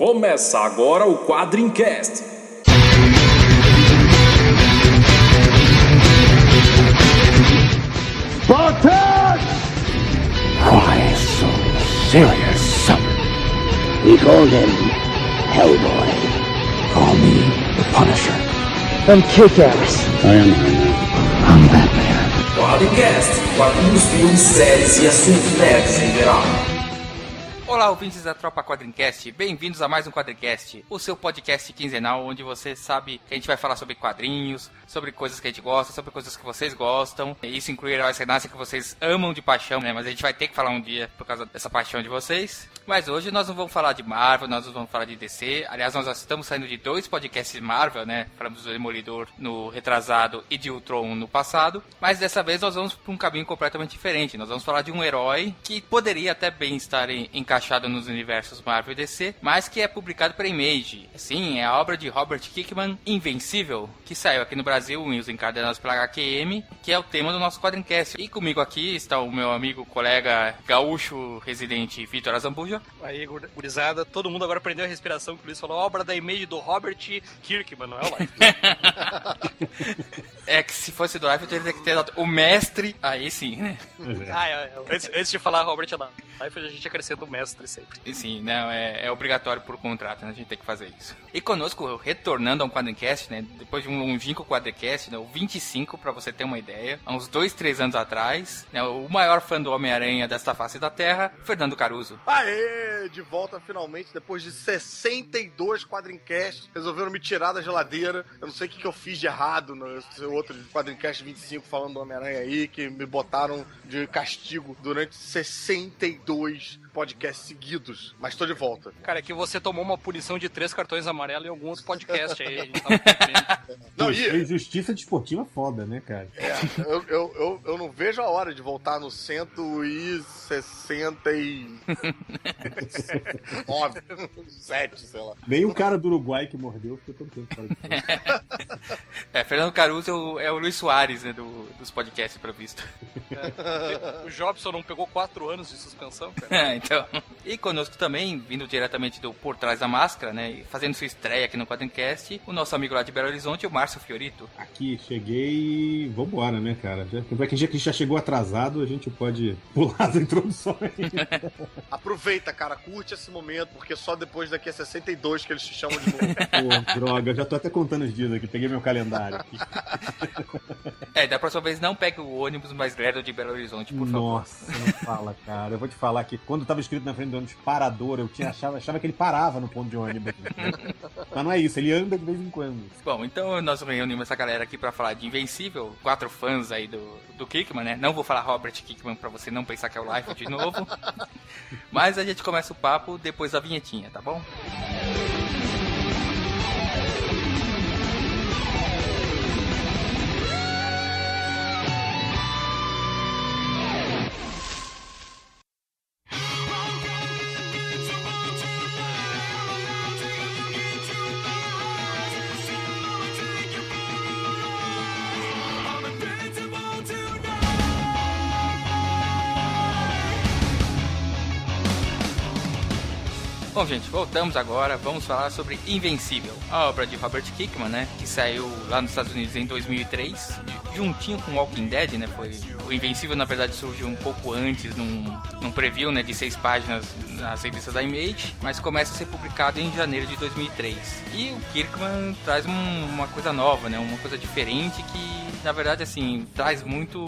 Começa agora o Quadrincast. Spartans! Why so serious? We call him Hellboy. Call me the Punisher. I'm Kick-Ass. I am Iron Man. I'm Batman. Quadrincast, quadrinhos, filmes, séries e assuntos nerds em geral. Olá, ouvintes da Tropa Quadrincast, bem-vindos a mais um Quadrincast, o seu podcast quinzenal onde você sabe que a gente vai falar sobre quadrinhos, sobre coisas que a gente gosta, sobre coisas que vocês gostam. Isso inclui heróis renascem que vocês amam de paixão, né? Mas a gente vai ter que falar um dia por causa dessa paixão de vocês. Mas hoje nós não vamos falar de Marvel, nós não vamos falar de DC. Aliás, nós estamos saindo de dois podcasts Marvel, né? Falamos do Demolidor no retrasado e de Ultron no passado. Mas dessa vez nós vamos para um caminho completamente diferente. Nós vamos falar de um herói que poderia até bem estar em- encaixado nos universos Marvel e DC, mas que é publicado pela Image. Sim, é a obra de Robert Kickman, Invencível, que saiu aqui no Brasil em os encadenados pela HQM, que é o tema do nosso quadrincast. E comigo aqui está o meu amigo, colega gaúcho residente Vitor Azambuja. Aí, gur- gurizada, todo mundo agora aprendeu a respiração que o Luiz falou, obra da image do Robert Kirkman, não é o Life? É que se fosse do Life eu teria que ter dado o mestre, aí sim, né? ah, é, é. Antes, antes de falar Robert Life, a gente acrescenta o mestre sempre. E Sim, não, é, é obrigatório por contrato, né? A gente tem que fazer isso. E conosco, retornando a um quadrincast, né? Depois de um longínquo quadrincast, né? O 25, pra você ter uma ideia, há uns dois, três anos atrás, né? O maior fã do Homem-Aranha desta face da Terra, Fernando Caruso. Aê! De volta finalmente, depois de 62 quadrincasts. Resolveram me tirar da geladeira. Eu não sei o que, que eu fiz de errado no seu outro quadrincast 25 falando do Homem-Aranha aí, que me botaram de castigo durante 62 podcasts seguidos. Mas tô de volta. Cara, é que você tomou uma punição de três cartões amarelos em algum outro podcast aí. A gente tava cumprindo. Não, e Justiça desportiva foda, né, cara? é, eu, eu, eu, eu não vejo a hora de voltar no 169, 7, sei lá. Nem o cara do Uruguai que mordeu ficou tanto tempo fora de. É, Fernando Caruso é o, é o Luiz Soares, né? Do, dos podcasts, pelo visto. o Jobson não pegou quatro anos de suspensão, cara. É, então. E conosco também, vindo diretamente do Por Trás da Máscara, né? e Fazendo sua estreia aqui no Quadrincast, o nosso amigo lá de Belo Horizonte, o Márcio Fiorito. Aqui, cheguei e vambora, né, cara? Já, pra quem já, que já chegou atrasado, a gente pode pular as introduções. Aproveita, cara, curte esse momento, porque só depois daqui a 62 que eles te chamam de novo. Pô, droga, eu já tô até contando os dias aqui, peguei meu calendário aqui. É, da próxima vez não pegue o ônibus mais lerdo de Belo Horizonte, por favor. Nossa, não fala, cara. Eu vou te falar que quando tava escrito na frente do ônibus parador, eu tinha, achava, achava que ele parava no ponto de ônibus. Mas não é isso, ele anda de vez em quando. Bom, então nós reunimos essa galera aqui pra falar de Invencível, quatro fãs aí do, do Kickman, né? Não vou falar Robert Kickman pra você não pensar que é o Life de novo. Mas a gente começa o papo depois da vinhetinha, tá bom? Bom, gente, voltamos agora. Vamos falar sobre Invencível, a obra de Robert Kickman, né? Que saiu lá nos Estados Unidos em 2003, juntinho com Walking Dead, né? Foi o Invencível, na verdade, surgiu um pouco antes, num, num preview, né? De seis páginas nas revistas da Image, mas começa a ser publicado em janeiro de 2003. E o Kirkman traz um- uma coisa nova, né? Uma coisa diferente que, na verdade, assim, traz muito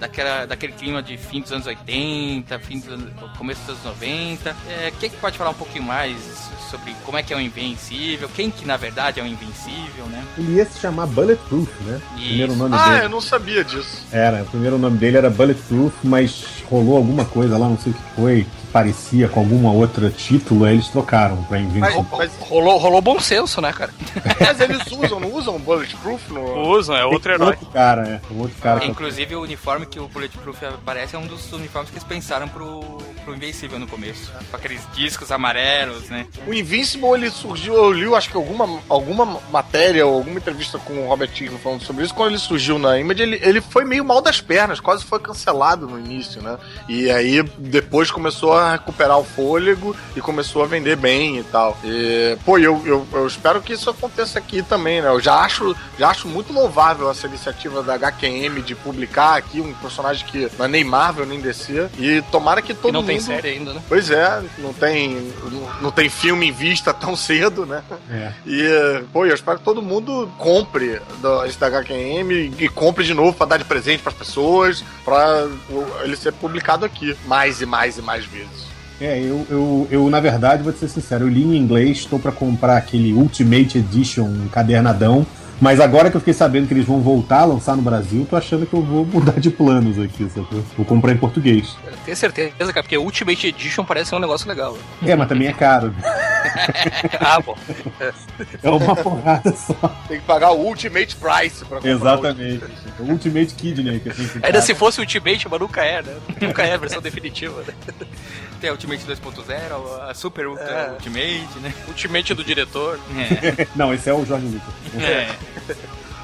daquela, daquele clima de fim dos anos 80, fim dos anos, começo dos anos 90. É, quem que pode falar um pouquinho mais sobre como é que é o Invencível? Quem que na verdade é o Invencível, né? Ele ia se chamar Bulletproof, né? Isso. primeiro nome Ah, dele. eu não sabia disso. Era, o primeiro nome dele era Bulletproof, mas rolou alguma coisa lá, não sei o que foi, parecia com alguma outra título, aí eles trocaram pra Invencível. Mas, Rolou, rolou bom senso, né, cara? mas eles usam, não usam Bulletproof no. Usam, é outro herói. Outro cara, é. Outro cara. Inclusive o uniforme que o Bulletproof aparece é um dos uniformes que eles pensaram pro, pro Invencível no começo. Com aqueles discos amarelos, né? O Invincible, ele surgiu, eu li, acho que alguma, alguma matéria ou alguma entrevista com o Robert Kirkman falando sobre isso. Quando ele surgiu na Image, ele, ele foi meio mal das pernas, quase foi cancelado no início, né? E aí depois começou a recuperar o fôlego e começou a vender bem e tal. E, pô, eu, eu, eu espero que isso aconteça aqui também, né? Eu já acho, já acho muito louvável essa iniciativa da HQM de publicar aqui um personagem que não é nem Marvel nem DC. E tomara que todo E não mundo. tem série ainda, né? Pois é, não tem, não, não tem filme em vista tão cedo, né? É. E, pô, eu espero que todo mundo compre do, esse da HQM e compre de novo pra dar de presente pras pessoas, pra o- ele ser publicado aqui mais e mais e mais vezes. É, eu, eu, eu, na verdade, vou te ser sincero, eu li em inglês, estou pra comprar aquele Ultimate Edition encadernadão, mas agora que eu fiquei sabendo que eles vão voltar a lançar no Brasil, tô achando que eu vou mudar de planos aqui, sacou? Vou comprar em português. Eu tenho certeza, cara, porque Ultimate Edition parece ser um negócio legal. É, mas também é caro. ah, bom. É uma porrada só. Tem que pagar o Ultimate Price pra comprar. Exatamente. O Ultimate Kidney, que assim, que Ainda se fosse Ultimate, mas nunca é, né? Nunca é a versão definitiva, né? A Ultimate 2.0, a Super Ultra É. Ultimate, né? Ultimate do diretor. É. Não, esse é o Jorge Lucas. é.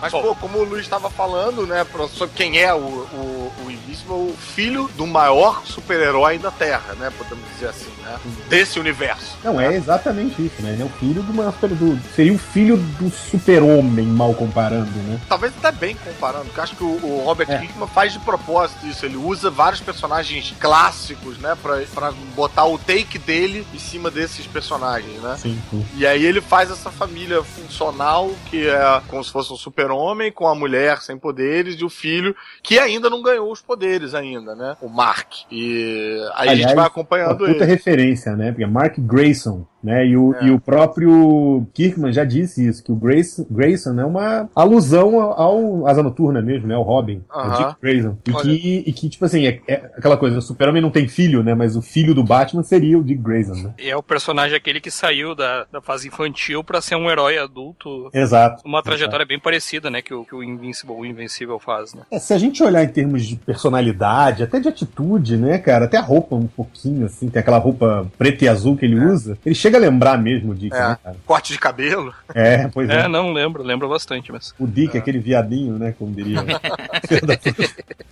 Mas, Bom. pô, como o Luiz estava falando, né, pra- sobre quem é o, o, o Invincible, o filho do maior super-herói da Terra, né, podemos dizer assim, né, desse universo. Não, é exatamente isso, né? Ele é o filho do maior do Seria o filho do super-homem, mal comparando, né? Talvez até bem comparando, porque acho que o, o Robert É. Kirkman faz de propósito isso. Ele usa vários personagens clássicos, né, pra, pra botar o take dele em cima desses personagens, né. Sim, sim. E aí ele faz essa família funcional, que é como se fosse um super-homem, com a mulher sem poderes e o filho, que ainda não ganhou os poderes ainda, né? O Mark. E aí a gente Aliás, vai acompanhando ele. referência, né? Porque é Mark Grayson, né? E o, É. e o próprio Kirkman já disse isso, que o Grace, Grayson é uma alusão ao, Asa Noturna mesmo, né? Ao Robin, ao Aham. Dick Grayson. E Olha. que, e que, tipo assim, é, é aquela coisa, o super-homem não tem filho, né? Mas o filho do Batman seria o Dick Grayson, né? E é o personagem aquele que saiu da, da fase infantil pra ser um herói adulto. Exato. Uma trajetória bem parecida, né? Que o, que o Invincible, o Invencível faz, né? É, se a gente olhar em termos de personalidade, até de atitude, né, cara? Até a roupa um pouquinho, assim, tem aquela roupa preta e azul que ele usa. Ele chega a lembrar mesmo o Dick, É. né, cara? Corte de cabelo. É, pois é. É, não, lembro, lembro bastante, mas. O Dick, aquele viadinho, né, como diria.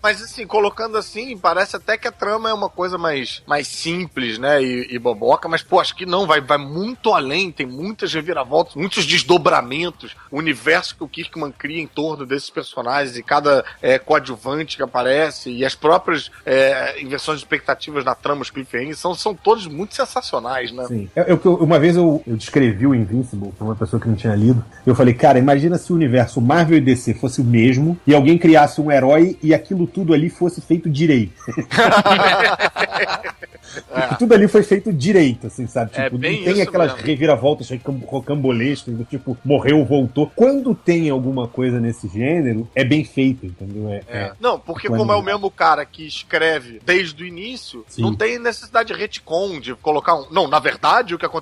Mas assim, colocando assim, parece até que a trama é uma coisa mais, mais simples, né? E, e boboca, mas pô, acho que não, vai, vai muito além, tem muitas reviravoltas, muitos desdobramentos, o universo que o Kirkman cria em torno desses personagens e cada é, coadjuvante que aparece e as próprias é, inversões de expectativas na trama, os cliffhangers, são, são todos muito sensacionais, né? Sim. Eu, eu- uma vez eu, eu descrevi o Invincible pra uma pessoa que não tinha lido. Eu falei, cara, imagina se o universo Marvel e DC fosse o mesmo e alguém criasse um herói e aquilo tudo ali fosse feito direito. Que tudo ali foi feito direito, assim, sabe? É Tipo, bem não tem aquelas mesmo. reviravoltas rocam- rocambolescas do tipo, morreu, voltou. Quando tem alguma coisa nesse gênero, é bem feito, entendeu? É, É. é. Não, porque Quando- como é o mesmo cara que escreve desde o início, Sim. não tem necessidade de retcon, de colocar um. Não, na verdade o que aconteceu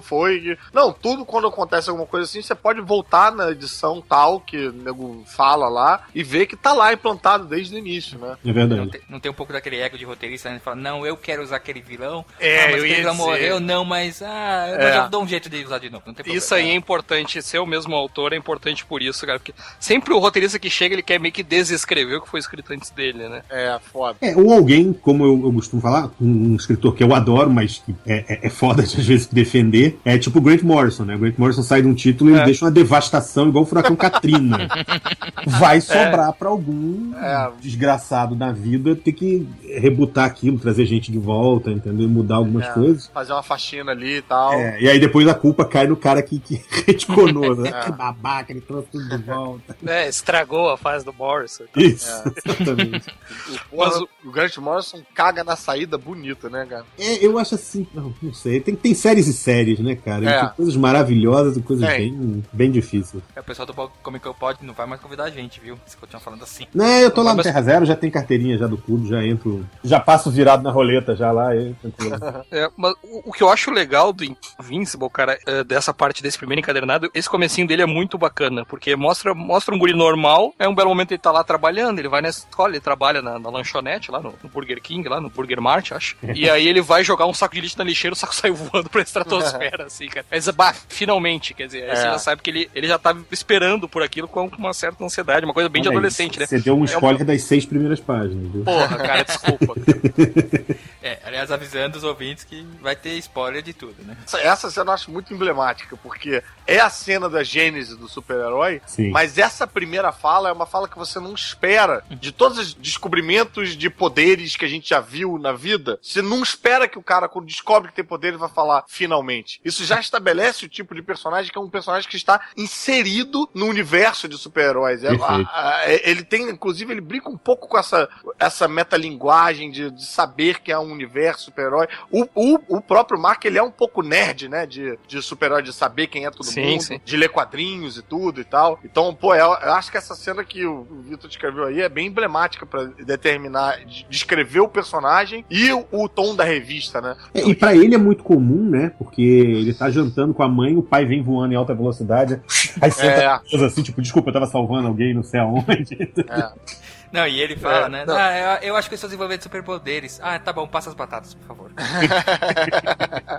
foi. que-" Não, tudo quando acontece alguma coisa assim, você pode voltar na edição tal que o nego fala lá e ver que tá lá implantado desde o início, né? É Não verdade. tem, não tem um pouco daquele ego de roteirista, né? Fala, não, eu quero usar aquele vilão. É, ah, mas eu ia dizer. morreu, não, mas. Ah, É. eu dou um jeito de usar de novo. Não. Isso aí é importante, ser o mesmo autor é importante por isso, cara. Porque sempre o roteirista que chega, ele quer meio que desescrever o que foi escrito antes dele, né? É, foda. É, ou alguém, como eu, eu costumo falar, um, um escritor que eu adoro, mas que é, é, é foda de, às vezes defender, é tipo o Grant Morrison, né? O Grant Morrison sai de um título e É. deixa uma devastação igual o furacão Katrina. Vai sobrar pra algum É. desgraçado da vida ter que rebutar aquilo, trazer gente de volta, entendeu? Mudar algumas É. coisas. Fazer uma faxina ali e tal. É, e aí depois a culpa cai no cara que, que retconou, né? É. Que babaca, ele trouxe tudo de volta. É, estragou a fase do Morrison. Isso, É. exatamente. Mas o Grant Morrison caga na saída bonita, né, cara? É, eu acho assim, não, não sei. Tem, tem séries e séries, né, cara? É. Tem coisas maravilhosas e coisas Tem. bem, bem difíceis. É, O pessoal do Comic Pod não vai mais convidar a gente, viu? Se continuar falando assim. Né, eu tô lá no Terra Zero, já tem carteirinha já do clube, já entro. Já passo virado na roleta já lá. E, tranquilo. É, mas o, o que eu acho legal do Invincible, cara, é, dessa parte desse primeiro encadernado, esse comecinho dele é muito bacana, porque mostra, mostra um guri normal, é um belo momento ele tá lá trabalhando, ele vai na escola, ele trabalha na, na lanchonete, lá no, no Burger King, lá no Burger Mart, acho. E aí ele vai jogar um saco de lixo na lixeira, o saco sai voando pra estratosfera, assim, cara. Mas, bah, finalmente, quer dizer, aí você É. já sabe que ele, ele já tava esperando por aquilo com uma certa ansiedade, uma coisa bem de Olha aí, adolescente, né? Você deu um É spoiler das seis primeiras páginas, viu? Porra, cara, desculpa. É, aliás, avisando os ouvintes que vai ter spoiler de tudo, né? Essa, essa cena eu acho muito emblemática, porque é a cena da gênese do super-herói, mas essa primeira fala é uma fala que você não espera. De todos os descobrimentos de poderes que a gente já viu na vida, você não espera que o cara, quando descobre que tem poder, ele vai falar finalmente. Isso já estabelece o tipo de personagem que é um personagem que está inserido no universo de super-heróis. É- a- ele tem, inclusive, ele brinca um pouco com essa, essa metalinguagem de, de saber que é um universo super-herói. O, o, o próprio Mark, ele é um pouco nerd, né? De, de super-herói, de saber quem é todo Sim, mundo, sim. de ler quadrinhos e tudo e tal. Então, pô, eu, eu acho que essa cena que o, o Vitor descreveu aí é bem emblemática pra determinar, de- descrever o personagem e o, o tom da revista, né? É, e pra ele é muito comum, né? Porque ele tá jantando com a mãe, o pai vem voando em alta velocidade. Aí senta É. assim, tipo, desculpa, eu tava salvando alguém não sei aonde. Não, e ele fala, É, né? não. Ah, eu, eu acho que eu estou desenvolvendo superpoderes. Ah, tá bom, passa as batatas, por favor.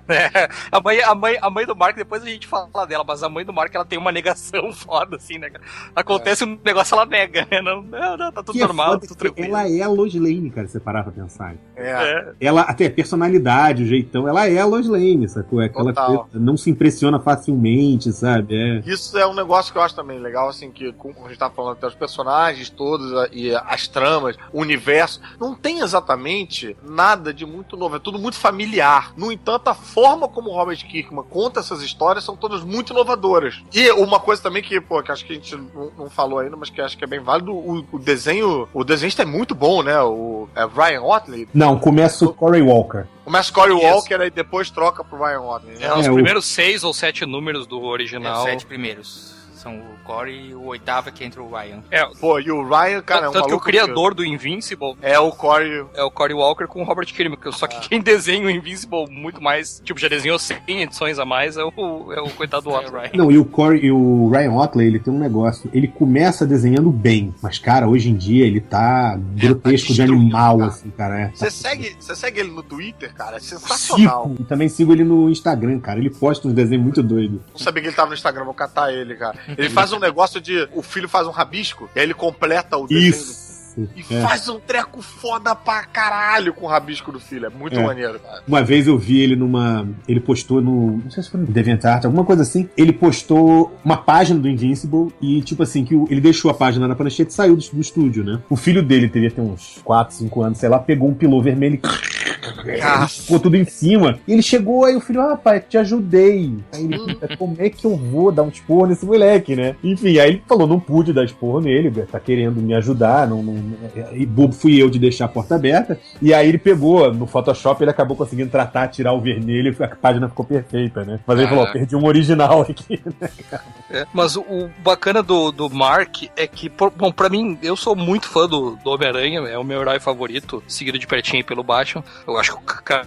É, a, mãe, a, mãe, a mãe do Mark, depois a gente fala dela, mas a mãe do Mark ela tem uma negação foda, assim, né? Acontece um negócio, ela nega, né? Não, não, não tá tudo Que é normal, foda tudo tranquilo. ela é a Lois Lane, cara, se você parar pra pensar. É. É, Ela, até a personalidade, o jeitão, ela é a Lois Lane, sacou? É aquela Total. coisa, não se impressiona facilmente, sabe? É. Isso é um negócio que eu acho também legal, assim, que como a gente tá falando até os personagens todos a- e as tramas, o universo, não tem exatamente nada de muito novo, é tudo muito familiar. No entanto, a forma como o Robert Kirkman conta essas histórias são todas muito inovadoras. E uma coisa também que, pô, que acho que a gente não, não falou ainda, mas que acho que é bem válido, o, o desenho, o desenhista é muito bom, né? O é Ryan Otley. Não, começa o Corey Walker. Começa Corey Isso. Walker e depois troca pro Ryan Otley. Né? é, os É, o- primeiros seis ou sete números do É, original. os sete primeiros. São o Corey e o oitavo é que entra o Ryan. É, Pô, e o Ryan, cara, é um tanto que o criador do Invincible É o Corey é o Cory Walker com o Robert Kirkman, que- só que quem desenha o Invincible muito mais, tipo, já desenhou 100 edições a mais, é o, é o coitado do É, Otto. Ryan. Não, e o Corey e o Ryan Otley, ele tem um negócio. Ele começa desenhando bem, mas, cara, hoje em dia ele tá grotesco de animal, cara. assim, cara. É. Você segue, você segue ele no Twitter, cara? É sensacional. Sigo, e também sigo ele no Instagram, cara. Ele posta uns desenhos muito doidos. Não sabia que ele tava no Instagram, vou catar ele, cara. Ele faz um negócio de. O filho faz um rabisco, e aí ele completa o desenho. Isso. E É. faz um treco foda pra caralho com o rabisco do filho. É muito É. maneiro, cara. Uma vez eu vi ele numa. Ele postou no. Não sei se foi no DeviantArt, alguma coisa assim. Ele postou uma página do Invincible e, tipo assim, que ele deixou a página na prancheta e saiu do, do estúdio, né? O filho dele teria ter uns 4, 5 anos, sei lá, pegou um pilô vermelho e. Ficou tudo em cima. E ele chegou, aí o filho, ah, pai, te ajudei. Aí ele, como é que eu vou dar um esporro nesse moleque, né? Enfim, aí ele falou, não pude dar esporro nele, tá querendo me ajudar, não, não, e bobo fui eu de deixar a porta aberta. E aí ele pegou, no Photoshop, ele acabou conseguindo tratar, tirar o vermelho a página ficou perfeita, né? Mas ele Ah. falou, ó, perdi um original aqui. É, mas o, o bacana do, do Mark é que, por- bom, pra mim, eu sou muito fã do, do Homem-Aranha, é o meu herói favorito, seguido de pertinho pelo Batman. Eu acho que o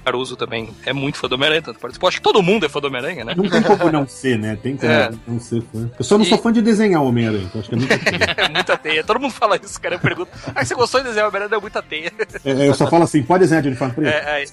Caruso também é muito fã do Homem-Aranha, tanto participou. Acho que todo mundo é fã do Homem-Aranha, né? Não tem como não ser, né? Tem como É. não ser fã. Eu só não E- sou fã de desenhar o Homem-Aranha, então acho que é muito feio. É muita teia. Todo mundo fala isso, cara. Eu pergunto, ah, você gostou de desenhar o Homem-Aranha? É muita teia. É, Eu só falo assim, pode desenhar de uniforme preto? É, é.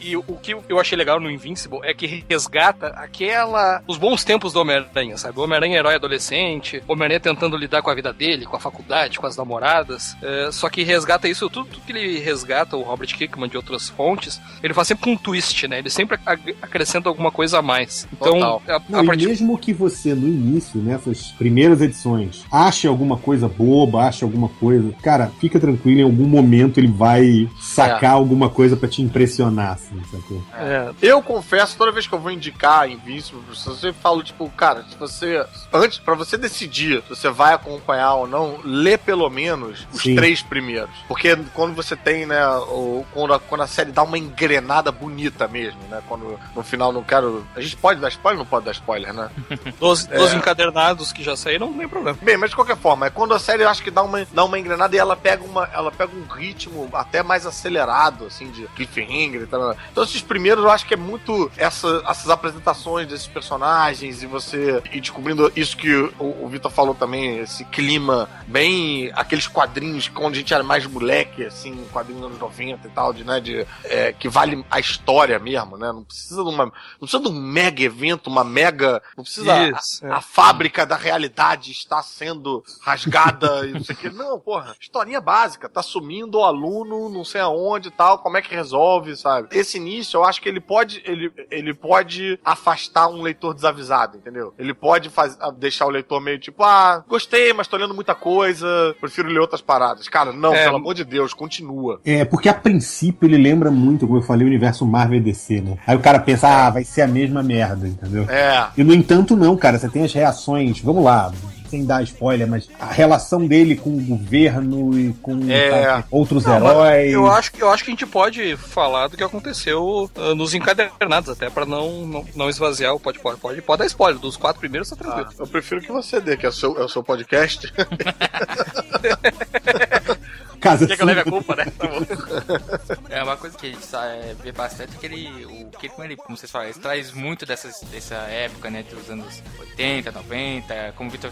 e o que eu achei legal no Invincible é que resgata aquela. os bons tempos do Homem-Aranha, sabe? O Homem-Aranha é herói adolescente, o Homem-Aranha tentando lidar com a vida dele, com a faculdade, com as namoradas. É, só que resgata isso, tudo que ele resgata, o Robert Kirkman de outras fontes, ele faz sempre um twist, né? Ele sempre acrescenta alguma coisa a mais. Então, Total. a, Não, a e partir. mesmo que você, no início, nessas primeiras edições, ache alguma coisa boba, ache alguma coisa, cara, fica tranquilo, em algum momento ele vai sacar alguma coisa pra te impressionar, assim, sacou? É, Eu confesso, toda vez que eu vou indicar Invincible, eu sempre falo, tipo, cara, se você. Antes, pra você decidir se você vai acompanhar ou não, lê pelo menos os Sim. três primeiros. Porque quando você tem, né, o- quando, a, quando a série dá uma engrenada bonita mesmo, né? Quando no final não quero. A gente pode dar spoiler ou não pode dar spoiler, né? Dos, É. dos encadernados que já saíram, não tem problema. Bem, mas de qualquer forma, é quando a série eu acho que dá uma, dá uma engrenada e ela pega, uma, ela pega um ritmo até mais acelerado, assim, de cliffhanger e tal. Então esses primeiros eu acho que é muito essa, essas apresentações desses personagens e você ir descobrindo isso que o, o Vitor falou também, esse clima bem. aqueles quadrinhos quando a gente era mais moleque, assim, quadrinhos anos 90 e tal, de, né, de, é, que vale a história mesmo, né? Não precisa de uma. Não precisa de um mega evento, uma mega. Não precisa. Isso, a, é. a fábrica da realidade está sendo rasgada e não sei o que. Não, porra, historinha básica. Tá sumindo o aluno, não sei aonde e tal, como é que resolve, sabe? Esse início, eu acho que ele pode, ele, ele pode afastar um leitor desavisado, entendeu? Ele pode faz, ah, deixar o leitor meio tipo, ah, gostei, mas tô lendo muita coisa, prefiro ler outras paradas. Cara, não, É. pelo amor de Deus, continua. É, porque a princípio ele lembra muito, como eu falei, o universo Marvel e DC, né? Aí o cara pensa, ah, vai ser a mesma merda, entendeu? É. E no entanto, não, cara. Você tem as reações, vamos lá, sem dar spoiler, mas a relação dele com o governo e com É. sabe, outros Não, heróis. Eu acho, que- eu acho que a gente pode falar do que aconteceu ah, nos encadernados, até pra não, não, não esvaziar o pode, pode, pode, pode dar spoiler. Dos quatro primeiros tá tranquilo. Ah, eu prefiro que você dê, que é o seu, é o seu podcast. Casa Quer que eu leve a culpa, né? Tá bom. É uma coisa que a gente sa- é, vê bastante é que ele, o Kirkman, ele, como vocês falam, ele traz muito dessas, dessa época, né, dos anos 80, 90, como o Vitor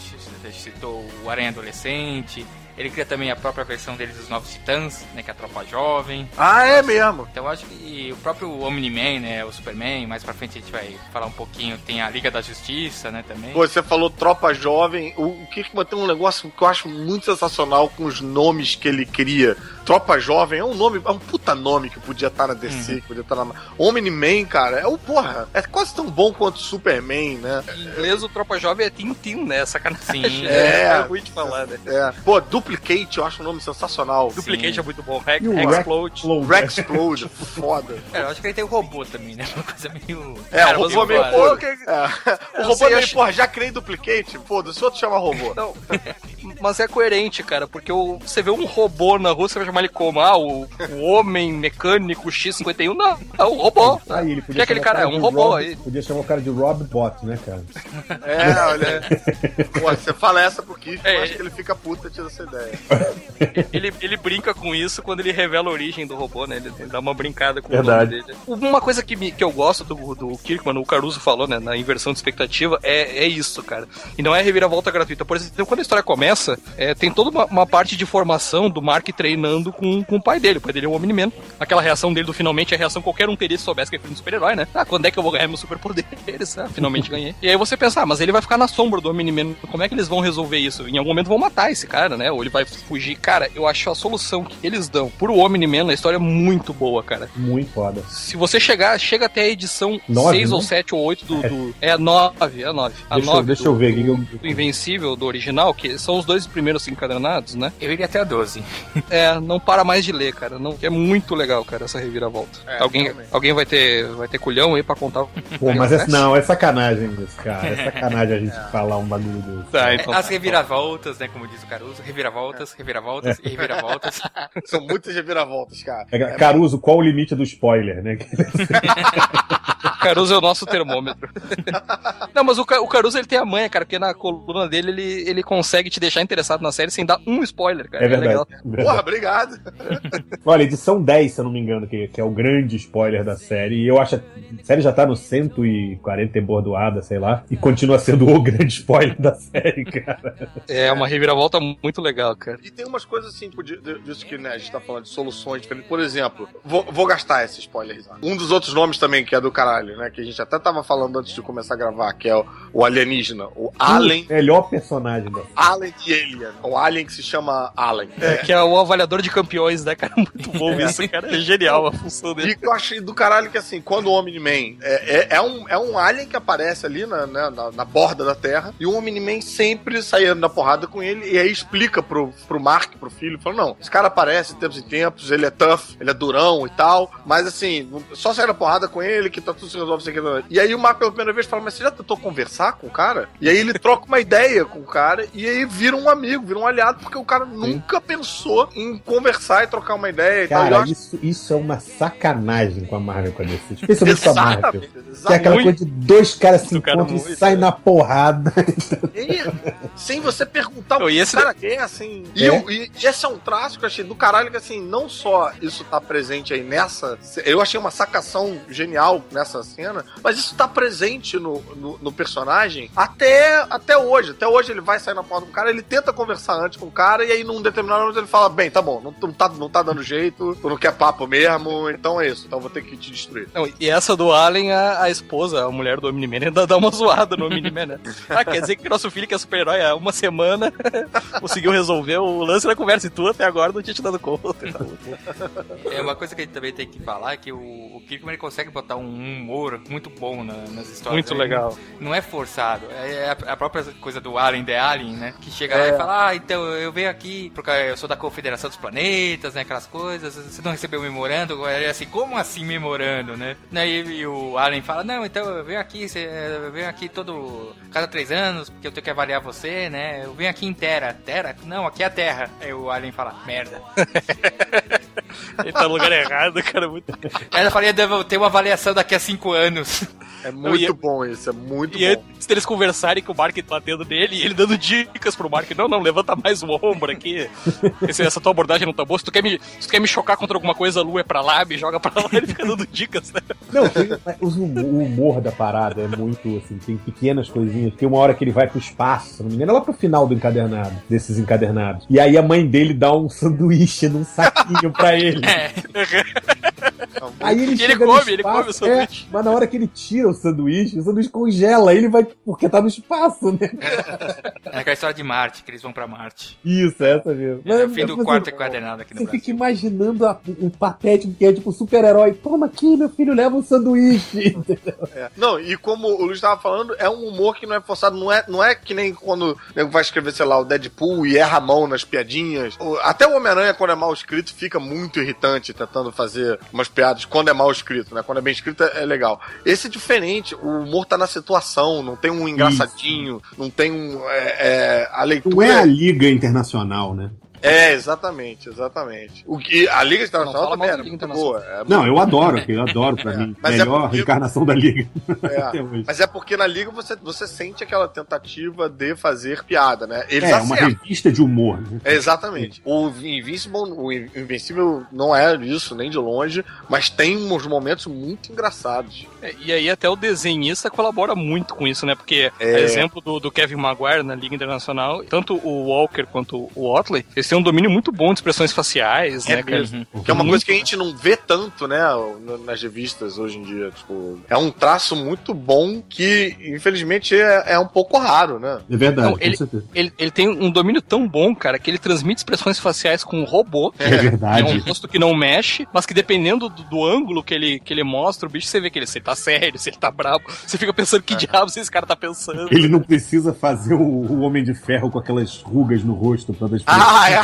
citou, o Aranha Adolescente. Ele cria também a própria versão dele dos Novos Titãs, né, que é a Tropa Jovem. ah, é mesmo. Então eu acho que o próprio Omni-Man, né, o Superman, mais pra frente a gente vai falar um pouquinho, tem a Liga da Justiça, né, também. Pô, Você falou Tropa Jovem. O, o Kirkman tem um negócio que eu acho muito sensacional com os nomes que ele cria. Tropa Jovem é um nome, é um puta nome que podia estar na DC, que podia estar na. Omni-Man, cara, é o porra. É quase tão bom quanto Superman, né? Em inglês, o Tropa Jovem é Tintin, né? Sacanagem. Sim. É. é ruim de falar, né? É. Pô, Duplicate, eu acho um nome sensacional. Duplicate Sim. é muito bom. Rex, E o Explode. Explode. Rex Explode, foda. É, eu acho que ele tem o robô também, né, uma coisa meio... É, Cara, o robô você meio. Pô, que- é. O Eu robô sei, meio, acho- porra, já criei Duplicate? Foda-se, outro chama robô. Não, mas é coerente, cara, porque você vê um robô na rua, você vai chamar ele como? Ah, o, o homem mecânico X51? Não, é o robô. Aí, ele Que podia aquele o cara é um robô Rob- aí. Podia chamar o cara de Rob Bot, né, cara? É, olha. Pô, você fala essa pro Kiff, eu É, acho é. que ele fica puta tira essa ideia. Ele, ele brinca com isso quando ele revela a origem do robô, né? Ele, ele dá uma brincada com Verdade. o nome dele. Uma coisa que, me- que eu gosto do, do Kirkman, o Caruso falou, né? Na inversão de expectativa, é, é isso, cara. E não é reviravolta gratuita. Por exemplo, quando a história começa, é, tem toda uma, uma parte de formação do Mark treinando com, com o pai dele. O pai dele é um Omni-Man. Aquela reação dele do finalmente é a reação que qualquer um teria se soubesse que é filho de super-herói, né? Ah, quando é que eu vou ganhar meus superpoderes? Ah, finalmente ganhei. E aí você pensa, ah, mas ele vai ficar na sombra do Omni-Man. Como é que eles vão resolver isso? Em algum momento vão matar esse cara, né? Ou ele vai fugir. Cara, eu acho a solução que eles dão pro Omni-Man na história muito boa, cara. Muito foda. Se você chegar, chega até a edição Nove, 6 ou né? 7 ou 8 do. do- é a 9, é a 9. A Deixa eu- 9 deixa do, eu ver aqui que eu- do Invencível, do original, que são os dois primeiros encadernados, né? Eu iria até a 12. É, não para mais de ler, cara. Não, é muito legal, cara, essa reviravolta. É, alguém realmente. alguém vai, ter, vai ter culhão aí pra contar. Pô, mas é, não, é sacanagem isso, cara. É sacanagem a gente falar um bagulho desse. Tá, então. As reviravoltas, né, como diz o Caruso, reviravoltas, reviravoltas e reviravoltas. São muitas reviravoltas, cara. É, Caruso, qual o limite do spoiler, né? O Caruso é o nosso termômetro. não, mas o, Ca- o Caruso ele tem a manha, cara, porque na coluna dele ele, ele consegue te deixar interessado na série sem dar um spoiler, cara. É verdade. legal. verdade. Porra, obrigado. Olha, edição 10, se eu não me engano, que, que é o grande spoiler da série. E eu acho. A série já tá no 140 e bordoada, sei lá. E continua sendo o grande spoiler da série, cara. É uma reviravolta muito legal, cara. E tem umas coisas assim, tipo, disso que né, a gente tá falando de soluções diferentes. Por exemplo, vou, vou gastar esse spoiler. Um dos outros nomes também, que é do caralho, né? Que a gente até tava falando antes de começar a gravar, que é o, o alienígena. O Alien. Melhor personagem da Alien e Alien. O Alien que se chama Alien. É, que é o avaliador de campeões, né, cara? Muito bom isso, cara. É genial a função dele. E eu achei do caralho que assim, quando o Omni-Man é, é, é um, é um alien que aparece ali na, né, na, na borda da Terra, e o Omni-Man sempre saía na porrada com ele, e aí explica pro, pro Mark, pro filho, fala, não, esse cara aparece de tempos em tempos, ele é tough, ele é durão e tal, mas assim, só sair na porrada com ele que tá tudo resolve isso aqui. E aí o Marco pela primeira vez fala, mas você já tentou conversar com o cara? E aí ele troca uma ideia com o cara e aí vira um amigo, vira um aliado, porque o cara nunca pensou em conversar e trocar uma ideia e tal. E Cara, acho- isso, isso é uma sacanagem com a Marvel com a DC. Especialmente com a Marvel. Exatamente, Que é aquela coisa de dois caras se Do cara encontram e muito, saem é. na porrada. E, sem você perguntar Não, o e que esse- cara quer, assim. E, É? eu- e esse é um traço que eu achei do caralho, que assim, não só isso tá presente aí nessa. Eu achei uma sacação genial nessa cena, mas isso tá presente no, no, no personagem até, até hoje. Até hoje ele vai sair na porta do cara, ele tenta conversar antes com o cara, e aí num determinado momento ele fala: Bem, tá bom, não, não, tá, não tá dando jeito, tu não quer papo mesmo, então é isso, então vou ter que te destruir. Não, e essa do Allen, a, a esposa, a mulher do Omni-Man, ainda dá uma zoada no Omni-Man, né? Ah, quer dizer que nosso filho, que é super-herói, há uma semana conseguiu resolver o lance da conversa e tu até agora não tinha te dado conta. É uma coisa que a gente também tem que falar é que o, o Kirkman ele consegue botar um humor muito bom na- nas histórias. Muito legal. Não é forçado. É a, a própria coisa do Alien The Alien, né? Que chega lá e fala: Ah, então eu venho aqui porque eu sou da Confederação dos Planetas, né? Aquelas coisas. Você não recebeu o memorando? Ele é assim, como assim memorando, né? Daí e o Alien fala: Não, então eu venho aqui, você- eu venho aqui todo. cada três anos, porque eu tenho que avaliar você, né? Eu venho aqui em Terra. Terra? Não, aqui é a Terra. Aí o Alien fala: Merda. Ele tá no lugar errado, cara. Muito... Ela falaria: Devo ter uma avaliação daqui a cinco anos. É muito e- bom isso, é muito E bom. antes deles conversarem com o Mark batendo nele, e ele dando dicas pro Mark, não, não, levanta mais o ombro aqui. Esse- essa tua abordagem não tá boa. Se tu quer me, se tu quer me chocar contra alguma coisa, a lua é pra lá, me joga pra lá, ele fica dando dicas, né? Não, tem, o humor da parada é muito assim, tem pequenas coisinhas. Tem uma hora que ele vai pro espaço, se não me engano, é lá pro final do encadernado, desses encadernados. E aí a mãe dele dá um sanduíche num saquinho pra ele. É. Aí ele ele come, ele espaço, come o sanduíche. É, mas na hora que ele tira o sanduíche, o sanduíche congela, aí ele vai porque tá no espaço, né? É aquela história de Marte, que eles vão pra Marte. Isso, essa mesmo. É, o fim do tipo quarto assim, encadernado aqui no Você Brasil. fica imaginando a- o patético que é tipo super-herói. Toma aqui, meu filho, leva um sanduíche. É. Não, e como o Luiz tava falando, é um humor que não é forçado, não é, não é que nem quando o nego vai escrever, sei lá, o Deadpool e erra a mão nas piadinhas. Até o Homem-Aranha, quando é mal escrito, fica muito irritante tentando fazer umas piadas quando é mal escrito, né? Quando é bem escrito é é legal. Esse é diferente, o humor tá na situação, não tem um engraçadinho, não tem um. é, é, a leitura. Não é a Liga Internacional, né? É, exatamente, exatamente. O que, a Liga Internacional também era Liga muito boa. é Não, eu adoro, eu adoro pra mim. Mas é Melhor porque- encarnação da Liga. É. Mas é porque na liga você, você sente aquela tentativa de fazer piada, né? Eles É, uma acertam. revista de humor. Né? É, exatamente. O Invincible, o Invencível não é isso, nem de longe, mas tem uns momentos muito engraçados. É, E aí até o desenhista colabora muito com isso, né? Porque, É. exemplo do, do Kevin Maguire na Liga Internacional, tanto o Walker quanto o Otley, eles têm um domínio muito bom de expressões faciais, É né, cara? mesmo. Que é uma coisa que a gente não vê tanto, né, nas revistas hoje em dia. Tipo, é um traço muito bom que, infelizmente, é, é um pouco raro, né? É verdade, Não, ele-. Ele, ele tem um domínio tão bom, cara, que ele transmite expressões faciais com um robô. É É um verdade. rosto que não mexe, mas que dependendo do, do ângulo que ele, que ele mostra, o bicho você vê que ele, se ele tá sério, se ele tá brabo. Você fica pensando que diabos esse cara tá pensando. Ele não precisa fazer o, o Homem de Ferro com aquelas rugas no rosto pra dar Ah, é.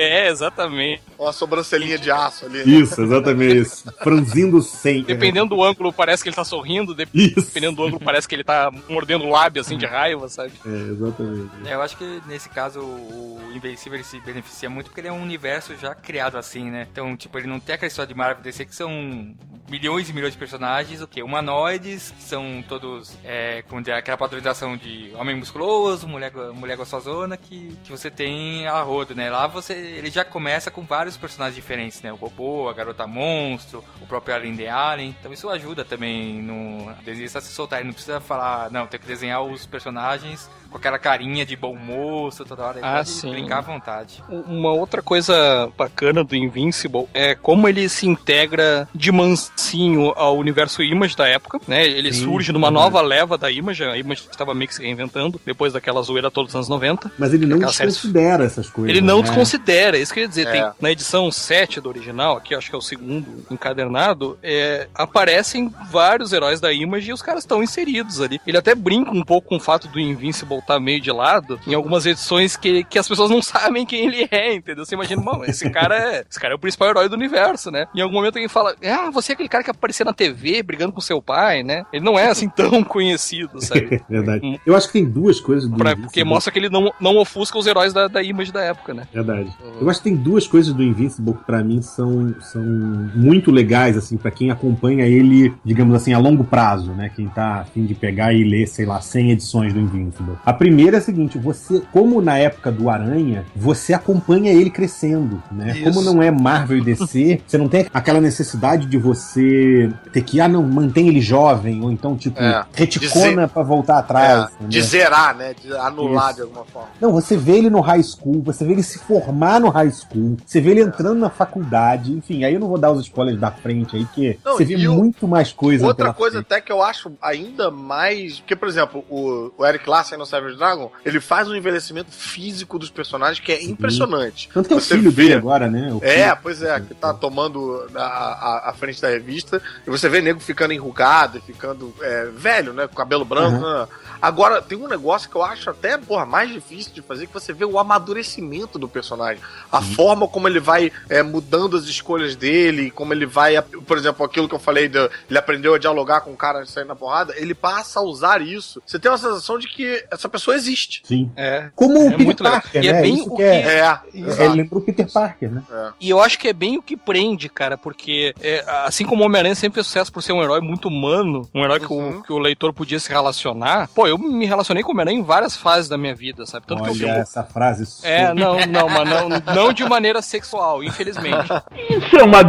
É, exatamente. Uma sobrancelhinha de aço ali. né? Isso, exatamente isso. Franzindo sem. Dependendo do ângulo, parece que ele tá sorrindo. de- Isso. Dependendo do ângulo, parece que ele tá mordendo o lábio, assim, de raiva, sabe? É, exatamente. É, eu acho que nesse caso o Invencível se beneficia muito porque ele é um universo já criado assim, né? Então, tipo, ele não tem aquela história de Marvel DC que são milhões e milhões de personagens, o quê? Humanoides, que são todos, é, dizer, aquela padronização de homem musculoso, mulher, mulher gostosona, que, que você tem a rodo, né? Lá você, ele já começa com vários personagens diferentes, né? O Robô, a Garota Monstro, o próprio Alien the Alien. Então isso ajuda também no a se soltar. Ele não precisa falar, não, tem que desenhar os personagens com aquela carinha de bom moço toda hora. Ele Ah, sim. brincar à vontade. Uma outra coisa bacana do Invincible é como ele se integra de mansinho ao universo Image da época, né? Ele Sim, surge numa verdade. nova leva da Image, a Image estava meio que se reinventando depois daquela zoeira toda dos anos 90. Mas ele não Aquela série- desconsidera essas coisas. Ele não né? desconsidera, era, isso que eu ia dizer. É. Tem, na edição 7 do original, aqui acho que é o segundo encadernado, é, aparecem vários heróis da Image e os caras estão inseridos ali. Ele até brinca um pouco com o fato do Invincible estar meio de lado em algumas edições que, que as pessoas não sabem quem ele é, entendeu? Você imagina, mano, esse cara é. Esse cara é o principal herói do universo, né? Em algum momento alguém fala, ah, você é aquele cara que aparecia na TV brigando com seu pai, né? Ele não é assim tão conhecido, sabe? Verdade. Eu acho que tem duas coisas do Pra- Invincible. porque mostra que ele não, não ofusca os heróis da, da Image da época, né? Verdade. Eu acho que tem duas coisas do Invincible que pra mim são, são muito legais, assim, pra quem acompanha ele, digamos assim, a longo prazo, né? Quem tá a fim de pegar e ler, sei lá, 100 edições do Invincible. A primeira é a seguinte, você, como na época do Aranha, você acompanha ele crescendo, né? Isso. Como não é Marvel e DC, você não tem aquela necessidade de você ter que, ah, não, mantém ele jovem, ou então, tipo, É. reticona pra voltar atrás. É, entendeu? de zerar, né? De anular Isso. de alguma forma. Não, você vê ele no high school, você vê ele se formar no high school, você vê ele entrando na faculdade, enfim, aí eu não vou dar os spoilers da frente aí, que Não, você vê o- muito mais coisa Outra coisa frente. até que eu acho ainda mais. Porque, por exemplo, o, o Eric Larsen no Savage Dragon, ele faz um envelhecimento físico dos personagens que é impressionante. Tanto que é o filho vê- dele agora, né? O É, filho- pois é, que tá tomando a, a, a frente da revista, e você vê nego ficando enrugado, e ficando é, velho, né? Com cabelo branco. né? Agora, tem um negócio que eu acho até, porra, mais difícil de fazer, que você vê o amadurecimento do personagem. A forma como ele vai é, mudando as escolhas dele, como ele vai, por exemplo, aquilo que eu falei, de, ele aprendeu a dialogar com o cara saindo na porrada, ele passa a usar isso. Você tem uma sensação de que essa pessoa existe. Sim. É. Como o É Peter muito legal. Parker, E é né? bem Isso o que é, É, é, lembra o Peter Parker, né? E eu acho que é bem o que prende, cara, porque é, assim como o Homem-Aranha sempre fez sucesso por ser um herói muito humano, um herói que, Uhum. o, que o leitor podia se relacionar, pô, eu me relacionei com o Homem-Aranha em várias fases da minha vida, sabe? Tanto que eu Olha essa frase. É, não, não, mas não, não de maneira sexual, infelizmente. Isso é uma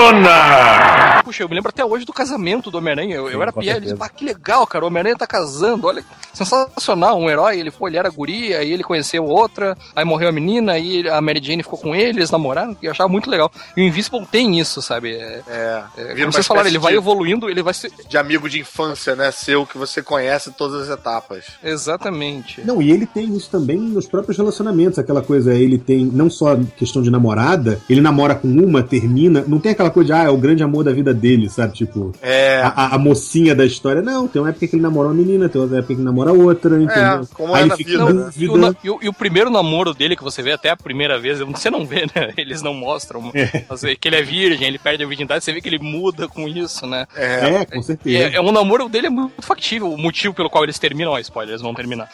bichona! Puxa, eu me lembro até hoje do casamento do Homem-Aranha. Eu, eu era piada, certeza. disse, ah, que legal, cara, o Homem-Aranha tá casando, olha, sensacional, um herói, ele foi, ele era guria, aí ele conheceu outra, aí morreu a menina, aí a Mary Jane ficou com ele, eles namoraram, e eu achava muito legal. E o Invincible tem isso, sabe? É, É, é, como vocês falaram, ele vai de- evoluindo, ele vai se... de amigo de infância, né? Seu, que você conhece todas as etapas. Exatamente. Não, e ele tem isso também nos próprios relacionamentos, aquela coisa, ele tem não só questão de namorada, ele namora com uma, termina, não tem aquela coisa de, ah, é o grande amor da vida dele, sabe? Tipo, É. a, a- mocinha da história. Não, tem uma época que ele namora uma menina, tem outra época que ele namora outra, entendeu? como Aí é ele na fica vida, em né? E o, e o- e o primeiro namoro dele que você vê até a primeira vez, você não vê, né? Eles não mostram mas é que ele é virgem, ele perde a virgindade, você vê que ele muda com isso, né? É. É, com certeza. é, é um namoro dele é muito factível. O motivo pelo qual eles terminam, ó, spoiler, eles vão terminar.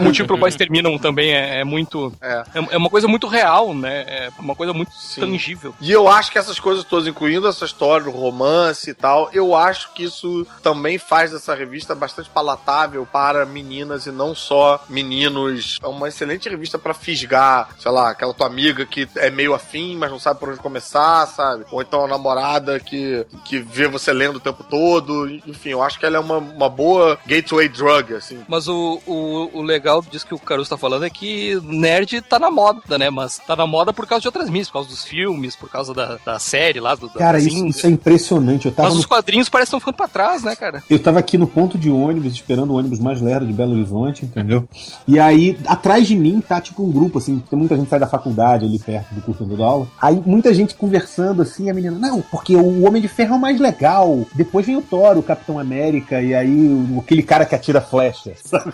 o motivo pelo qual eles terminam também é, é muito. É. É, é uma coisa muito real, né? É uma coisa muito tangível. E eu acho que essas coisas todas, incluindo essa história do romance e tal, eu acho que isso também faz dessa revista bastante palatável para meninas e não só meninos. É uma excelente revista para fisgar, sei lá, aquela tua amiga que é meio afim, mas não sabe por onde começar, sabe? Ou então a namorada que, que vê você lendo o tempo todo. Enfim, eu acho que ela é uma, uma boa gateway drug, assim. Mas o, o, o legal disso que o Caruso tá falando é que nerd tá na moda, né? Mas tá na moda por causa de outras mídias, por causa dos filmes, por causa da, da série lá, do, da Cara, isso, isso é impressionante. Eu tava, Mas no, os quadrinhos parecem que estão ficando pra trás, né, cara? eu tava aqui no ponto de ônibus, esperando o ônibus mais lerdo de Belo Horizonte, entendeu? E aí, atrás de mim tá tipo um grupo, assim, tem muita gente que sai da faculdade ali perto do curso do aula. Aí muita gente conversando assim, a menina, não, porque o Homem de Ferro é o mais legal. Depois vem o Thor, o Capitão América, e aí aquele cara que atira flecha, sabe?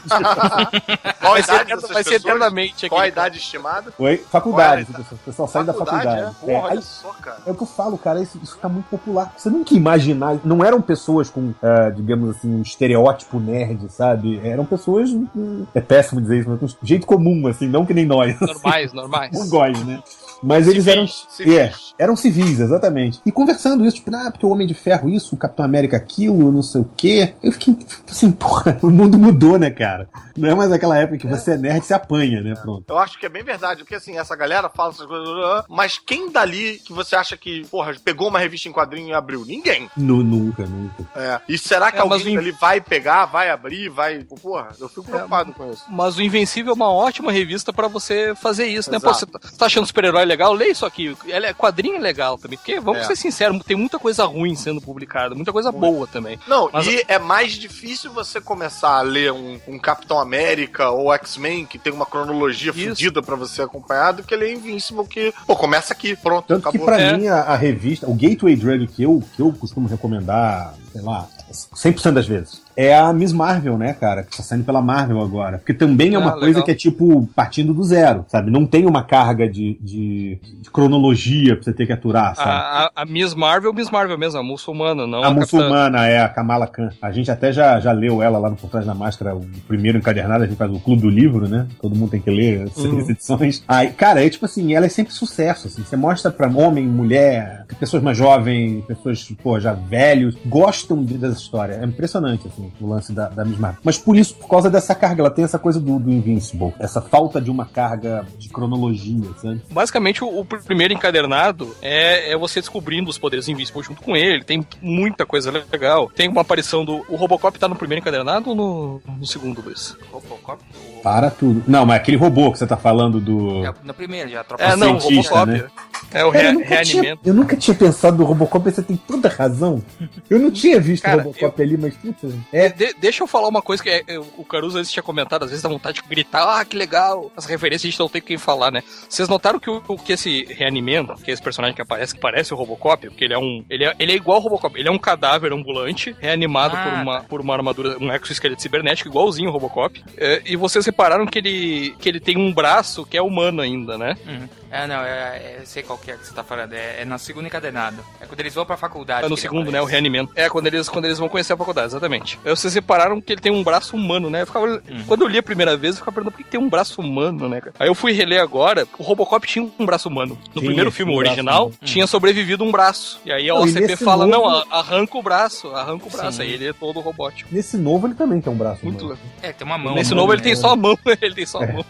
Qual a Vai ser, idade dessas vai ser pessoas? eternamente Qual a cara. idade estimada? Oi? Faculdade, o pessoal sai da faculdade. é? É, Porra, aí- olha só, cara. É o que eu falo, cara, isso, isso tá muito popular. Você nunca imaginar. Não eram pessoas com, ah, digamos assim, um estereótipo nerd, sabe? Eram pessoas. hum, É péssimo dizer isso, mas com jeito comum, assim, não que nem nós. Normais, normais. Mongóis, né? Mas eles eram. Civis. É, eram civis, exatamente. E conversando isso, tipo, ah, porque o Homem de Ferro isso, o Capitão América aquilo, não sei o quê. Eu fiquei assim, porra, o mundo mudou, né, cara? Não é mais aquela época que você é nerd e se apanha, né? Pronto. Eu acho que é bem verdade, porque assim, essa galera fala essas coisas, mas quem dali que você acha que, porra, pegou uma revista em quadrinho e abriu? Ninguém. Nu- nunca, nunca. É. E será que É, alguém dali vai pegar, vai abrir, vai. Porra, eu fico preocupado com isso. Mas o Invencível é uma ótima revista pra você fazer isso, né? Pô, Exato. você tá- você tá achando super-herói legal, lê isso aqui. Ela é quadrinho é legal também. Porque, vamos É. ser sinceros, tem muita coisa ruim sendo publicada, muita coisa boa também. Não, Mas- e é mais difícil você começar a ler um, um Capitão América ou X-Men que tem uma cronologia Isso. fodida pra você acompanhar do que ler Invincible que, pô, começa aqui, pronto, Tanto que acabou. pra É. mim a, a revista, o Gateway Drug que eu, que eu costumo recomendar, sei lá, 100% das vezes, é a Miss Marvel, né, cara? Que tá saindo pela Marvel agora. Porque também é Ah, uma legal. coisa que é tipo partindo do zero, sabe? Não tem uma carga de, de, de cronologia pra você ter que aturar, sabe? A, a, a Miss Marvel, Miss Marvel mesmo, a muçulmana, não a a, capitã. muçulmana é a Kamala Khan. A gente até já, já leu ela lá no Por Trás da Máscara, o primeiro encadernado, a gente faz o Clube do Livro, né? Todo mundo tem que ler as Uhum. edições. Aí, cara, é tipo assim, ela é sempre sucesso, assim. Você mostra pra homem, mulher, pessoas mais jovens, pessoas, pô, já velhos, gostam de, dessa história. É impressionante, assim, o lance da, da Miss Marvel. Mas por isso, por causa dessa carga, ela tem essa coisa do, do Invincible, essa falta de uma carga de cronologia, sabe? Basicamente, o, o primeiro encadernado é, é você descobrindo os poderes invisíveis junto com ele. Tem muita coisa legal. Tem uma aparição do. O Robocop tá no primeiro encadernado ou no, no segundo, Luiz? Robocop? O- Para tudo. Não, mas aquele robô que você tá falando do. É, no primeiro, já tropa É, não, o Robocop. né? É o Cara, re eu, nunca tinha, reanimento. eu nunca tinha pensado no Robocop, você tem toda razão. Eu não tinha visto Cara, o Robocop ali, mas puta. É, De- deixa eu falar uma coisa que é- é, o Caruso antes tinha comentado, às vezes dá vontade de gritar, ah, que legal, as referências a gente não tem quem falar, né? Vocês notaram que, o, o- que esse reanimento, que é esse personagem que aparece, que parece o Robocop, porque ele é um. Ele é, ele é igual ao Robocop, ele é um cadáver ambulante, reanimado Ah, por, uma, tá. por uma armadura, um exoesqueleto cibernético, igualzinho ao Robocop. É, e vocês repararam que ele, que ele tem um braço que é humano ainda, né? Uhum. É, não, é, é- eu sei qual que é que você tá falando. É, é na segunda encadernada. É quando eles vão pra faculdade. É no segundo, né? O aparece. reanimento. É, quando eles, quando eles vão conhecer a faculdade, exatamente. Aí vocês repararam que ele tem um braço humano, né? Eu ficava, Quando eu li a primeira vez, eu ficava perguntando por que tem um braço humano, né, cara? Aí eu fui reler agora, o Robocop tinha um braço humano. No Tinha, primeiro filme um braço original, humano. tinha sobrevivido um braço. E aí a Não, OCP fala, novo- não, a- arranca o braço, arranca o braço. Sim. Aí ele é todo robótico. nesse novo ele também tem um braço. Muito humano. É, tem uma mão. Nesse uma novo mão, ele tem né? só a mão, ele tem só a mão.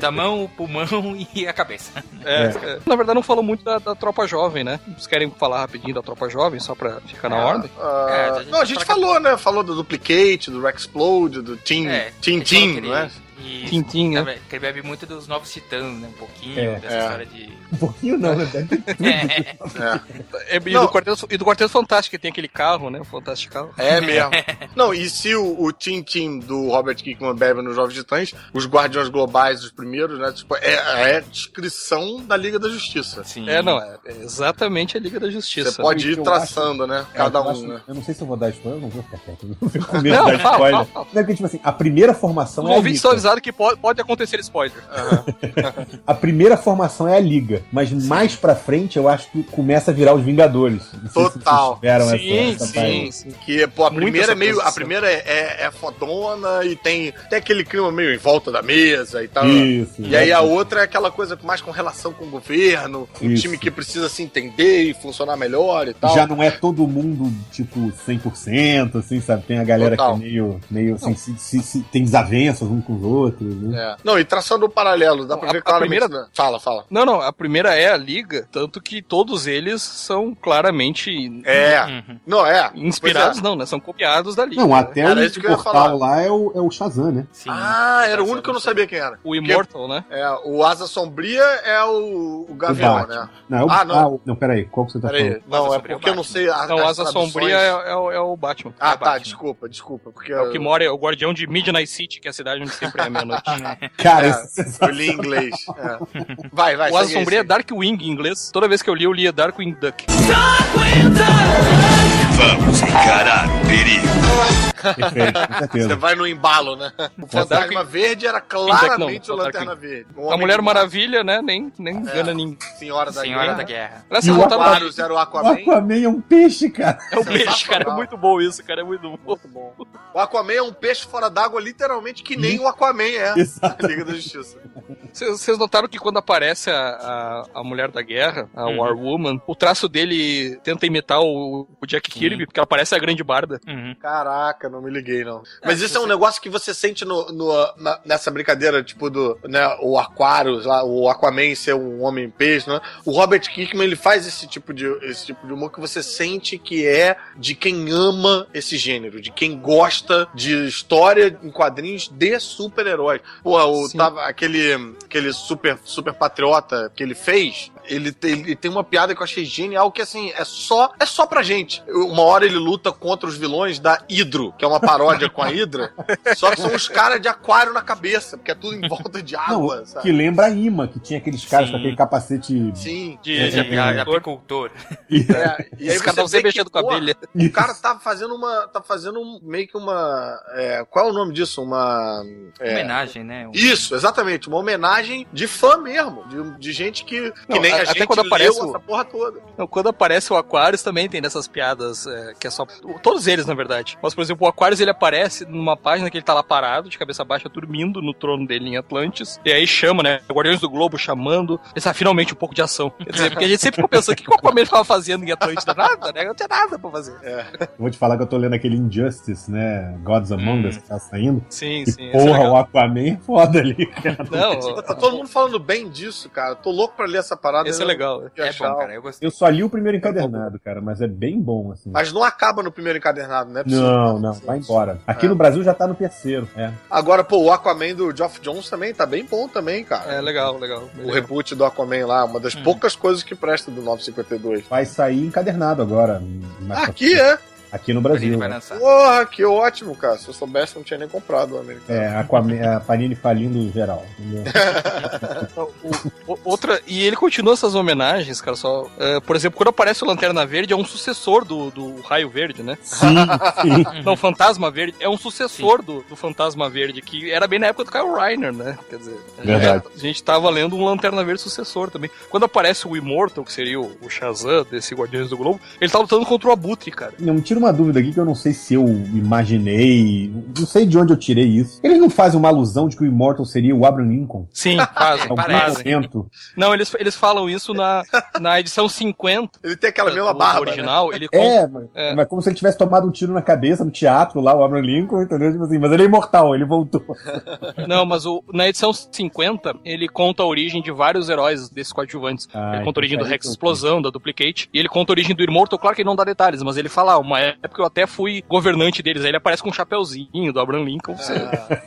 Da mão, o pulmão e a cabeça. É, é. Na verdade, não falou muito da, da tropa jovem, né? Vocês querem falar rapidinho da tropa jovem, só pra ficar na É, ordem? É, a gente não, a gente falou, né? Falou do Duplicate, do Rexplode, do Team, É, Team, Team, que não é? Isso. Tintim, né? Que ele bebe muito dos novos titãs, né? Um pouquinho É. dessa É. história de. Um pouquinho não, né? É. É. É, e, Não. do Quarteto, e do Quarteto Fantástico, que tem aquele carro, né? O Fantástico Carro. É mesmo. Não, e se o, o Team do Robert Kickman bebe nos Jovens Titãs, os Guardiões Globais, os primeiros, né? Tipo, é, é descrição da Liga da Justiça. Sim. É, não, é, é exatamente a Liga da Justiça. Você pode ir traçando, né? Cada eu um, acho- né? Eu não sei se eu vou dar spoiler, eu não vou ficar quieto. Eu não fico com medo Não, fala, spoiler. fala, fala. Não, porque, tipo assim, a primeira formação é a Liga. avisados que pode, pode acontecer spoiler. A primeira formação é a Liga, mas mais pra frente eu acho que começa a virar os Vingadores. Se Total. tiveram sim, essa, essa sim, sim. Que, pô, a Muito primeira é meio. A primeira é, é, é fodona e tem, tem aquele clima meio em volta da mesa e tal. Isso. E aí a outra é aquela coisa mais com relação com o governo, um Isso. time que precisa se entender e funcionar melhor e tal. Já não é todo mundo, tipo, 100%, assim, sabe? Tem a galera Total. que é meio, meio assim, se, se- se- tem desavenças uns com os outros, né? É. Não, e traçando o paralelo, dá pra A- ver a claramente. primeira- né? Fala, fala. Não, não, a primeira é a Liga, tanto que todos eles são claramente É. Uhum. Não, é. inspirados, Pois não, né? São copiados da Liga. Não, né? até Era o portal lá é o, é o Shazam, né? Sim. Ah, era o único que eu não sabia quem era. O Immortal, né? É, o Asa Sombria é o, o Gavião, Batman. né? Não, é o, Ah, não. o- não, peraí, qual que você tá Peraí. falando? Não, é é o porque eu não sei. a- Não, as Asa traduções. Sombria é, é o- é o Batman. Ah, É tá, Batman. desculpa, desculpa. Porque É o que mora, é o guardião de Midnight City, que é a cidade onde sempre é meia-noite. Cara, É, é eu li em inglês. É. Vai, vai. o Asa Sombria é. Darkwing em inglês. Toda vez que eu li, eu lia Darkwing Duck. Vamos encarar o perigo. perfeito, com Você vai no embalo, né? O Fantasma Verde era claramente não, o Lanterna Darkwing. Verde. Um A Mulher Maravilha, né? Nem, nem engana ninguém. Senhora da Senhora Guerra. da Guerra. E o Aquarius era o O Aquaman. Aquaman é um peixe, cara. É um peixe, cara. É muito bom isso, cara. É muito bom. Muito bom. O Aquaman é um peixe fora d'água, literalmente, que nem o Aquaman é. Exato. A Liga da Justiça. Vocês notaram que quando aparece a, a, a Mulher da Guerra, a Uhum. War Woman, o traço dele tenta imitar o, o Jack Kirby, porque ela parece a grande barda. Uhum. Caraca, não me liguei, não. Mas É, isso é um negócio que você sente no, no- na- nessa brincadeira, tipo, do, né, o Aquarius, lá, o Aquaman ser um homem-peixe, né? O Robert Kirkman, ele faz esse tipo, de, esse tipo de humor que você sente que é de quem ama esse gênero, de quem gosta de história em quadrinhos de super-heróis. Pô, o, tava aquele aquele super, super patriota que ele fez, ele tem, ele tem uma piada que eu achei genial, que assim, é só, é só pra gente. Uma hora ele luta contra os vilões da Hidro, que é uma paródia com a Hidra, só que são os caras de aquário na cabeça, porque é tudo em volta de água, Não, sabe? que lembra a imã, que tinha aqueles caras Sim. com aquele capacete. Sim. De, De, de de, de apicultor. É, e aí Esse cara você não sei vê mexer que, do cabelo. pô, O cara tá fazendo uma. tá fazendo um- meio que uma. é, qual é o nome disso? Uma. é, Homenagem, né? Um- Isso, exatamente. Uma homenagem de fã mesmo. De, de gente que, que Não, nem a, até gente quando leu aparece o- essa porra toda. Não, quando aparece o Aquarius também tem dessas piadas é, que é só. Todos eles, na verdade. Mas, por exemplo, o Aquarius ele aparece numa página que ele tá lá parado, de cabeça baixa, dormindo no trono dele em Atlantis. E aí chama, né? Guardiões do Globo chamando. Pensa, ah, finalmente um pouco de ação. Quer dizer, porque a gente sempre ficou pensando, o que o Aquaman tava fazendo em Atlântida? Nada, né? Não tinha nada pra fazer. Vou te falar que eu tô lendo aquele Injustice, né? Gods Among Us que tá saindo. Sim, E sim. é porra, legal. o Aquaman é foda ali, cara. Não, Tá todo mundo falando bem disso, cara. Tô louco pra ler essa parada. Esse é legal. eu É achar. bom, cara. Eu gostei. Eu só li o primeiro encadernado, cara, mas é bem bom, assim. Mas não acaba no primeiro encadernado, né? Não, não, vai embora. Aqui É. no Brasil já tá no terceiro, é. Agora, pô, o Aquaman do Geoff Jones também tá bem bom também, cara. É legal, legal. O reboot do Aquaman lá, uma das poucas coisas que presta do 952. Vai sair encadernado agora. Aqui é? Aqui no Brasil. né? Porra, que ótimo, cara. Se eu soubesse, eu não tinha nem comprado o americano. É, Aquaman, a Panini falindo geral. entendeu? O- o- outra, e ele continua essas homenagens, cara, só. é, por exemplo, quando aparece o Lanterna Verde, é um sucessor do, do Raio Verde, né? Sim, sim. Não, Fantasma Verde é um sucessor do, do Fantasma Verde, que era bem na época do Kyle Reiner, né? Quer dizer, Verdade. é, a gente tava lendo um Lanterna Verde sucessor também. Quando aparece o Immortal, que seria o, o Shazam desse Guardiões do Globo, ele tá lutando contra o Abutre, cara. Não, me tira uma dúvida aqui que eu não sei se eu imaginei. Não sei de onde eu tirei isso. Eles não fazem uma alusão de que o Immortal seria o Abraham Lincoln? Sim, fazem, Algum parece. momento. Não, eles, eles falam isso na, na edição 50 Ele tem aquela mesma barba. né? original. Ele conta É, mas, É. mas como se ele tivesse tomado um tiro na cabeça no teatro lá, o Abraham Lincoln, entendeu? Tipo assim, mas ele é imortal, ele voltou. Não, mas o, na edição 50, ele conta a origem de vários heróis desses coadjuvantes. Ah, ele conta a origem do então Rex que eu- Explosão, da Duplicate, e ele conta a origem do Immortal, claro que ele não dá detalhes, mas ele fala, ah, uma época eu até fui governante deles, aí ele aparece com um chapeuzinho do Abraham Lincoln, você,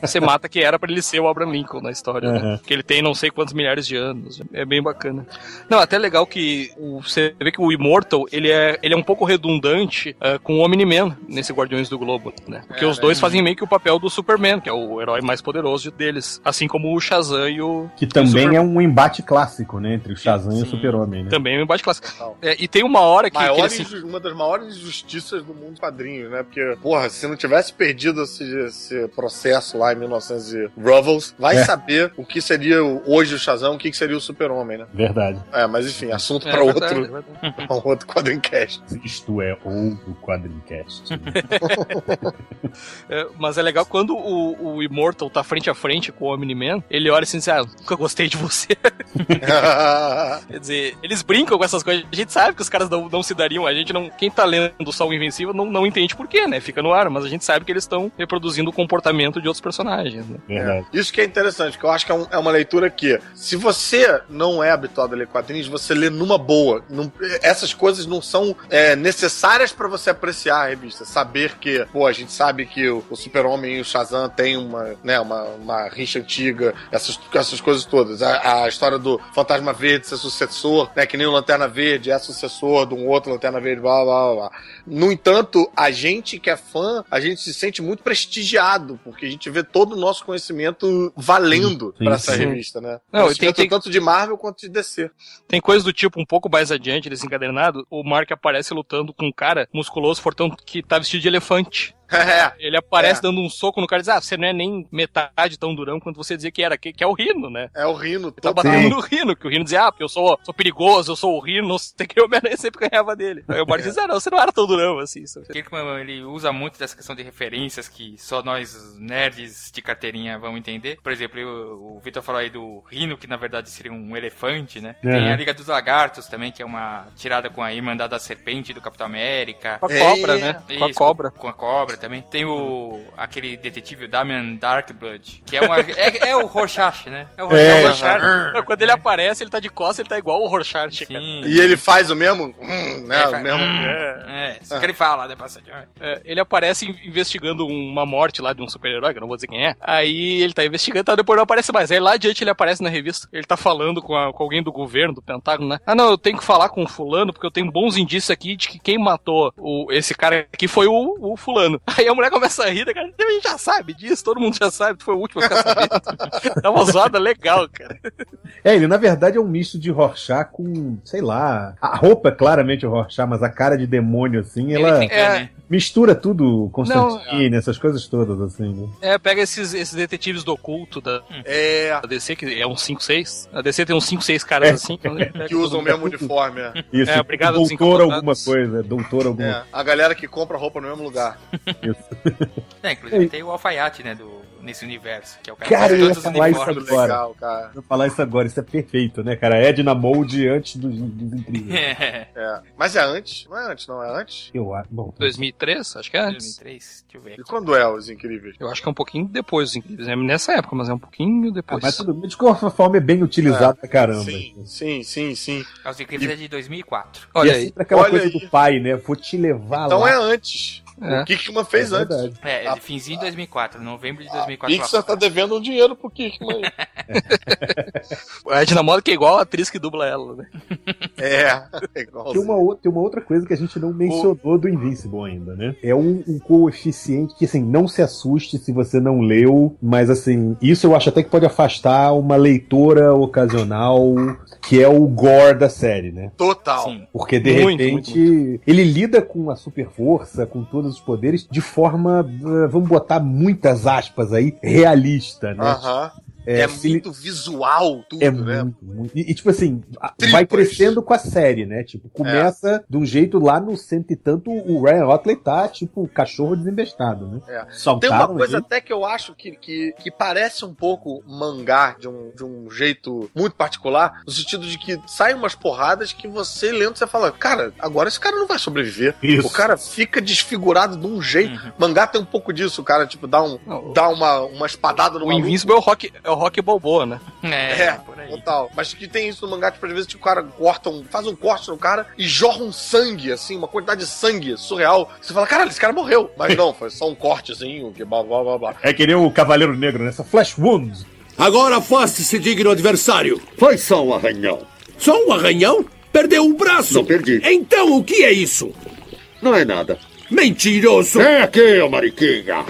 você mata que era pra ele ser o Abraham Lincoln na história, né? Uhum. Que ele tem não sei quantos milhares de anos, é bem bacana. Não, até legal que o- você vê que o Immortal, ele é, ele é um pouco redundante eh, com o Omni-Man nesse Guardiões do Globo, né? Porque os dois fazem meio que o papel do Superman, que é o herói mais poderoso deles, assim como o Shazam e o Que também Super- é um embate clássico, né? Entre o Shazam e o Sim. Super-Homem, né? também é um embate clássico. É, e tem uma hora que, que Maior ele se- inju- Uma das maiores injustiças do mundo quadrinho, né? Porque, porra, se não tivesse perdido esse, esse processo lá em 1900 e Ruvels, vai É. saber o que seria hoje o Shazam, o que, seria o Super-Homem, né? Verdade. É, mas enfim, assunto É pra verdade, outro, é verdade. pra um outro quadrincast. Isto é outro quadrincast. É, mas é legal quando o, o Immortal tá frente a frente com o Omni-Man, ele olha assim e diz, ah, nunca gostei de você. Quer dizer, eles brincam com essas coisas. A gente sabe que os caras não, não se dariam. A gente não. Quem tá lendo só o Invencível não, não entende por quê, né? Fica no ar, mas a gente sabe que eles estão reproduzindo o comportamento de outros personagens, né? Verdade. Isso que é interessante, porque eu acho que é, um- é uma leitura que, se você não é habituado a ler quadrinhos, você lê numa boa. Não- essas coisas não são é, necessárias pra você apreciar a revista. Saber que, pô, a gente sabe que o, o Super-Homem e o Shazam têm uma, né, uma, uma rixa antiga, essas, essas coisas todas. A, a história do Fantasma Verde ser sucessor, né, que nem o Lanterna Verde é sucessor de um outro Lanterna Verde, blá, blá, blá, blá. No entanto, a gente que é fã, a gente se sente muito prestigiado, porque a gente vê todo o nosso conhecimento valendo pra essa revista, né? Não, tem- tem- tanto de Marvel quanto de DC. Tem coisa do tipo, um pouco mais adiante desse encadernado, o Mark aparece lutando com um cara musculoso, fortão, que tá vestido de elefante. É, Ele aparece É. dando um soco no cara e diz, ah, você não é nem metade tão durão quanto você dizia que era, que, que é o Rino, né? é o Rino. Ele tá batendo no Rino, que o Rino dizia, ah, porque eu sou, sou perigoso, eu sou o Rino, não sei que, o Homem-Aranha sempre ganhava dele. Aí o Mark diz, ah, não, você não era tão durão assim. Isso. Kirkman, ele usa muito dessa questão de referências que só nós nerds de carteirinha vamos entender. Por exemplo, o, o Vitor falou aí do Rino, que na verdade seria um elefante, né? Uhum. Tem a Liga dos Lagartos também, que é uma tirada com a Irmandade da Serpente do Capitão América. Com a É. cobra, né? Com a Isso, cobra. Com a cobra também. Tem o aquele detetive o Damian Darkblood, que é uma é, é o Rorschach, né? É o É. Rorschach. Não, Quando ele aparece, ele tá de costas, ele tá igual o Rorschach, cara. E ele faz o mesmo, hum, né? É, o faz- mesmo. É, só que ele fala, né, passagem. É, ele aparece in- investigando uma morte lá de um super-herói, que eu não vou dizer quem é. Aí ele tá investigando, tá, depois não aparece mais. Aí lá adiante ele aparece na revista. Ele tá falando com, a- com alguém do governo, do Pentágono, né? Ah, não, eu tenho que falar com o fulano, porque eu tenho bons indícios aqui de que quem matou o, esse cara aqui foi o, o fulano. Aí a mulher começa a rir, né, cara? A gente já sabe disso, todo mundo já sabe, tu foi o último a ficar sabendo. é uma zoada legal, cara. É, ele na verdade é um misto de Rorschach com, sei lá, a roupa é claramente o Rorschach, mas a cara de demônio assim, ela Ele fica, é- né? mistura tudo, Constantine, essas coisas todas assim, né? É, pega esses, esses detetives do oculto da, É, da DC, que é um 5-6. A DC tem uns 5-6 caras É. assim. que usam o mesmo uniforme. É. Isso, É, obrigado doutor alguma coisa, doutor alguma É, a galera que compra roupa no mesmo lugar. É, inclusive tem o alfaiate, né, do, nesse universo, que é o cara, Cara, que eu faz ia todos os falar isso uniformes. agora. Legal, cara. Vou falar isso agora, isso é perfeito, né, cara? Edna Mold antes dos, dos incríveis. É, É. Mas é antes? Não é antes, não. É antes? Eu acho. Bom, 2003, acho que é antes. 2003, deixa eu ver E aqui. quando é os incríveis? Eu acho que é um pouquinho depois dos Incríveis. É nessa época, mas é um pouquinho ah, depois. mas tudo bem. De qualquer forma, é bem utilizado pra caramba. Sim, sim, sim, sim. Ah, Os Incríveis é de 2004. Olha e é aí. sempre aquela Olha coisa aí. do pai, né? Vou te levar Então lá. é antes. É. O Kickman fez É antes. É, Ah, de finzinho de 2004, novembro de 2004. Pixar tá devendo um dinheiro pro Kickman. A Edna Moda que é igual a atriz que dubla ela, né? é, é Tem igualzinho. uma, outra, tem uma outra coisa que a gente não mencionou do Invincible ainda, né? É um, um coeficiente que, assim, não se assuste se você não leu, mas, assim, isso eu acho até que pode afastar uma leitora ocasional, que é o gore da série, né? Total. Sim. Porque, de Muito, repente, ele lida com a super força, com todos os poderes, de forma, eh, vamos botar muitas aspas aí, realista, né? Aham. É, se ele- muito visual tudo, É né? muito, muito. E, e, tipo assim, Tripas. vai crescendo com a série, né? Tipo, começa de um jeito lá no cento e tanto, o Ryan Otley tá, tipo, cachorro desembestado, né? É. Tem Soltaram uma coisa até que eu acho que, que, que parece um pouco mangá de um, de um jeito muito particular, no sentido de que saem umas porradas que você lendo, você fala, cara, agora esse cara não vai sobreviver. Isso. O cara fica desfigurado de um jeito. Uhum. Mangá tem um pouco disso, o cara, tipo, dá, um, Não, dá uma, uma espadada no O maluco. Invincible é o Rock, é o rock Balboa, né? É, É, por aí. total. Mas que tem isso no mangá, tipo, às vezes tipo, o cara corta um, faz um corte no cara e jorra um sangue, assim, uma quantidade de sangue surreal. Você fala, caralho, esse cara morreu. Mas não, foi só um cortezinho, que blá blá blá blá. É que nem o Cavaleiro Negro, né? Essa Flash Wound. Agora afaste-se, digno adversário. Foi só um arranhão. Só um arranhão? Perdeu um braço. Não perdi. Então o que é isso? Não é nada. Mentiroso. Vem aqui, ô mariquinha.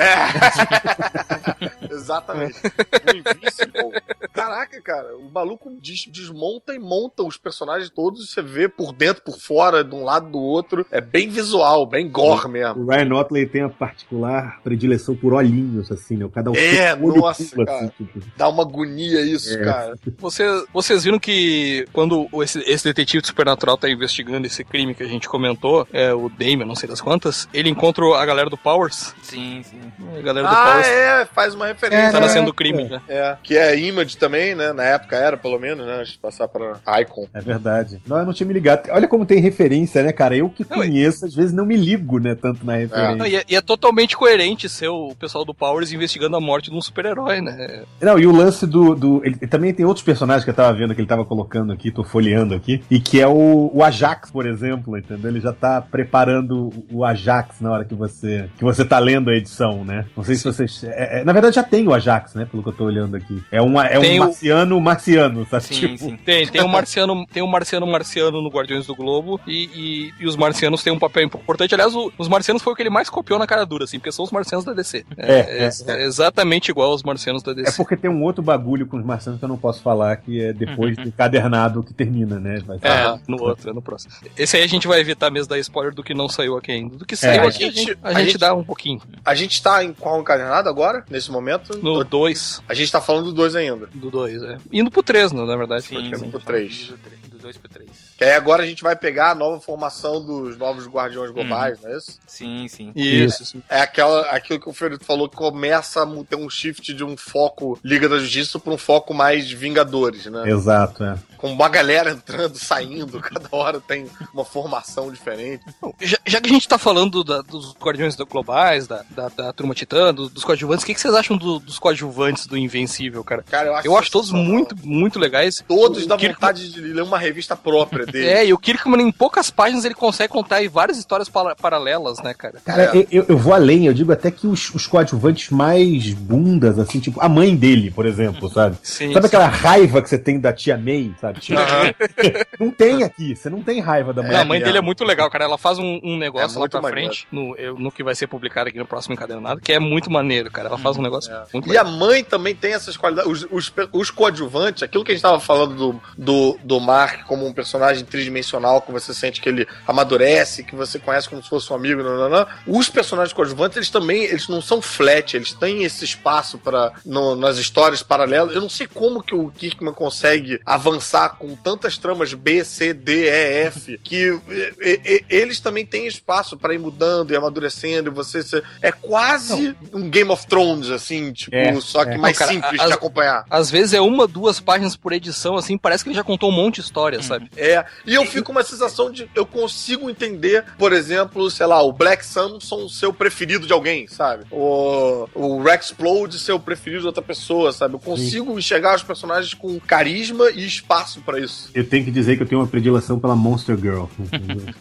Exatamente. O Invincible. Caraca, cara, o maluco des- desmonta e monta os personagens todos e você vê por dentro, por fora, de um lado do outro. É bem visual, bem gore mesmo. O Ryan Otley tem a particular predileção por olhinhos, assim, né? Cada um É, nossa, pula, cara. assim, tipo. Dá uma agonia isso, É. cara. Você, vocês viram que quando esse, esse detetive do Supernatural tá investigando esse crime que a gente comentou, é o Damon, não sei das quantas, ele encontra a galera do Powers. Sim, sim. A galera do Ah, é, faz uma referência. tá nascendo do crime, né? É, que é Image também, né? Na época era, pelo menos, né? Antes de passar pra Icon. É verdade. Não, eu não tinha me ligado. Olha como tem referência, né, cara? Eu que Não, e- conheço, às vezes não me ligo, né, tanto na referência. Não, e, é, e é totalmente coerente ser o pessoal do Powers investigando a morte de um super-herói, né? Não, e o lance do. do ele, também tem outros personagens que eu tava vendo que ele tava colocando aqui, tô folheando aqui, e que é o, o Ajax, por exemplo, entendeu? Ele já tá preparando o Ajax na hora que você que você tá lendo a edição, né? Não sei se vocês. é- é- na verdade já tem o Ajax, né? Pelo que eu tô olhando aqui. É, uma, é Tem um o- marciano marciano, sabe? Sim, Tipo, sim. Tem, tem um marciano, tem um marciano marciano no Guardiões do Globo e, e, e os marcianos têm um papel importante. Aliás, o- os marcianos foi o que ele mais copiou na cara dura, assim, porque são os marcianos da DC. É, é, é exatamente igual aos marcianos da É DC. porque tem um outro bagulho com os marcianos que eu não posso falar, que é depois do encadernado que termina, né? Vai É, no outro, é no próximo. Esse aí a gente vai evitar mesmo dar spoiler do que não saiu aqui ainda. Do que saiu a aqui, a gente- gente, a a gente gente- dá um pouquinho. A gente tá em qual encadernado agora, nesse momento? No 2, A gente tá falando do 2 ainda. do 2, é. Indo pro 3, na verdade. Sim, sim. pro três. Do 2 pro 3. Que aí agora a gente vai pegar a nova formação dos novos Guardiões Globais, não é isso? Sim, sim. Isso. isso. É aquela, aquilo que o Fredito falou, que começa a ter um shift de um foco Liga da Justiça para um foco mais Vingadores, né? Exato, é. Com uma galera entrando, saindo, cada hora tem uma formação diferente. Já, já que a gente tá falando da- dos Guardiões Globais, da, da, da Turma Titã, do- dos coadjuvantes, o que, que vocês acham do- dos coadjuvantes do Invencível, cara? Cara, eu acho, Eu acho todos muito, muito legais. Todos dá Kirkman- vontade de ler uma revista própria dele. É, e o Kirkman, em poucas páginas, ele consegue contar aí várias histórias para- paralelas, né, cara? Cara, É. eu, eu vou além, eu digo até que os, os coadjuvantes mais bundas, assim, tipo, a mãe dele, por exemplo, sabe? Sim. Sabe aquela raiva que você tem da tia May, sabe? Aham. não tem aqui, você não tem raiva da mãe. a mãe é. dele é muito legal, cara. Ela faz um, um negócio É lá pra maneiro. frente, no, no que vai ser publicado aqui no próximo Encadernado, que é muito maneiro, cara. Ela faz um negócio muito E a legal. mãe também tem essas qualidades. Os, os, os coadjuvantes, aquilo que a gente tava falando do, do, do Mark como um personagem tridimensional, que você sente que ele amadurece, que você conhece como se fosse um amigo, não, não, não. os personagens coadjuvantes, eles também eles não são flat, eles têm esse espaço para nas histórias paralelas. Eu não sei como que o Kirkman consegue avançar com tantas tramas B, C, D, E, F, que e- e- eles também têm espaço para ir mudando e amadurecendo, e você é quase um Game of Thrones, assim, tipo, É, só que é. mais Não, cara, simples as- de acompanhar. Às vezes é uma, duas páginas por edição, assim, parece que ele já contou um monte de história, sabe? É, e eu fico com uma sensação de eu consigo entender, por exemplo, sei lá, o Black Samson ser o preferido de alguém, sabe? O, o Rex Explode ser o preferido de outra pessoa, sabe? Eu consigo enxergar os personagens com carisma e espaço pra isso. Eu tenho que dizer que eu tenho uma predileção pela Monster Girl. entendeu?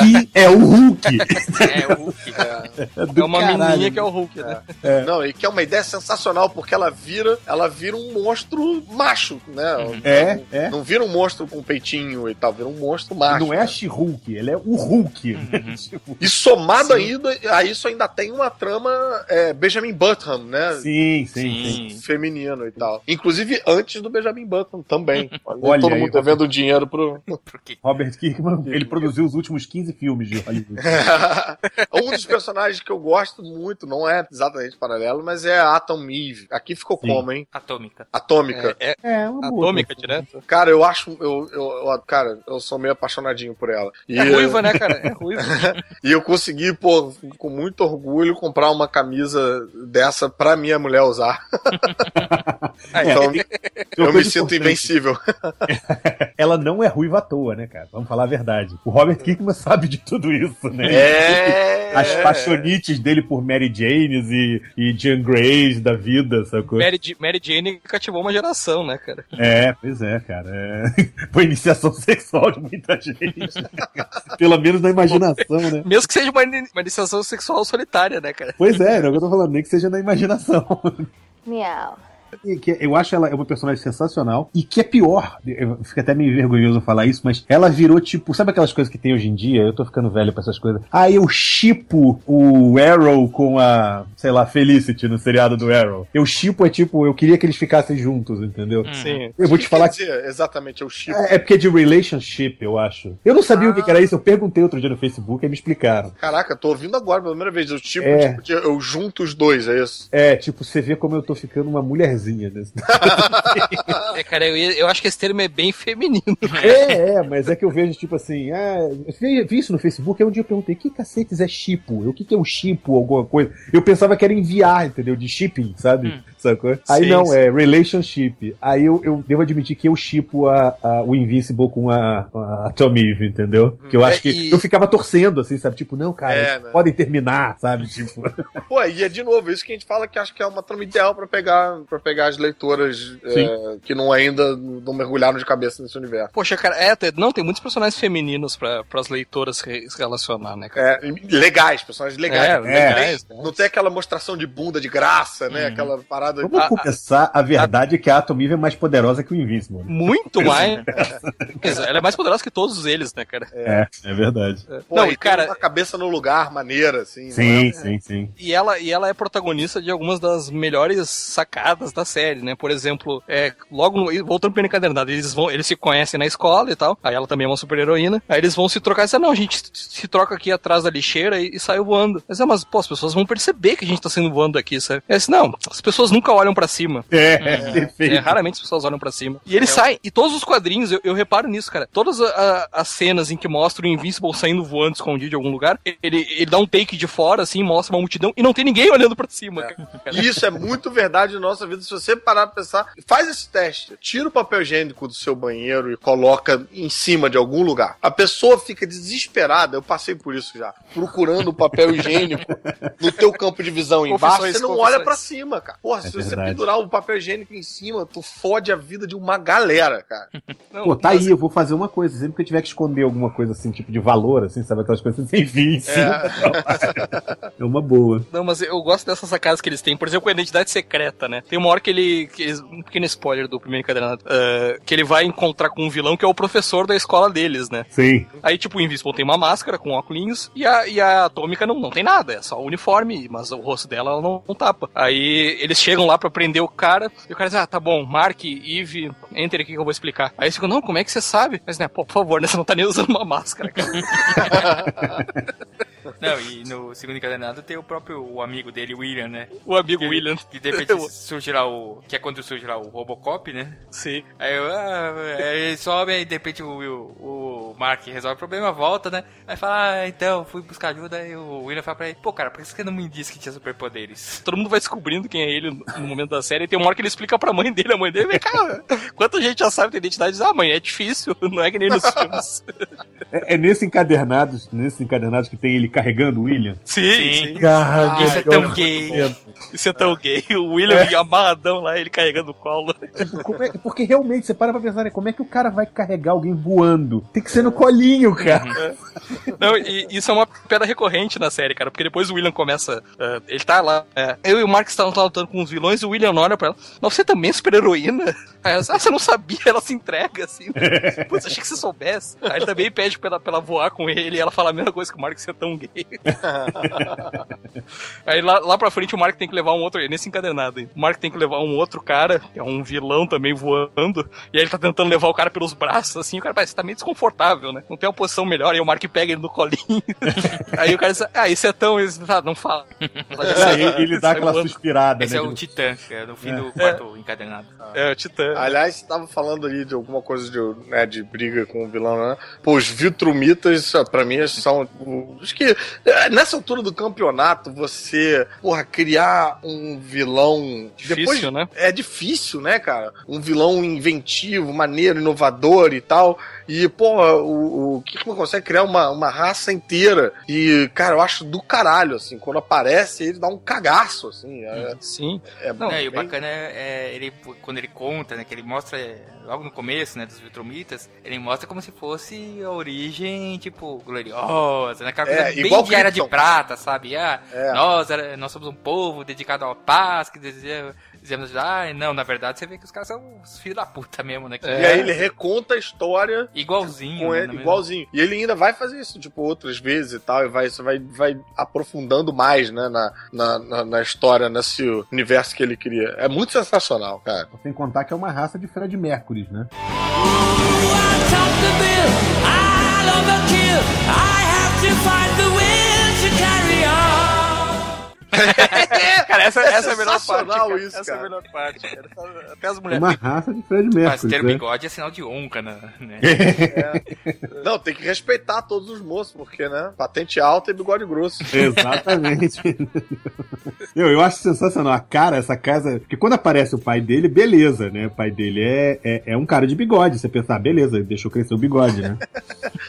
que é o Hulk. É, o Hulk. do É uma caralho. menininha que é o Hulk, né? Não, e que é uma ideia sensacional, porque ela vira, ela vira um monstro macho, né? É, não, é. Não vira um monstro com peitinho e tal, vira um monstro macho. Não é a She-Hulk, ele é o Hulk. Uhum. Tipo, E somado ainda a isso ainda tem uma trama é, Benjamin Button, né? sim, sim, sim. Feminino e tal. Inclusive antes do Benjamin Button também. Olha, todo aí, mundo Robert. devendo dinheiro pro. Robert Kirkman, ele produziu os últimos 15 filmes de Hollywood. um dos personagens que eu gosto muito, não é exatamente paralelo, mas é a Atom Eve. Aqui ficou Sim. como, hein? atômica. Atômica. É, É, uma boa. atômica direto. Cara, eu acho. Eu, eu, eu- cara, eu sou meio apaixonadinho por ela. E, É ruiva, né, cara? É ruiva. e eu consegui, pô, com muito orgulho, comprar uma camisa dessa pra minha mulher usar. É, então, tem eu me sinto importante. invencível. Ela não é ruiva à toa, né, cara? Vamos falar a verdade. O Robert Kirkman sabe de tudo isso, né? É. As paixonites dele por Mary Janes e, e Jean Greys da vida, sacou? Mary, Mary Jane cativou uma geração, né, cara? É, pois é, cara. É... Foi iniciação sexual de muita gente. Pelo menos na imaginação, né? Mesmo que seja uma, uma iniciação sexual solitária, né, cara? Pois é, é o que eu tô falando, nem que seja na imaginação. Meow. E que eu acho ela é uma personagem sensacional e que é pior. Eu fico até meio vergonhoso falar isso, mas ela virou tipo, sabe aquelas coisas que tem hoje em dia? Eu tô ficando velho pra essas coisas. Ah, eu chipo o Arrow com a, sei lá, Felicity no seriado do Arrow. Eu chipo é tipo, eu queria que eles ficassem juntos, entendeu? Sim. Eu vou te falar Quer dizer, exatamente, é o chip. é, é porque é de relationship, eu acho. Eu não sabia o que que era isso, eu perguntei outro dia no Facebook e me explicaram. Caraca, tô ouvindo agora pela primeira vez. Eu tipo, É. tipo, eu junto os dois, é isso. É, tipo, você vê como eu tô ficando uma mulherzinha nesse. É, cara, eu, ia- eu acho que esse termo é bem feminino. É, é, mas é que eu vejo, tipo assim, ah, eu vi, vi isso no Facebook, aí um dia eu perguntei, que cacetes é chipo? O que, que é um chipo, alguma coisa? Eu pensava que era enviar, entendeu? De shipping, sabe? Sacou? Aí Sim, não, sim. é relationship. Aí eu, eu devo admitir que eu chipo a, a- o Invincible com a, a Tom Eve, entendeu? Que eu acho É, que. e- Eu ficava torcendo, assim, sabe? Tipo, não, cara, É, né? podem terminar, sabe? Tipo. Pô, e é de novo, isso que a gente fala que acho que é uma trama ideal pra pegar, pra pegar as leitoras é, que não ainda não mergulharam de cabeça nesse universo. Poxa, cara, é, tem- não, tem muitos personagens femininos pra, pras leitoras se relacionar, né, cara? É, legais, personagens legais. É, legais? Não tem aquela mostração de bunda de graça, né? Aquela parada. Vamos Ah, começar, a verdade é que a Atom Eve é mais poderosa que o Invincible. né? Muito mais. Ela é mais poderosa que todos eles, né, cara? É, é verdade. pô, não, e cara- tem uma cabeça no lugar maneira, assim. Sim, não é? sim, sim. E ela, e ela é protagonista de algumas das melhores sacadas da série, né? Por exemplo, é, logo no, voltando pro encadernado, eles vão, eles se conhecem na escola e tal. Aí ela também é uma super heroína. Aí eles vão se trocar e dizem, não, a gente se troca aqui atrás da lixeira e, e sai voando. Mas, é, mas, pô, as pessoas vão perceber que a gente tá sendo voando aqui, sabe? É assim, não, as pessoas nunca olham pra cima. É, É, perfeito. raramente as pessoas olham pra cima. E ele sai, e todos os quadrinhos, eu, eu reparo nisso, cara. Todas a- a- as cenas em que mostra o Invincible saindo voando escondido de algum lugar, ele, ele dá um take de fora, assim, mostra uma multidão e não tem ninguém olhando pra cima. cara. E isso é muito verdade na nossa vida. Se você parar pra pensar, faz esse teste. Tira o papel higiênico do seu banheiro e coloca em cima de algum lugar. A pessoa fica desesperada, eu passei por isso já, procurando o papel higiênico no teu campo de visão embaixo, você não confissões. olha pra cima, cara. Porra, se você verdade. pendurar o papel higiênico em cima, tu fode a vida de uma galera, cara. Não, Pô, tá mas- aí, eu vou fazer uma coisa. Sempre que eu tiver que esconder alguma coisa assim, tipo de valor, assim, sabe? Aquelas coisas sem fim em cima. É uma boa. Não, mas eu gosto dessas sacadas que eles têm. Por exemplo, com a identidade secreta, né? Tem uma hora que ele. que eles- um pequeno spoiler do primeiro encadernado. ah, que ele vai encontrar com um vilão que é o professor da escola deles, né? Sim. Aí, tipo, o Invisible tem uma máscara com óculos e a, e a Atômica não, não tem nada, é só o uniforme, mas o rosto dela ela não, não tapa. Aí eles chegam lá pra prender o cara e o cara diz: Ah, tá bom, Mark, Eve, entre aqui que eu vou explicar. Aí eles ficam: Não, como é que você sabe? Mas, né, pô, por favor, né, você não tá nem usando uma máscara, cara. Não, e no segundo encadernado tem o próprio o amigo dele, o William, né? O amigo Que, William. que de repente surge lá o. Que é quando surge lá o Robocop, né? Sim. Aí, eu, ah, aí ele sobe, aí de repente o, o, o Mark resolve o problema, volta, né? Aí fala, ah, então, fui buscar ajuda, aí o William fala pra ele, pô, cara, por que você não me disse que tinha superpoderes? Todo mundo vai descobrindo quem é ele no momento da série. E tem uma hora que ele explica pra mãe dele. A mãe dele, cá, quanta gente já sabe ter identidade? Diz, ah, mãe, é difícil. Não é que nem nos filmes. É, é nesse encadernado, nesse encadernado que tem ele carregando o William. Sim, Sim. sim. Caralho, Isso é tão gay. Isso é tão gay. O William amarradão lá, ele carregando o colo. Tipo, como é- porque realmente, você para pra pensar, né? Como é que o cara vai carregar alguém voando? Tem que ser no colinho, cara. Não, e isso é uma pedra recorrente na série, cara, porque depois o William começa. eh, ele tá lá. eu e o Mark estavam lá lutando com os vilões e o William olha pra ela. Mas você também é super-heroína? Aí ela, ah, você não sabia? Ela se entrega assim. Putz, achei que você soubesse. Aí ele também pede pra ela, pra ela voar com ele e ela fala a mesma coisa que o Mark, você é tão gay. Aí lá, lá pra frente o Mark tem que levar um outro. Nesse encadenado aí. O Mark tem que levar um outro cara, que é um vilão também voando. E aí ele tá tentando levar o cara pelos braços, assim. O cara parece que tá meio desconfortável, né? Não tem uma posição melhor. Aí o Mark pega ele no colinho. aí o cara diz: Ah, esse é tão. Esse, tá, não fala. É, ele, ele dá aquela voando. suspirada, Esse né? é o Titã, que é no fim do quarto encadernado. É, o Titã. Aliás, você tava falando ali de alguma coisa de, né, de briga com o vilão, né? Pô, os Vitrumitas, pra mim, são. o- Acho que é, nessa altura do campeonato, você, porra, criar um vilão. Difícil, né? É difícil, né, cara? Um vilão inventivo, maneiro, inovador e tal. E, pô, o, o Kirkman consegue criar uma, uma raça inteira. E, cara, eu acho do caralho, assim. Quando aparece, ele dá um cagaço, assim. É, Sim. é Não, É, e o bem- bacana é, é ele, quando ele conta, né, que ele mostra é, logo no começo, né, dos Viltrumitas, ele mostra como se fosse a origem, tipo, gloriosa, né, aquela É, bem de era de prata, sabe? Ah, É. nós, nós somos um povo dedicado à paz, que deseja, dizemos, ah, não, na verdade você vê que os caras são os filhos da puta mesmo, né? que- E aí ele reconta a história Igualzinho, com né, ele, mesmo- igualzinho. E ele ainda vai fazer isso, tipo, outras vezes e tal, e vai, vai, vai aprofundando mais, né, na, na, na, na história, nesse universo que ele cria. É muito sensacional, cara. Sem contar que é uma raça de Fred Mercury, né? Cara, essa, É essa é a melhor parte. Cara. isso, essa é a melhor parte. Cara. Até as É mulheres. uma raça de Fred Mas Mercury. ter né? bigode é sinal de honra, né? né? Não, tem que respeitar todos os moços, porque, né, patente alta e bigode grosso. Exatamente. eu, eu acho sensacional. A cara, essa casa. Porque quando aparece o pai dele, beleza, né? O pai dele é, é, é um cara de bigode. Você pensa, ah, beleza, ele deixou crescer o bigode, né?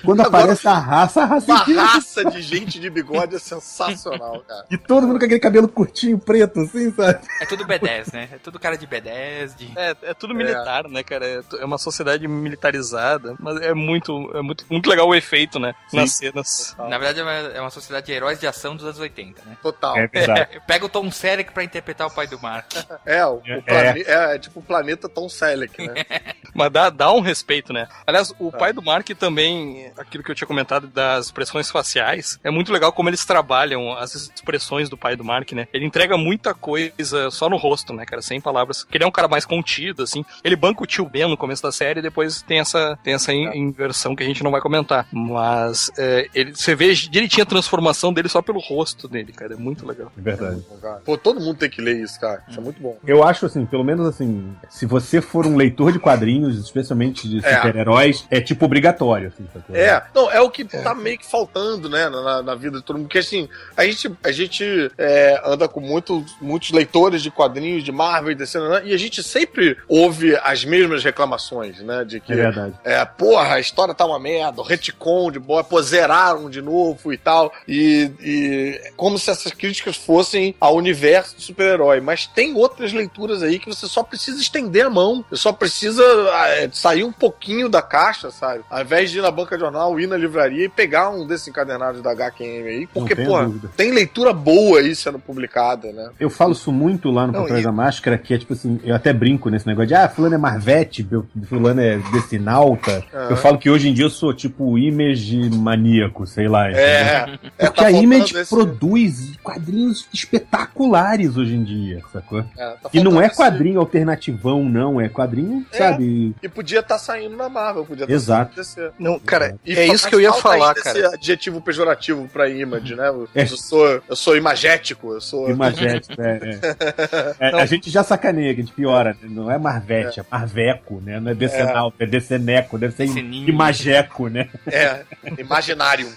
Quando Agora, aparece a raça, a raça Uma raça de gente de bigode é sensacional, cara. E todo mundo com aquele cabelo curtinho, preto, assim, sabe? É tudo B10, né? É tudo cara de B10, de... É, é tudo militar, né, cara? É, é uma sociedade militarizada, mas é muito, é muito, muito legal o efeito, né? Nas cenas. Na verdade é uma, é uma sociedade de heróis de ação dos anos 80, né? Total. É verdade. Pega o Tom Selleck pra interpretar o pai do Mark. É, o, o É. é. é tipo o planeta Tom Selleck, né? Mas dá, dá um respeito, né? Aliás, o pai do Mark também, aquilo que eu tinha comentado das expressões faciais, é muito legal como eles trabalham as expressões do pai do Mark, né? Ele entrega muito muita coisa só no rosto, né, cara? Sem palavras. Que ele é um cara mais contido, assim. Ele banca o tio Ben no começo da série e depois tem essa, tem essa in- inversão que a gente não vai comentar. Mas é, ele, você vê direitinho a transformação dele só pelo rosto dele, cara. É muito legal. É verdade. Pô, todo mundo tem que ler isso, cara. Isso é muito bom. Eu acho assim, pelo menos assim, se você for um leitor de quadrinhos, especialmente de É. super-heróis, é tipo obrigatório. Assim? É, não, é o que tá meio que faltando, né, na, na vida de todo mundo. Porque assim, a gente, a gente é, anda com muito, muitos leitores de quadrinhos, de Marvel e DC, né, e a gente sempre ouve as mesmas reclamações, né? De que, É verdade. é, porra, a história tá uma merda, o retcon de boa, pô, zeraram de novo e tal. E, e como se essas críticas fossem ao universo do super-herói. Mas tem outras leituras aí que você só precisa estender a mão. Você só precisa é, sair um pouquinho da caixa, sabe? Ao invés de ir na banca de jornal, ir na livraria e pegar um desses encadernados da HQM aí. Porque, dúvida. tem leitura boa aí sendo publicada, né? Eu falo isso muito lá no Não, Por Trás e- da Máscara, que é tipo assim, eu até brinco nesse negócio de, ah, fulano é Marvete, fulano é Decinalta. Aham. Eu falo que hoje em dia eu sou tipo image maníaco, sei lá. É. é, Porque tá a Image esse- produz quadrinhos espetaculares hoje em dia, sacou? é, tá E não é esse- quadrinho alternativão, não. É quadrinho, É. sabe? E podia estar saindo na Marvel, podia estar Exato. saindo. Não, cara, E é isso que eu ia falar, cara. Esse adjetivo pejorativo pra image, né? Eu, É. sou, eu sou imagético, eu sou. Imagético, é, é. É, A gente já sacaneia, que a gente piora. né? Não é Marvete, é, Marveco, né? Não é Decenalto, é Deceneco, deve ser Deceninho. Imageco, né? É, imaginário.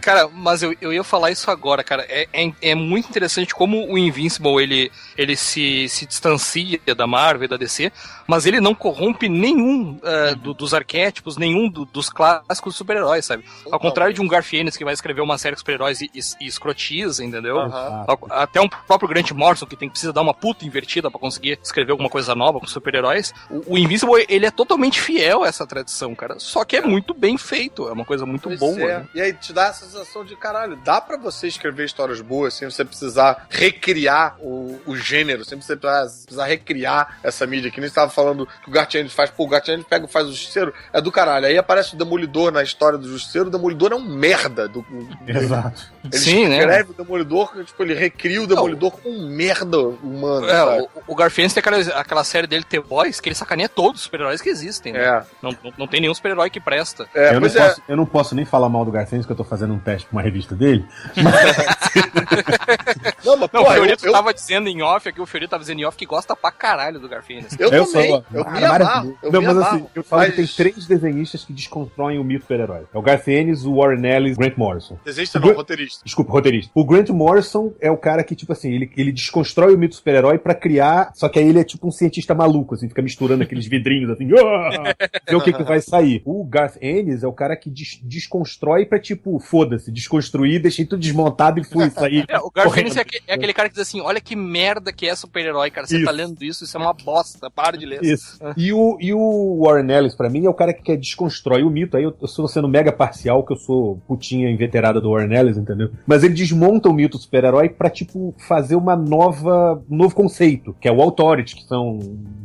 Cara, mas eu, eu ia falar isso agora, cara. É, é, é muito interessante como o Invincible ele, ele se, se distancia da Marvel e da DC, mas ele não corrompe nenhum eh, do- dos arquétipos, nenhum do- dos clássicos super-heróis, sabe? Ao contrário de um Garfienes que vai escrever uma série de super-heróis e, e, e escrotiza, entendeu? Ao- Até um próprio Grant Morrison, que tem, precisa dar uma puta invertida pra conseguir escrever alguma coisa nova com super-heróis. O, o Invincible, ele é totalmente fiel a essa tradição, cara. Só que é muito bem feito, é uma coisa muito Pois boa. é. né? E aí te dá a sensação de caralho, dá pra você escrever histórias boas sem você precisar recriar o, o gênero, sem você precisar, recriar essa mídia. Que nem você tava falando que o Gartiani faz, pô, o Gartiani pega e faz o Justiceiro, é do caralho. Aí aparece o Demolidor na história do Justiceiro, o Demolidor é um merda. Do, Exato. ele Sim, né? escreve o Demolidor, tipo, ele recria o Demolidor um merda humano. É, o, o Garfield tem aquela, aquela série dele, The Boys, que ele sacaneia todos os super-heróis que existem. Né? É, Não, não, não tem nenhum super-herói que presta. é, eu, não é. posso, eu não posso nem falar mal do Garfênis, que eu tô fazendo um teste com uma revista dele. Não, mas, Não, pô, o Fiorito eu, eu, tava dizendo em off aqui, o Fiorito tava dizendo em off que gosta pra caralho do Garfield. eu Eu também. sou- eu Ah, me amarro. Eu Não, me mas amarro. assim, eu falo Mas que tem três desenhistas que desconstroem o mito super-herói. É o Garth Ennis, o Warren Ellis e o Grant Morrison. Desenhista não, roteirista. Desculpa, roteirista. O Grant Morrison é o cara que, tipo assim, ele, ele desconstrói o mito super-herói pra criar. Só que aí ele é tipo um cientista maluco, assim, fica misturando aqueles vidrinhos assim, "Ah!" ver o que, que vai sair. O Garth Ennis é o cara que des- desconstrói pra, tipo, foda-se, desconstruir, deixei tudo desmontado e fui sair. É, o Garfield correndo. é, é aquele cara que diz assim: olha que merda que é super-herói, cara. Você Isso. tá lendo isso, isso é uma bosta, para de ler. Isso. E o, e o Warren Ellis, pra mim, é o cara que quer desconstrói o mito. Aí eu, eu estou sendo mega parcial, que eu sou putinha inveterada do Warren Ellis, entendeu? Mas ele desmonta o mito do super-herói pra, tipo, fazer uma nova, um novo conceito, que é o Authority, que são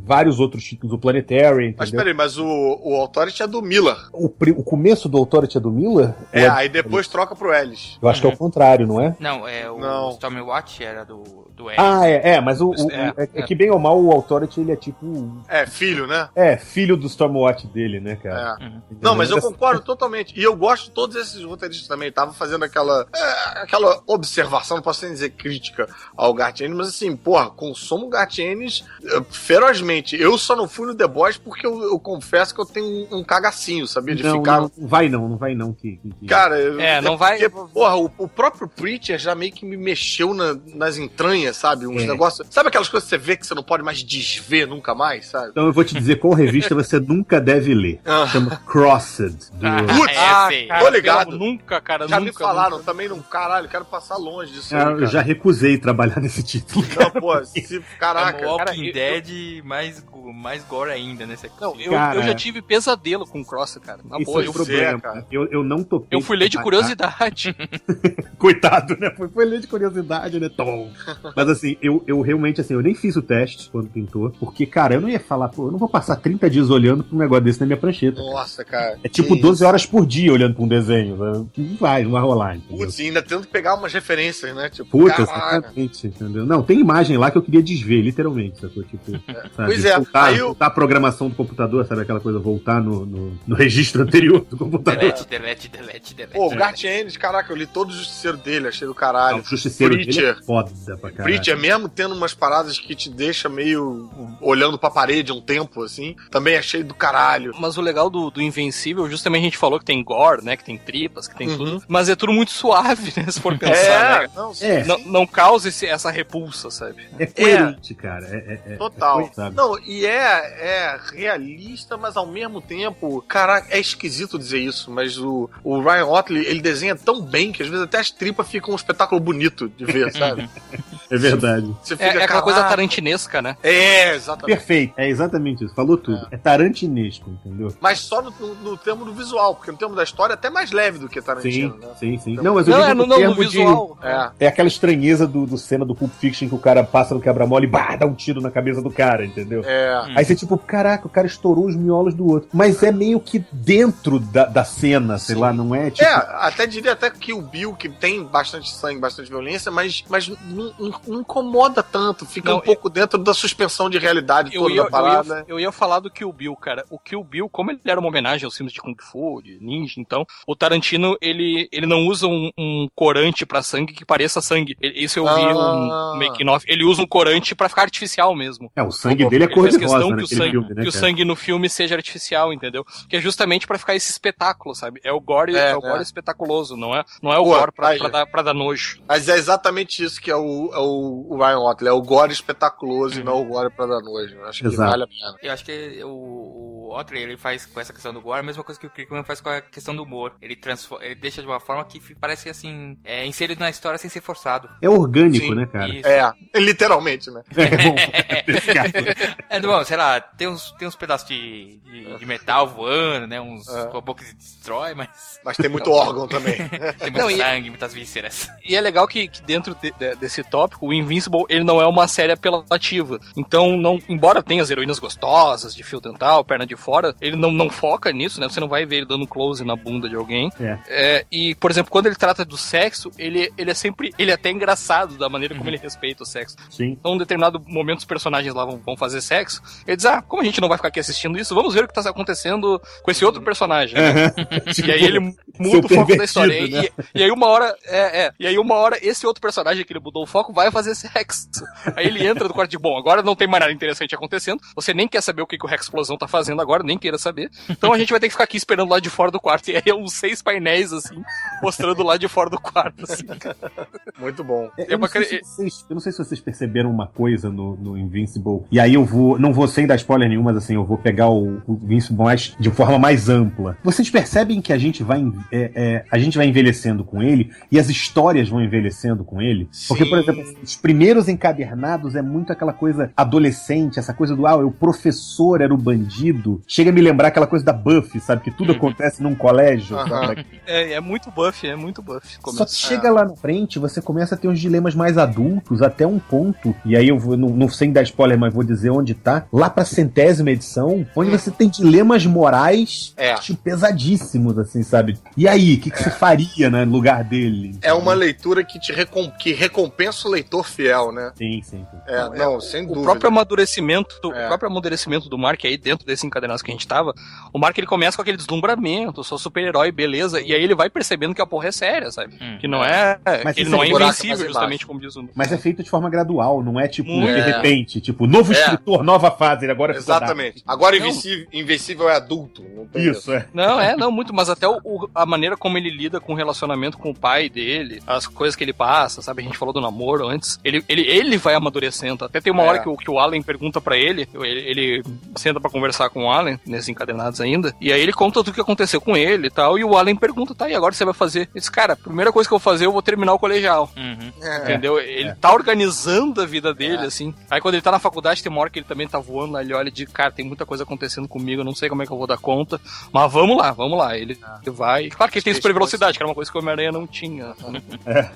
vários outros títulos, o Planetary, Mas entendeu? peraí, mas o, o Authority é do Miller. O, o começo do Authority é do Miller? É, Ou aí depois troca pro Ellis. Eu acho que é o contrário, não é? Não, é o Não. Stormwatch era do, do Ed. Ah, é, é, mas o, o- É, é, é é. que bem ou mal o Authority ele é tipo. É, filho, né? É, filho do Stormwatch dele, né, cara? É. Uhum. Não, mas eu concordo totalmente. E eu gosto de todos esses roteiristas também. Tava fazendo aquela é, aquela observação, não posso nem dizer crítica ao Gartienes, mas assim, porra, consumo Gartienes eh, ferozmente. Eu só não fui no The Boys porque eu, eu confesso que eu tenho um, um cagacinho, sabia? De não, ficar. não, não vai não, não vai não. Que, que- que- Cara, eu- É, não vai- Porque, porra, o, o próprio Preacher já meio que me mexeu na- nas entranhas, sabe? Uns É. negócios. Sabe aquelas coisas que você vê que você não pode mais desver nunca mais, sabe? Então eu vou te dizer qual revista você nunca deve ler. Ah. Chama Crossed. Do... Ah, Putz, é, Ah, cara, Tô ligado. pelo- Nunca, cara, Já nunca. me falaram nunca. também, não, caralho, quero passar longe disso. Ah, aí, eu cara. já recusei trabalhar nesse título. Não, pô, se, É caraca. o Walking cara, eu- Dead mais, go- mais gore ainda nesse aqui. Não, eu, Cara, eu já tive pesadelo com Cross, cara. Na Isso boa, é eu, o fui- problema. cara. Eu, eu não topei. eu fui ler de curiosidade. Coitado, né? Foi, foi ler de curiosidade. Né? Tom. Mas assim, eu, eu realmente, assim, eu nem fiz o teste quando pintou, porque, cara, eu não ia falar, pô, eu não vou passar 30 dias olhando pra um negócio desse na minha prancheta. Nossa, cara. É tipo que 12 isso. horas por dia olhando pra um desenho. né? Não vai, não vai rolar, entendeu? Putz, ainda tendo que pegar umas referências, né? Tipo, Puta, exatamente, entendeu? Não, tem imagem lá que eu queria desver, literalmente, sacou? Tipo, sabe? Pois é, voltar, aí eu- voltar a programação do computador, sabe aquela coisa, voltar no, no, no registro anterior do computador. Delete, delete, delete, delete. Pô, o Garth Ennis, caraca, eu li todo o justiceiro dele, achei do caralho. Não, o justiceiro dele Preacher. é foda pra caralho. Preacher, mesmo tendo umas paradas que te deixa meio olhando pra parede um tempo, assim, também achei do caralho. Mas o legal do, do Invencível, justamente a gente falou que tem gore, né? Que tem tripas, que tem Uhum. tudo. Mas é tudo muito suave, né? Se for pensar, né? não, É. Não, não causa esse- essa repulsa, sabe? É coerente, cara. É, é- é- Total. é coerente? Não, e é, é realista, mas ao mesmo tempo, cara, é esquisito dizer isso, mas o, o Ryan Otley, ele desenha tão bem que às vezes até as tripas ficam um espetáculo bonito de ver, sabe? É verdade. Você É, fica, é aquela coisa tarantinesca, né? É, exatamente. Perfeito. É exatamente isso. Falou tudo. É, tarantinesco, entendeu? Mas só no, no, no termo do visual, porque no termo da história é até mais leve do que Tarantino, Sim, né? sim, sim. Não, mas eu Não, digo é, no, no não, no termo de- visual. É. É aquela estranheza do, do cena do Pulp Fiction que o cara passa no quebra-mola e bah, dá um tiro na cabeça do cara, entendeu? É. Aí você, tipo, caraca, o cara estourou os miolos do outro. Mas é meio que dentro da, da cena, sei lá, não é tipo. É, até diria até que o Bill, que tem bastante sangue, bastante violência, mas, mas não, não- não incomoda tanto, fica Não, um pouco dentro da suspensão de realidade Eu toda ia, da eu, parada. ia, eu ia falar do Kill Bill, cara. O Kill Bill, como ele era uma homenagem aos filmes de Kung Fu, de ninja, então, o Tarantino, ele, ele não usa um, um corante pra sangue que pareça sangue. Ele- Isso eu vi Ah. um making off. Ele usa um corante pra ficar artificial mesmo. É, o sangue dele é cor de rosa questão que, o sangue, filme, né? que o sangue no filme seja artificial, entendeu? Que é justamente pra ficar esse espetáculo, sabe? É o gore, É, é, o gore é. espetaculoso, não é, não é o Pô, gore pra, pra dar, pra dar nojo. Mas é exatamente isso que é o, é o, o Ryan Otley, é o gore espetaculoso e não o gore pra dar nojo. Eu Acho que Exato. vale a pena. Eu acho que o, o Otley, ele faz com essa questão do gore a mesma coisa que o Kirkman faz com a questão do humor. Ele, transforma, ele deixa de uma forma que parece assim, é inserido na história sem ser forçado. É orgânico, Sim, né, cara? Isso. É, literalmente, né? É, bom. É, bom, sei lá, tem uns, tem uns pedaços de, de, de metal voando, né? Uns É. robôs que se destrói, mas Mas tem muito órgão também. tem muito Não, e- sangue, muitas vísceras. E é legal que, que dentro de- de- desse tópico, o Invincible, ele não é uma série apelativa. Então, não, embora tenha as heroínas gostosas, de fio dental, perna de fora, ele não, não foca nisso, né? Você não vai ver ele dando close na bunda de alguém. É. É, e, por exemplo, quando ele trata do sexo, ele, ele é sempre. Ele é até engraçado da maneira como ele respeita o sexo. Sim. Então, em determinado momento, os personagens lá vão, vão fazer sexo. Ele diz: Ah, como a gente não vai ficar aqui assistindo isso, vamos ver o que tá acontecendo com esse outro personagem. né? E aí ele muda o foco da história. pervertido, E, e- aí uma hora, é, é, e aí uma hora esse outro personagem que ele mudou o foco vai fazer sexo. Aí ele entra no quarto de, bom, agora não tem mais nada interessante acontecendo, você nem quer saber o que, que o Rex Explosão tá fazendo agora, nem queira saber. Então a gente vai ter que ficar aqui esperando lá de fora do quarto. E aí é uns seis painéis, assim, mostrando lá de fora do quarto, assim. Muito bom. É, É Eu não, uma sei cre- se vocês, eu não sei se vocês perceberam uma coisa no, no Invincible. E aí eu vou. Não vou sem dar spoiler nenhum, mas assim, eu vou pegar o, o Invincible mais, de forma mais ampla. Vocês percebem que a gente vai. É, é, a gente vai envelhecendo com ele e as histórias vão envelhecendo com ele? Porque, por Sim. exemplo, os primeiros encadernados é muito aquela coisa adolescente, essa coisa do ah, o professor era o bandido. Chega a me lembrar aquela coisa da Buffy, sabe? Que tudo acontece num colégio. É, é muito buff, é muito buff. Só que chega lá na frente, você começa a ter uns dilemas mais adultos, até um ponto, e aí eu vou, não, não sei dar spoiler, mas vou dizer onde tá, lá pra centésima edição, onde você tem dilemas morais É. tipo, pesadíssimos, assim, sabe? E aí, o que, que você faria, né, no lugar dele? É uma leitura que te recom que recompensa o leitor fiel, né? Sim, sim, sim. É, não, sem O dúvida. próprio amadurecimento, É. o próprio amadurecimento do Mark aí dentro desse encadenado que a gente tava, o Mark ele começa com aquele deslumbramento, sou super-herói, beleza, e aí ele vai percebendo que a porra é séria, sabe? Hum. Que não é, Mas ele não é é invencível, justamente como diz o Mas é feito de forma gradual, não é tipo, de É. repente, tipo, novo É. escritor, nova fase, ele agora ficou Exatamente. Agora. Invencível, Invencível é adulto. Isso, é. Não, é, não, muito, mas até o- o- a maneira como ele lida com o relacionamento com o pai dele, as coisas que ele passa, sabe? A gente falou do namoro antes. Ele, ele, ele vai amadurecendo. Até tem uma É. hora que o, que o Allen pergunta pra ele, ele, ele senta pra conversar com o Allen, nesses encadenados ainda, e aí ele conta tudo que aconteceu com ele e tal, e o Allen pergunta, tá, e agora você vai fazer? Ele diz, cara, a primeira coisa que eu vou fazer, eu vou terminar o colegial. Uhum. É. Entendeu? Ele tá organizando a vida dele, assim. Aí quando ele tá na faculdade, tem uma hora que ele também tá voando lá, ele olha de cara, tem muita coisa acontecendo comigo, eu não sei como é que eu vou dar conta. Mas vamos lá, vamos lá. Ele vai, Claro que ele tem super velocidade, que era uma coisa que o Homem-Aranha não tinha.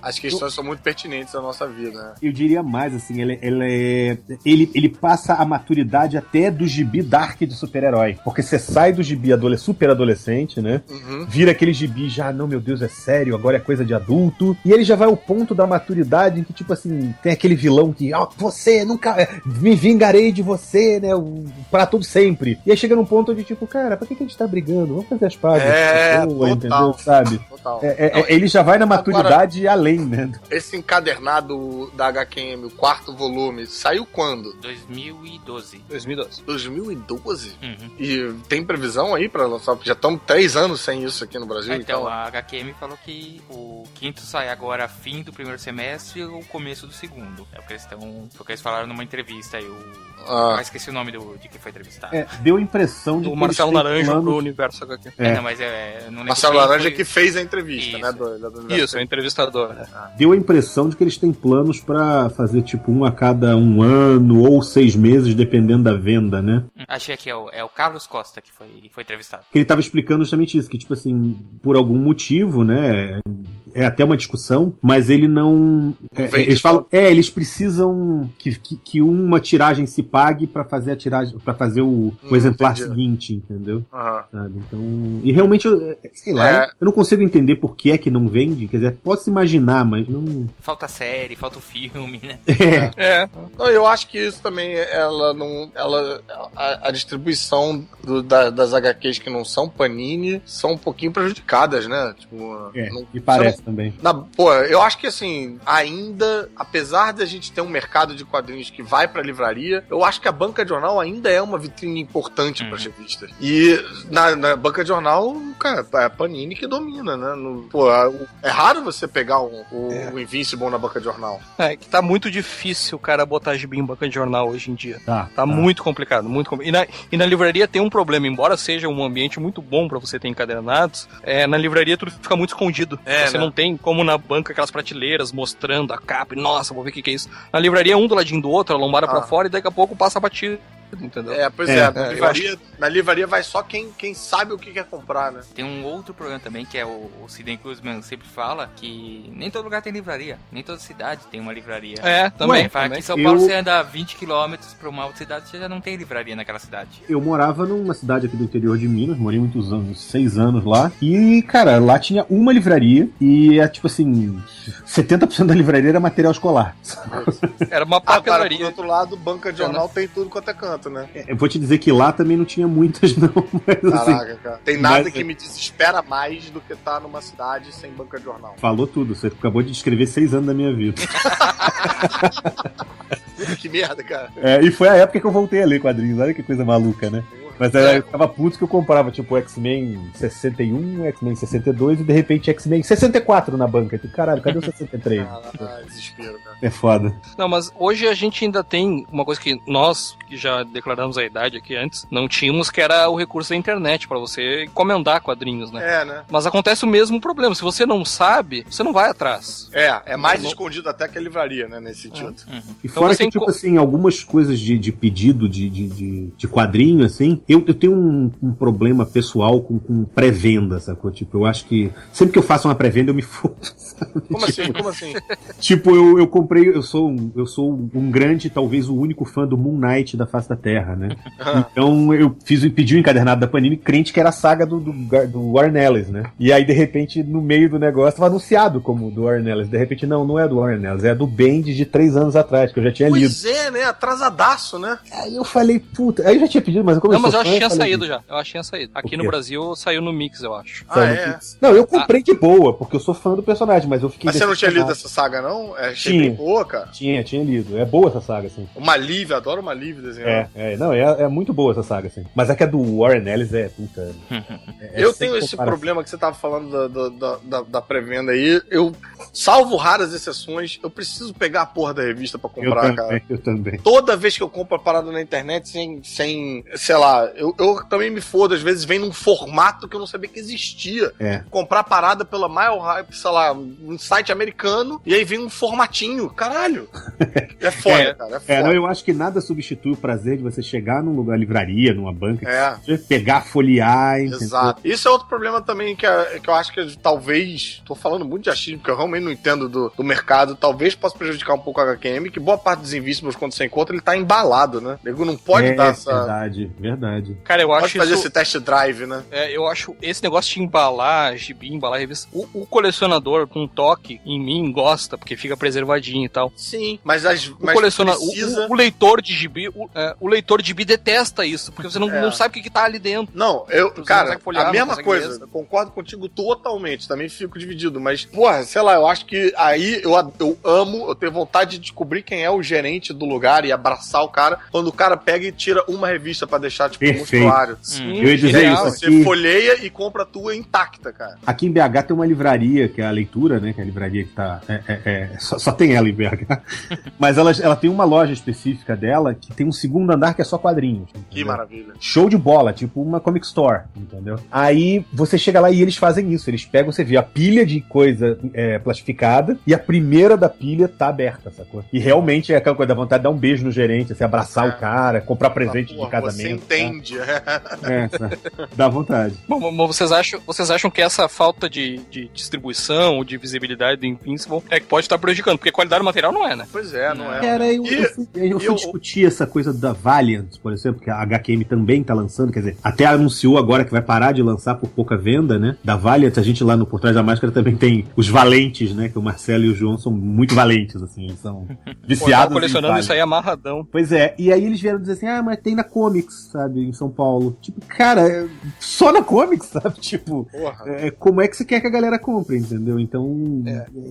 As questões são muito pertinentes à nossa vida, né? Eu diria mais, assim, ele, ele, é- ele, ele passa a maturidade até do gibi Dark de super-herói. Porque você sai do gibi adole- super adolescente, né? Uhum. Vira aquele gibi já, não, meu Deus, é sério, agora é coisa de adulto. E ele já vai ao ponto da maturidade em que, tipo assim, tem aquele vilão que, ó, você nunca. é, Me vingarei de você, né? Pra todo sempre. E aí chega num ponto onde, tipo, cara, pra que, que a gente tá brigando? Vamos fazer as pazes. É, pessoa, total. entendeu? Sabe? Total. É, é, é, ele já vai na Agora- maturidade além, né? Esse encadernado da HQM, o quarto volume, saiu quando? 2012. 2012. 2012? Uhum. E tem previsão aí pra lançar? Já estamos três anos sem isso aqui no Brasil, Então, então. a HQM falou que o quinto sai agora fim do primeiro semestre ou começo do segundo. É o que eles estão. Foi o que eles falaram numa entrevista aí. O... Ah. Ah, esqueci o nome do, de quem foi entrevistado. É, deu a impressão de Do que Marcelo Laranja planos- pro universo HQ. É, É. não, mas é. Não lembro Marcelo quem Laranja foi- que fez a entrevista, Isso. né? Do, da- do- Isso, é o entrevistador. né? Deu a impressão de que eles têm planos pra fazer tipo um a cada um ano ou seis meses, dependendo da venda, né? Achei que é o, é o Carlos Costa que foi, foi entrevistado. Que ele tava explicando justamente isso, que tipo assim, por algum motivo, né? É até uma discussão, mas ele não. é, eles falam, é, eles precisam que, que, que uma tiragem se pague pra fazer a tiragem, para fazer o, o Hum, exemplar entendi. seguinte, entendeu? Sabe? Então, e realmente, eu, sei lá, É. eu não consigo entender por que é que não vende. Quer dizer, pode se imaginar, mas não. Falta série, falta o filme, né? É, É, Não, eu acho que isso também, ela não. Ela, a, a distribuição do- da- das HQs que não são Panini são um pouquinho prejudicadas, né? Tipo, é, não- e parece também. Na, pô, eu acho que assim, ainda, apesar de a gente ter um mercado de quadrinhos que vai pra livraria, eu acho que a banca de jornal ainda é uma vitrine importante Uhum. para revistas. E na, na banca de jornal, cara, é a Panini que domina, né? No- pô, é, é raro você pegar o, o, o Invincible na banca de jornal. é que tá muito difícil o cara botar gibi em banca de jornal hoje em dia. Tá, Tá muito complicado, muito complicado. E na, e na livraria tem um problema, embora seja um ambiente muito bom pra você ter encadernados, é, na livraria tudo fica muito escondido. É, você né? não tem como na banca aquelas prateleiras mostrando a capa e nossa, vou ver o que, que é isso. Na livraria é um do ladinho do outro, a lombada Ah. pra fora e daqui a pouco passa batido, entendeu? É, pois É, é, na, é, eu livraria, na livraria vai só quem, quem sabe o que quer comprar, né? Tem um outro problema também, que é o, o Sidney Cruzman sempre fala, que nem todo lugar tem livraria. Nem toda cidade tem uma livraria. É, também. Fala que também. em São Eu- Paulo você anda 20 km pra uma outra cidade, você já não tem livraria naquela cidade. Eu morava numa cidade aqui do interior de Minas, morei muitos anos, seis anos lá. E, cara, lá tinha uma livraria e é tipo assim, 70% da livraria era material escolar. Era uma Ah, cara, por papelaria. outro lado, banca de jornal tem tudo quanto é canto, né? Eu vou te dizer que lá também não tinha muitas, não. Mas assim, Caraca, cara. Tem nada Mas- que me desespera mais do que estar numa cidade sem banca de jornal. falou tudo. Você acabou de descrever seis anos da minha vida. Que merda, cara. É, e foi a época que eu voltei a ler quadrinhos. Olha que coisa maluca, né? Mas era, eu ficava puto que eu comprava, tipo, X-Men 61, X-Men 62 e de repente X-Men 64 na banca. Tipo, caralho, cadê o 63? Ah, desespero, cara. É foda. Não, mas hoje a gente ainda tem uma coisa que nós, que já declaramos a idade aqui antes, não tínhamos, que era o recurso da internet pra você encomendar quadrinhos, né? É, né? Mas acontece o mesmo problema. Se você não sabe, você não vai atrás. É, é mais Não- escondido até que a livraria, né? Nesse sentido. E Então fora você que, tipo enco- assim, algumas coisas de, de pedido de, de, de, de quadrinho, assim, eu, eu tenho um, um problema pessoal com, com pré-venda, sacou? Tipo, eu acho que sempre que eu faço uma pré-venda eu me fodo, sabe? Como assim? Como assim? Tipo, eu, eu comprei, eu sou, um- eu sou um grande, talvez o único fã do Moon Knight da face da Terra, né? Então eu fiz pedi o encadernado da Panini, crente que era a saga do, do, do Warren Ellis, né? E aí, de repente, no meio do negócio, tava anunciado como do Warren Ellis. De repente, não, não é do Warren Ellis, é do Bendis de três anos atrás, que eu já tinha lido. Pois é, né? Atrasadaço, né? Aí eu falei, puta, aí eu já tinha pedido, mas como Não, eu mas eu que tinha saído já. Eu acho que tinha saído. Aqui no? Brasil saiu no Mix, eu acho. Ah, é? Não, eu comprei de boa, porque eu sou fã do personagem, mas eu fiquei. Mas você não tinha lido essa saga, não? É, achei Tinha. bem boa, cara. Tinha, tinha lido. É boa essa saga, assim. Uma Liv, adoro uma Liv desenhando. É, é, não, é, é muito boa essa saga, assim. Mas a que é do Warren Ellis é, puta. é- é eu tenho esse comparação. problema que você tava falando da, da, da- da, da pré-venda aí. Eu, salvo raras exceções, eu preciso pegar a porra da revista pra Eu comprar, também, cara. eu também. Toda vez que eu compro a parada na internet sem, sem sei lá, eu, eu também me fodo, às vezes vem num formato que eu não sabia que existia. É. Comprar parada pela Mile Hype, sei lá, um site americano, e aí vem um formatinho. Caralho. É foda, É, cara. É É, foda. não, eu acho que nada substitui o prazer de você chegar num lugar, livraria, numa banca, É. pegar, folhear, entendeu? Exato. Isso é outro problema também que, é- que eu acho que talvez. Tô falando muito de achismo, porque eu realmente não entendo do, do mercado. Talvez possa prejudicar um pouco a HQM, que boa parte dos Invincibles, quando você encontra, ele tá embalado, né? O nego não pode é, dar essa. verdade, verdade. Cara, eu Pode acho fazer isso... esse test drive, né? É, eu acho esse negócio de embalar gibi, embalar revista. O, o colecionador com toque em mim gosta, porque fica preservadinho e tal. Sim. Mas as. O, Mas coleciona... o- precisa... o, o leitor de gibi, o, é, o leitor de gibi detesta isso, porque você não, É. não sabe o que, que tá ali dentro. Não, eu, Você cara, folhear, a mesma coisa, mesmo. concordo contigo totalmente, também fico dividido, mas, porra, sei lá, eu acho que aí eu, eu amo, eu tenho vontade de descobrir quem é o gerente do lugar e abraçar o cara, quando o cara pega e tira uma revista pra deixar, tipo, Perfeito. Sim, Eu ia dizer genial. isso Você aqui. folheia e compra a tua intacta, cara. Aqui em BH tem uma livraria, que é a leitura, né? Que é a livraria que tá. É, é- é- só, só tem ela em BH. Mas ela, ela tem uma loja específica dela que tem um segundo andar que é só quadrinhos. Que entendeu? maravilha. Show de bola, tipo uma comic store, entendeu? Aí você chega lá e eles fazem isso. Eles pegam, você vê a pilha de coisa é, plastificada e a primeira da pilha tá aberta, sacou? E realmente é aquela coisa da vontade de dar um beijo no gerente, assim, abraçar É. o cara, comprar presente Porra, de casamento. Você entende. Tá? É, sabe? dá vontade. Bom, mas vocês acham, vocês acham que essa falta de, de distribuição ou de visibilidade do Invincible é que pode estar prejudicando? Porque qualidade do material não é, né? pois é, não é? Cara, eu, E- eu fui, eu fui eu- discutir essa coisa da Valiant, por exemplo, que a HQM também tá lançando, quer dizer, até anunciou agora que vai parar de lançar por pouca venda, né? Da Valiant, a gente lá no Por Trás da Máscara também tem os valentes, né? Que o Marcelo e o João são muito valentes, assim, eles são Pô, eu viciados. tava colecionando em isso aí amarradão. Pois é, e aí eles vieram dizer assim, ah, mas tem na Comics, sabe, em São Paulo. Tipo, cara, é só na Comics, sabe? Tipo, Porra. é, como é que você quer que a galera compre, entendeu? Então,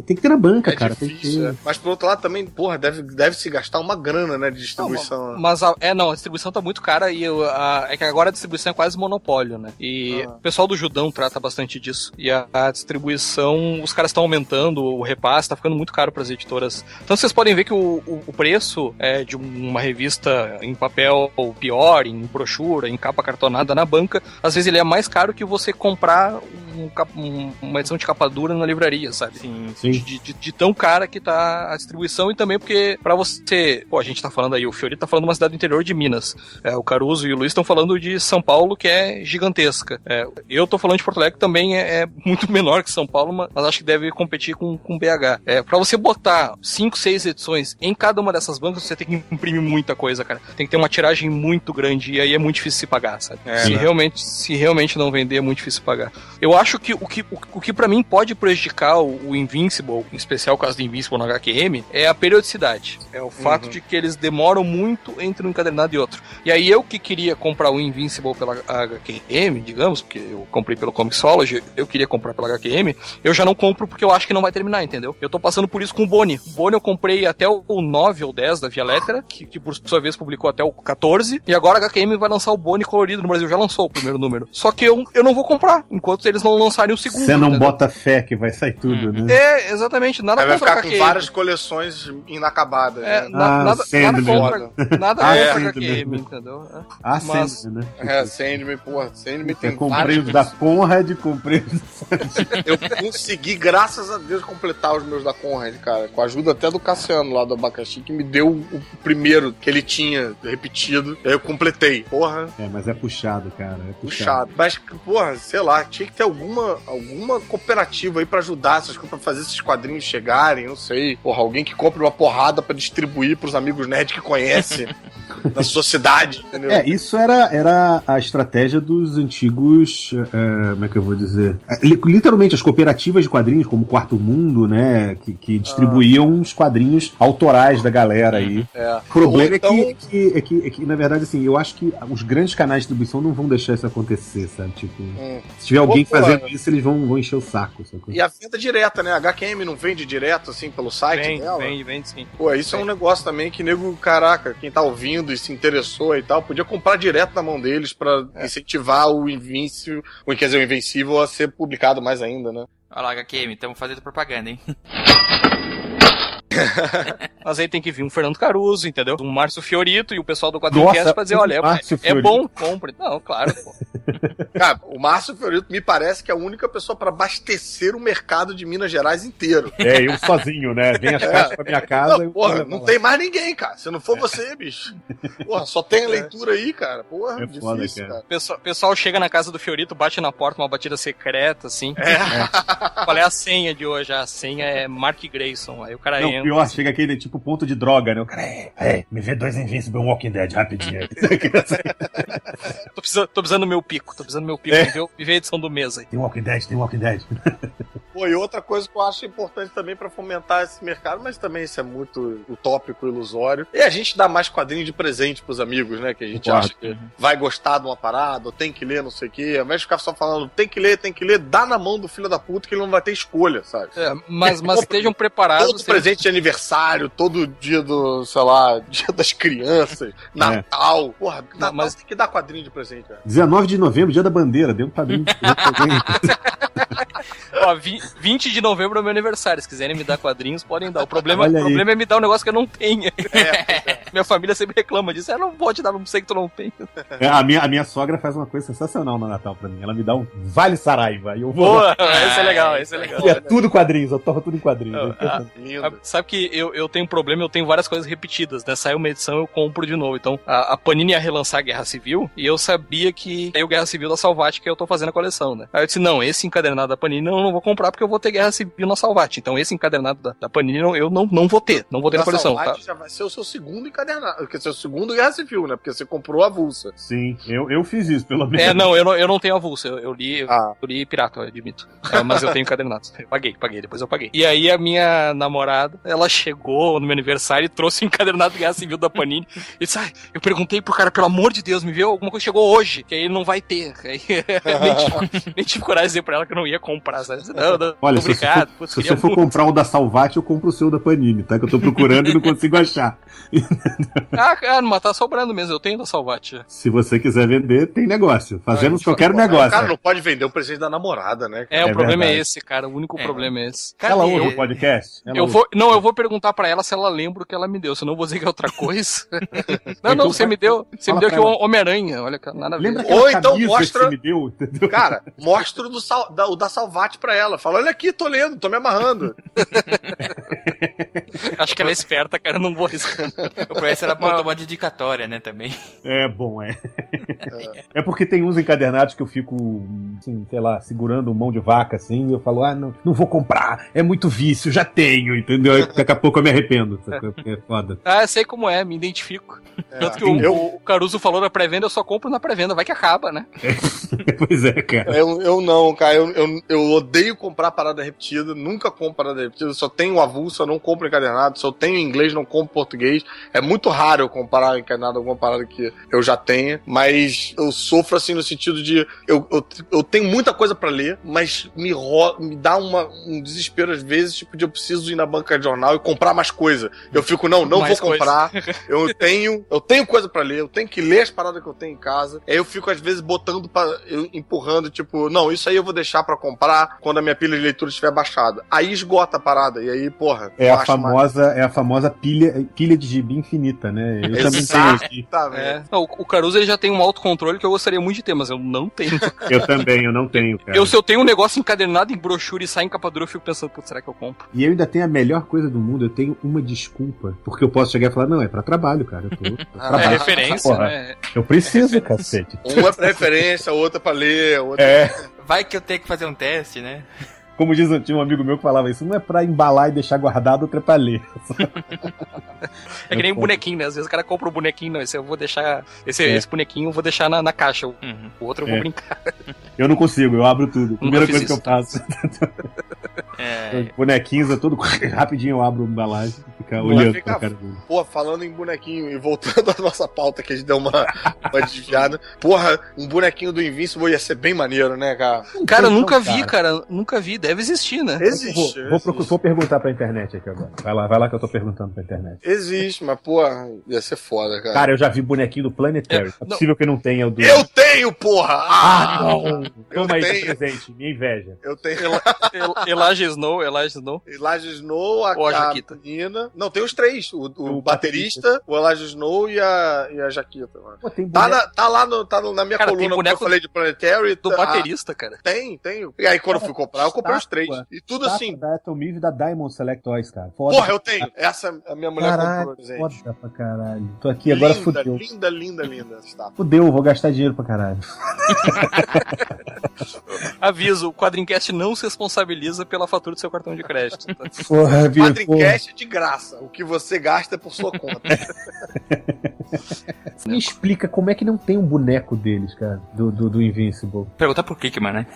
tem que ter na banca, É cara. tem que difícil, ter. é. Mas por outro lado também, porra, deve, deve se gastar uma grana, né, de distribuição. né? Mas a, é, não, a distribuição tá muito cara e eu- a- é que agora a distribuição é quase monopólio, né? E Ah. o pessoal do Judão trata bastante disso. E a, a distribuição, os caras estão aumentando, o repasse tá ficando muito caro pras editoras. Então vocês podem ver que o, o- o preço é, de uma revista em papel pior, em brochura, em capa cartonada na banca, às vezes ele é mais caro que você comprar um um- uma edição de capa dura na livraria, sabe? Sim. Sim. de, de- de tão cara que tá a distribuição e também porque pra você, pô, a gente tá falando aí, o Fiori tá falando de uma cidade do interior de Minas, é, o Caruso e o Luiz estão falando de São Paulo que é gigantesca, É, eu tô falando de Porto Alegre que também é, é muito menor que São Paulo, mas mas acho que deve competir com, com BH. É, para você botar 5, 6 edições em cada uma dessas bancas, você tem que imprimir muita coisa, cara. Tem que ter uma tiragem muito grande e aí é muito difícil se pagar, sabe? É, se né? realmente, se realmente não vender é muito difícil pagar. Eu acho que o que, o, o que para mim pode prejudicar o, o Invincible, em especial o caso do Invincible na HQM, é a periodicidade. É o fato Uhum. de que eles demoram muito entre um encadernado e outro. E aí eu que queria comprar o Invincible pela HQM, digamos, porque eu comprei pelo Comixology, eu queria comprar pela HQM, eu já não compro porque eu acho que não vai terminar, entendeu? Eu tô passando por isso com o Boni. O Boni eu comprei até o 9 ou 10 da Via Lettera, que, que por sua vez publicou até o 14, e agora a HQM vai lançar o Boni colorido no Brasil, já lançou o primeiro número. Só que eu, eu não vou comprar, enquanto eles não lançarem o segundo. Você não entendeu? bota fé que vai sair tudo, né? É, exatamente, nada Aí vai contra ficar com várias coleções inacabadas. É, né? na- Ah, nada, Sandman. nada contra, nada Ah, contra a Sandman. HQM, entendeu? É. Ah, Mas- sempre, né? É, Sandman, porra, Sandman tem Eu comprei os vários. da Conrad, comprei os Eu consegui, graças a Deus, completar os meus da Conrad, cara. Com a ajuda até do Cassiano lá do Abacaxi, que me deu o primeiro que ele tinha repetido. Aí eu completei. Porra, É, mas é puxado, cara. É puxado. puxado. Mas, porra, sei lá, tinha que ter alguma, alguma cooperativa aí pra ajudar essas coisas, pra fazer esses quadrinhos chegarem, não sei. Porra, alguém que compre uma porrada pra distribuir pros amigos nerds que conhece da sua cidade, entendeu? É, isso era, era a estratégia dos antigos. é, como é que eu vou dizer? É, li- literalmente, as cooperativas de quadrinhos, como Quarto Mundo, né? Que, que distribuíam os quadrinhos autorais da galera aí. É. O problema é, que, então- é, que, é, que, é que, na verdade, assim, eu acho que os grandes canais de distribuição não vão deixar isso acontecer, sabe? Tipo, Hum. se tiver alguém fazendo isso, eles vão, vão encher o saco. E a venda direta, né? A HQM não vende direto, assim, pelo site Vende, dela? vende, vende sim. Pô, isso é um negócio também que nego, caraca, quem tá ouvindo e se interessou e tal, podia comprar direto na mão deles pra incentivar o Invincible, quer dizer, o Invencível a ser publicado mais ainda, né? Olha lá, HQM, estamos fazendo propaganda, hein? Mas aí tem que vir um Fernando Caruso, entendeu? Um Márcio Fiorito e o pessoal do Quadrincast pra dizer, olha, é, é bom, compre. Não, claro, pô. Cara, o Márcio Fiorito me parece que é a única pessoa pra abastecer o mercado de Minas Gerais inteiro. É, eu sozinho, né? Vem as caixas pra minha casa. Não, porra, não tem mais ninguém, cara. Se não for você, bicho. Porra, só tem a leitura aí, cara. Porra, É foda, difícil, cara. cara. O pessoal, pessoal chega na casa do Fiorito, bate na porta, uma batida secreta, assim. É. Qual é a senha de hoje? A senha é Mark Grayson. Aí o cara Não, entra. Pior, chega aquele tipo ponto de droga, né? O cara, é, é, me vê dois Invincible Walking Dead rapidinho. Tô precisando, tô precisando do meu pico, tô precisando do meu pico. É. Me, vê, me vê a edição do mês aí. tem Walking Dead, tem Walking Dead. Pô, e outra coisa que eu acho importante também pra fomentar esse mercado, mas também isso é muito utópico, ilusório, é a gente dar mais quadrinhos de presente pros amigos, né? Que a gente acha que vai gostar de uma parada, ou tem que ler, não sei o quê. Ao invés de ficar só falando, tem que ler, tem que ler, dá na mão do filho da puta que ele não vai ter escolha, sabe? É, mas, mas estejam preparados. Todo presente de aniversário, todo dia do, sei lá, dia das crianças, Natal. Porra, Natal mas- tem que dar quadrinho de presente, cara. 19 de novembro, dia da bandeira, deu um padrinho. de presente pra alguém. Ó, vi- 20 de novembro é meu aniversário. Se quiserem me dar quadrinhos, podem dar. O problema, o problema é me dar um negócio que eu não tenho. Minha família sempre reclama disso. Eu não vou te dar, não sei que tu não tem. É, a, minha, a minha sogra faz uma coisa sensacional no Natal pra mim. Ela me dá um Vale Saraiva. E eu vou. Boa, esse é legal, esse é legal. E é tudo quadrinhos, eu torro tudo em quadrinhos. Ah, É. Lindo. Ah, Sabe que eu, eu tenho um problema, eu tenho várias coisas repetidas, né? Sai uma edição, eu compro de novo. Então, a, a Panini ia relançar a Guerra Civil, e eu sabia que tem o Guerra Civil da Salvat que eu tô fazendo a coleção, né? Aí eu disse, não, esse encadernado da Panini eu não vou comprar porque eu vou ter Guerra Civil na Salvat. Então, esse encadernado da, da Panini não- eu não, não vou ter, não vou ter na Nossa, coleção, o tá? Já vai ser o seu segundo encadernado, que é o seu segundo Guerra Civil, né? Porque você comprou a avulsa. Sim, eu, eu fiz isso, pelo menos. É, não, eu não, eu não tenho avulso, eu, eu li, eu, Ah. eu li pirata, eu admito. É, mas eu tenho encadernados. Eu paguei, paguei, depois eu paguei. E aí a minha namorada, ela chegou no meu aniversário e trouxe o encadernado de Guerra Civil da Panini. E disse, ai, eu perguntei pro cara, pelo amor de Deus, me viu alguma coisa que chegou hoje, que aí ele não vai ter. Aí, nem, tive, nem tive coragem de dizer pra ela que eu não ia comprar, sabe? Disse, Não, não, Olha, se você obrigado. for, putz, se você for comprar o da Salvat, eu compro o seu da Panini, tá? Que eu tô procurando e não consigo achar. Ah, cara, mas tá sobrando mesmo, eu tenho da Salvat. já. Se você quiser vender, tem negócio. Fazemos qualquer Pô, negócio. O cara não pode vender um presente da namorada, né? É, É o problema verdade. é esse, cara, o único É. problema é esse. Ela ouve o podcast? Ela Eu ouve. vou, não, eu vou perguntar pra ela se ela lembra o que ela me deu, senão eu vou dizer que é outra coisa. não, não, Então você vai- me deu, você me fala deu que o. Homem-Aranha, olha, nada a ver. Ou então mostra- que você me deu? Entendeu? Cara, mostra o, da, o da Salvate pra ela. Fala, olha aqui, tô lendo, tô me amarrando. Acho que ela é esperta, cara, eu não vou arriscar. O preço era pra tomar dedicatória, né, também. É bom, é. É porque tem uns encadernados que eu fico, assim, sei lá, segurando mão de vaca, assim, e eu falo, ah, não, não vou comprar, é muito vício, já tenho, entendeu? Aí Daqui a pouco eu me arrependo, é foda. Ah, eu sei como é, me identifico. Tanto que o, eu- o Caruso falou na pré-venda, eu só compro na pré-venda, vai que acaba, né? pois é, cara. Eu, eu não, cara. Eu, eu, eu odeio comprar parada repetida. Nunca compro parada repetida. Só tenho avulso, eu não compro encadernado. Só tenho inglês, não compro português. É muito raro eu comprar encadernado alguma parada que eu já tenha. Mas eu sofro assim no sentido de. Eu, eu, eu tenho muita coisa pra ler, mas me, ro me dá uma, um desespero às vezes, tipo, de eu preciso ir na banca de jornal e comprar mais coisa. Eu fico, não, não Mais vou comprar. Eu tenho, eu tenho coisa pra ler, eu tenho que ler as paradas que eu tenho em casa. Aí eu fico às vezes botando para empurrando, tipo, não, isso aí eu vou deixar pra comprar quando a minha pilha de leitura estiver baixada. Aí esgota a parada e aí, porra, É a famosa, é a famosa pilha, pilha de gibi infinita, né? Eu também tenho aqui. Tá. É. Não, o, Caruso ele já tem um autocontrole que eu gostaria muito de ter, mas eu não tenho. Eu também, eu não tenho, cara. Eu, se eu tenho um negócio encadernado em brochura e sai em capa dura, eu fico pensando, putz, será que eu compro? E eu ainda tenho a melhor coisa do mundo, eu tenho uma desculpa. Porque eu posso chegar e falar, não, é pra trabalho, cara. Eu, tô, eu Ah, É trabalho. referência, Porra, né? Eu preciso, cacete. Uma é pra referência, outra pra ler, outra É, Vai que eu tenho que fazer um teste, né? Como diz tinha um amigo meu que falava isso, não é pra embalar e deixar guardado, outra é pra ler. É que nem compro. bonequinho, né? Às vezes o cara compra um bonequinho, não, esse eu vou deixar. Esse, É. esse bonequinho eu vou deixar na, na caixa. O, Uhum. o outro eu vou É. brincar. Eu não consigo, eu abro tudo. Primeira coisa que eu isso. faço. É, Bonequinhos é tudo rapidinho eu abro a embalagem. fica Vai olhando ficar- pra cara dele. Pô, falando em bonequinho e voltando à nossa pauta que a gente deu uma, uma desviada. Porra, um bonequinho do Invincible ia ser bem maneiro, né, cara? Cara, eu Então, nunca vi, cara. cara. Nunca vi. Deve existir, né? Existe. Vou, vou, procu- existe. vou perguntar pra internet aqui agora. Vai lá, vai lá que eu tô perguntando pra internet. Existe, mas, porra, ia ser foda, cara. Cara, eu já vi bonequinho do Planetary. É não. possível que não tenha o do. eu tenho, porra! Ah, Ah, não! Toma aí tenho. de presente, minha inveja. eu tenho El- Elijah Snow, Elijah Snow. Elijah Snow, a, Ou a Jaquita. menina. Não, tem os três: o, o O baterista, o Elijah Snow e a, e a Jaquita. mano. Pô, tem Tá, na, tá lá no, tá no- na minha Cara, coluna que eu falei de Planetary. Do tá- baterista, cara. Tem, tem. E aí, quando eu fui comprar, eu comprei os três. E tudo Estátua assim. Da Atomiv e da Diamond Select Toys, cara. Foda. Porra, eu tenho. Essa a minha mulher Caralho, comprou, gente. foda pra caralho. Tô aqui, agora linda, fudeu. linda, linda, linda. essa estátua. Fudeu, vou gastar dinheiro pra caralho. Aviso, o Quadrincast não se responsabiliza pela fatura do seu cartão de crédito. tá? Porra, viu? Porra. Quadrincast de graça. O que você gasta é por sua conta. Me explica como é que não tem um boneco deles, cara, do, do, do Invincible. Perguntar pro Kickman, né?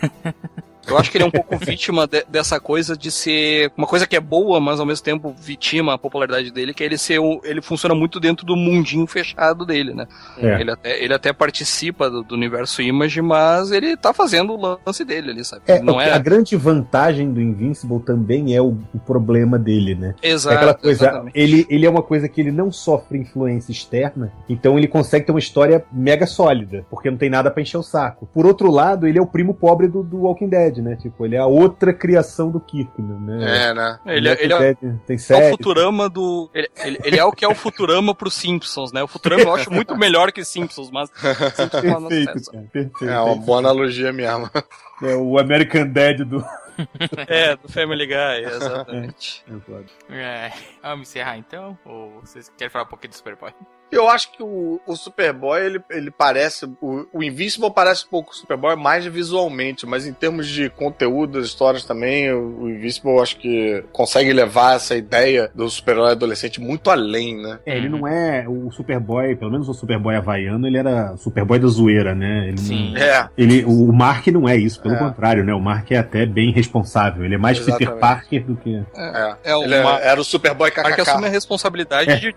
Eu acho que ele é um pouco vítima de- dessa coisa de ser uma coisa que é boa, mas ao mesmo tempo vitima a popularidade dele, que é ele ser um, ele funciona muito dentro do mundinho fechado dele, né? É. Ele, até, ele até participa do, do universo Image, mas ele tá fazendo o lance dele ali, sabe? É, não o- é A grande vantagem do Invincible também é o, o problema dele, né? É exato. aquela coisa, exatamente. ele, ele é uma coisa que ele não sofre influência externa, então ele consegue ter uma história mega sólida, porque não tem nada pra encher o saco. Por outro lado, ele é o primo pobre do, do Walking Dead, né? Tipo, ele é a outra criação do Kirkman, né? é, né? Ele, é- Walking ele é, tem é o série. Futurama do. Ele, ele- ele é o que é o Futurama pros Simpsons, né? O Futurama eu acho muito melhor que Simpsons, mas. Simpsons é uma Perfeito, cara, perfeito. É uma boa analogia mesmo. É o American Dad do. É, do Family Guy, exatamente. É, vamos encerrar então? Ou vocês querem falar um pouquinho do Superboy? Eu acho que o, o Superboy, ele, ele parece. O, o Invincible parece um pouco o Superboy mais visualmente, mas em termos de conteúdo das histórias também, o, o Invincible acho que consegue levar essa ideia do super-herói adolescente muito além, né? É, ele não é o Superboy, pelo menos o Superboy havaiano, ele era o Superboy da zoeira, né? Ele não- Sim. É, Ele, o Mark não é isso, pelo É. contrário, né? O Mark é até bem responsável. Ele é mais Peter Exatamente. Parker do que. é. É, o Ele é- Mar- era o Superboy Mark assume a KKK. responsabilidade de.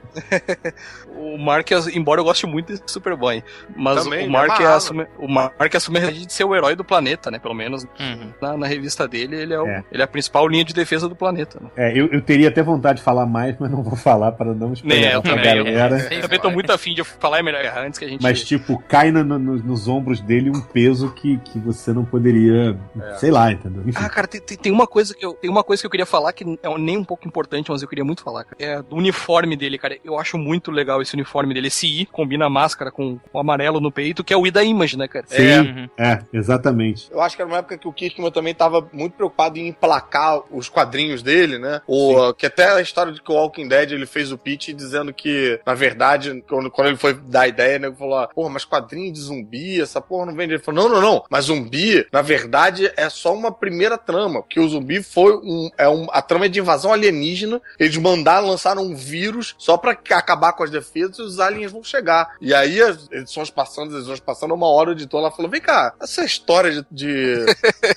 o Mark, embora eu goste muito de Superboy, mas Também, o Mark é assume, o Mark assume a de ser o herói do planeta, né? Pelo menos Uhum. na, na revista dele, ele é, o- É. ele é a principal linha de defesa do planeta. Né? É, eu, eu teria até vontade de falar mais, mas não vou falar para não spoiler eu pra também. galera. Sem Também tô muito afim de falar é melhor antes que a gente. Mas, tipo, cai no- no- nos ombros dele um peso que, que você não poderia. É. Sei lá, entendeu? Enfim. Ah, cara, tem, tem- tem uma coisa que eu tem uma coisa que eu queria falar que é nem um pouco importante, mas eu queria muito falar, cara. É do uniforme dele, cara. Eu acho muito legal esse uniforme dele. Esse I combina a máscara com o amarelo no peito, que é o I da Image, né, cara? Sim, Uhum. é, exatamente. Eu acho que era uma época que o Kirkman também tava muito preocupado em emplacar os quadrinhos dele, né? O, que até a história de que o Walking Dead ele fez o pitch dizendo que, na verdade, quando, quando ele foi dar a ideia, né, ele falou: ah, porra, mas quadrinho de zumbi, essa porra não vende. Ele falou: não, não, não. Mas zumbi, na verdade, é só uma primeira trama. Porque o zumbi foi um. É um a trama é de invasão alienígena. Eles mandaram, lançaram um vírus só pra acabar com as defesas os aliens vão chegar. E aí, as edições passando, as edições passando, uma hora o editor lá falou: vem cá, essa história de- de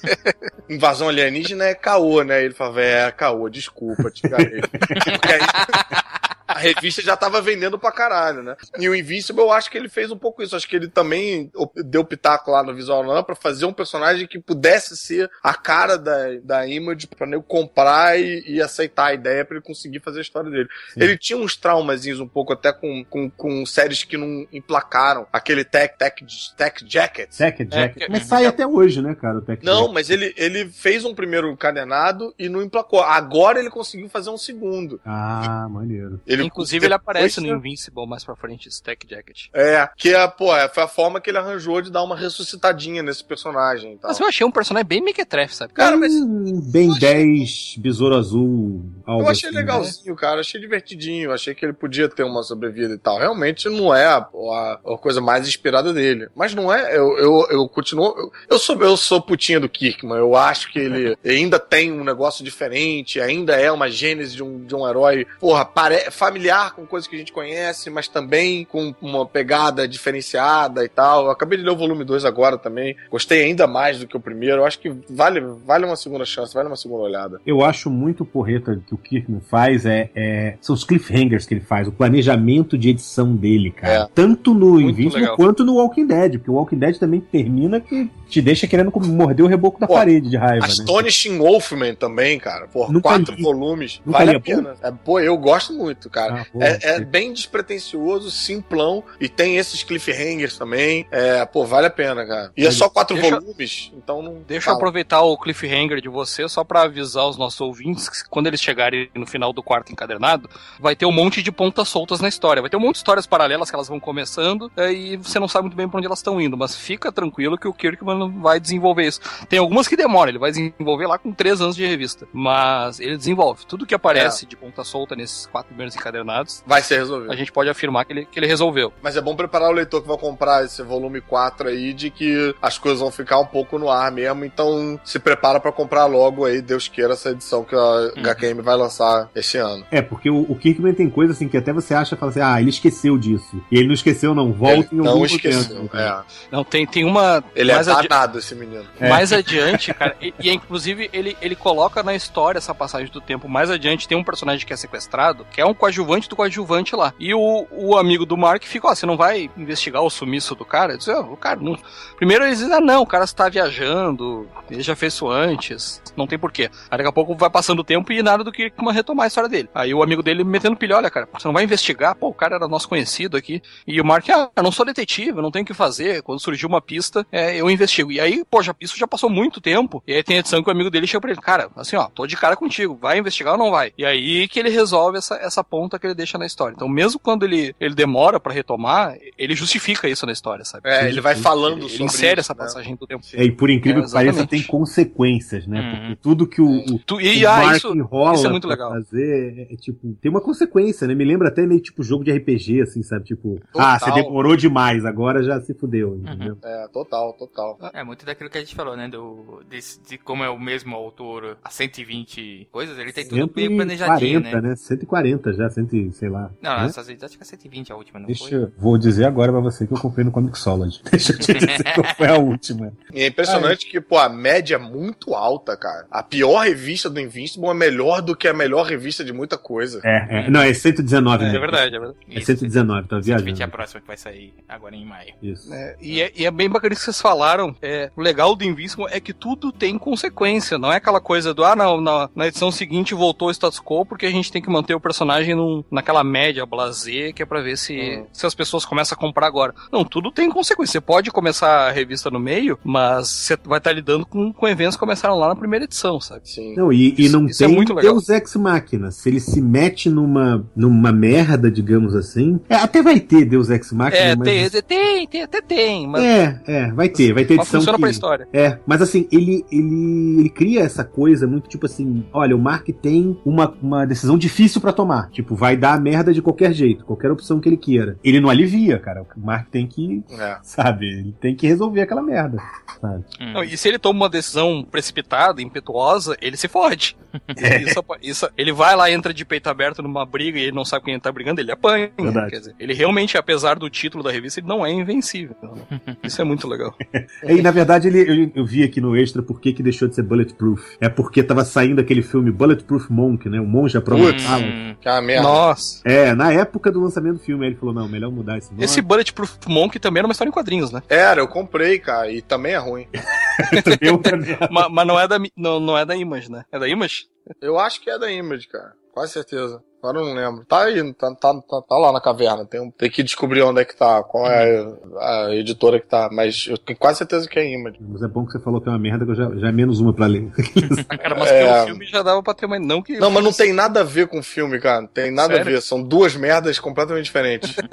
invasão alienígena é caô, né? Ele falava, é, caô, desculpa, te enganei. a revista já tava vendendo pra caralho, né? E o Invincible, eu acho que ele fez um pouco isso. Acho que ele também deu pitaco lá no Visual Novel pra fazer um personagem que pudesse ser a cara da, da Image pra nego comprar e, e aceitar a ideia pra ele conseguir fazer a história dele. Sim. Ele tinha uns traumazinhos um pouco até com, com, com séries que não emplacaram. Aquele Tech, Tech, Tech Jacket. Tech Jacket. É, Mas sai até hoje, né, cara? O Tech Não, Jacket. mas ele, ele fez um primeiro encadernado e não emplacou. Agora ele conseguiu fazer um segundo. Ah, maneiro. Ele, Inclusive, ele aparece no Invincible mais pra frente, esse Tech Jacket. É, que é, pô, é, foi a forma que ele arranjou de dar uma ressuscitadinha nesse personagem e tal. Mas eu achei um personagem bem mequetrefe, sabe? Cara, mas bem eu achei- 10, Besouro Azul. Algo eu achei assim, legalzinho, cara. Achei divertidinho. Achei que ele podia ter uma sobrevida e tal. Realmente não é a, a- a coisa mais inspirada dele. Mas não é. Eu, eu, eu continuo. Eu, eu sou, eu sou putinha do Kirkman. Eu acho que ele ainda tem um negócio diferente. Ainda é uma gênese de um, de um herói, porra, pare, familiar com coisas que a gente conhece, mas também com uma pegada diferenciada e tal. Eu acabei de ler o volume 2 agora também. Gostei ainda mais do que o primeiro. Eu acho que vale, vale uma segunda chance, vale uma segunda olhada. Eu acho muito porreta que o Kirkman faz é, é- são os cliffhangers que ele faz, o planejamento de edição dele, cara. É. Tanto no Invincible quanto no Walking Dead, porque o Walking Dead também termina que te deixa querendo morder o reboco da Pô, parede de raiva, né? Astonishing Wolfman também, cara. Por Nunca quatro li. volumes. Nunca vale a pena. É, pô, eu gosto muito, cara. Ah, pô, É, é bem despretensioso, simplão, e tem esses cliffhangers também. É, pô, vale a pena, cara. E é só quatro Deixa- volumes, então não. Deixa eu fala. aproveitar o cliffhanger de você só pra avisar os nossos ouvintes que quando eles chegarem no final do quarto encadernado, vai ter um monte de pontas soltas na história. Vai ter um monte de histórias paralelas que elas vão começando é, e você não sabe muito bem pra onde elas estão indo, mas fica tranquilo que o Kirkman vai desenvolver isso. Tem algumas que demoram, ele vai desenvolver lá com três anos de revista, mas ele desenvolve. Tudo que aparece de ponta solta nesses quatro primeiros encadernados, Vai ser resolvido. a gente pode afirmar que ele, que ele resolveu. Mas é bom preparar o leitor que vai comprar esse volume 4 aí de que as coisas vão ficar um pouco no ar mesmo. Então se prepara pra comprar logo aí, Deus queira, essa edição que a HQM vai lançar esse ano. É, porque o, o Kirkman tem coisa assim que até você acha fala assim, ah, ele esqueceu disso. E ele não esqueceu, não. Volta Ele em não algum esqueceu. tempo. É. Não, tem, tem uma. Ele mais é adi- danado, esse menino. É. Mais adiante, cara, e, e, inclusive ele, ele coloca na história essa passagem do tempo. Mais adiante tem um personagem que é sequestrado, que é um coadjuvante do coadjuvante lá. E o, o amigo do Mark fica, ó, você não vai investigar o sumiço do cara? Eu ó, o cara não. Primeiro eles dizem, ah, não, o cara está viajando, ele já fez isso antes, não tem porquê. Aí daqui a pouco vai passando o tempo e nada do que retomar a história dele. Aí o amigo dele metendo pilha, olha, cara, você não vai investigar? Pô, o cara era nosso conhecido aqui. E o Mark, ah, eu não sou detetive, não tenho o que fazer. Quando surgiu uma pista, é, eu investigo. E aí, pô, já, isso já passou muito tempo. E aí tem a edição que o amigo dele chega pra ele, cara, assim, ó, tô de cara contigo, vai investigar ou não vai? E aí que ele resolve essa, essa ponta que ele deixa na história. Então, mesmo quando ele, ele demora pra retomar, ele justifica isso na história, sabe? É, ele vai falando Ele sobre insere isso, essa né? passagem do tempo. É, e por incrível É, que pareça, tem consequências, né? Uhum. Porque tudo que o, o, Tu, o e ah, Mark isso, enrola isso é muito legal. fazer, é, é, tipo, tem uma consequência, né? Me lembra até meio tipo jogo de RPG, assim, sabe? Tipo, Total. ah, você demorou demais, agora já se fudeu, entendeu? É, total, total. É muito daquilo que a gente falou, né? Do, de, de como é o mesmo autor há 120 coisas, ele tem tudo meio planejadinho, 140, né? né? 140 já, 100, e- sei lá. Não, né? essas vezes acho que é 120 a última, não Deixa foi? eu, vou dizer agora pra você que eu comprei no Comixology. Deixa eu te dizer qual foi a última. E é impressionante que, pô, a média é muito alta, cara. A pior revista do Invincible é melhor do que a melhor revista de muita coisa. É, é, não, é 119 É, né? verdade, é verdade. É 119, tá 120 é a viajando. próxima que vai sair agora em maio. Isso. É, e, é, e é bem bacana isso que vocês falaram. É, o legal do Invincible é que tudo tem consequência. Não é aquela coisa do, ah, não, na, na edição seguinte voltou o status quo porque a gente tem que manter o personagem num- naquela média blazer que é pra ver se, Hum. se as pessoas começam a comprar agora. Não, tudo tem consequência. Você pode começar a revista no meio, mas você vai estar lidando com, com eventos que começaram lá na primeira edição, sabe? Sim. Não, e, e não Isso é tem muito legal. Deus Ex Machina. Se ele se mete numa, numa merda, digamos assim. É, até vai ter Deus Ex Machina, É, mas. tem, tem, tem, até tem, mas, É, é, vai ter, vai ter mas edição. funciona que... pra história. É, mas assim, ele, ele, ele cria essa coisa muito tipo assim: olha, o Mark tem uma, uma decisão difícil pra tomar. Tipo, vai dar merda de qualquer jeito, qualquer opção que ele queira. Ele não alivia, cara. O Mark tem que, É. sabe, ele tem que resolver aquela merda, sabe? Hum. Não, e se ele toma uma decisão precipitada, impetuosa, ele se fode. É. Isso, isso- ele vai lá, entra de peito aberto numa briga e ele não sabe quem ele tá brigando, ele apanha. Verdade. Quer dizer, ele realmente, apesar do título da revista, ele não é invencível. Isso é muito legal. E na verdade, ele, eu, eu vi aqui no extra por que, que deixou de ser Bulletproof. É porque tava saindo aquele filme Bulletproof Monk, né? O monge à prova de bala. Hum, Que é merda. Nossa. É, na época do lançamento do filme, ele falou: não, melhor mudar esse nome. Esse Bulletproof Monk também era uma história em quadrinhos, né? Era, eu comprei, cara, e também é ruim. Também. Ma- Mas, não, é da, não, não é da Image, né? É da Image? Eu acho que é da Image, cara. Quase certeza. Agora eu não lembro. Tá aí, tá, tá, tá, tá lá na caverna. Tem, um- tem que descobrir onde é que tá, qual é a, a editora que tá. Mas eu tenho quase certeza que é Image. Mas é bom que você falou que é uma merda, que eu já, já é menos uma pra ler. Cara, mas É. pelo filme já dava pra ter uma. Não que. Não, mas não tem nada a ver com o filme, cara. Não tem nada Sério? a ver. São duas merdas completamente diferentes.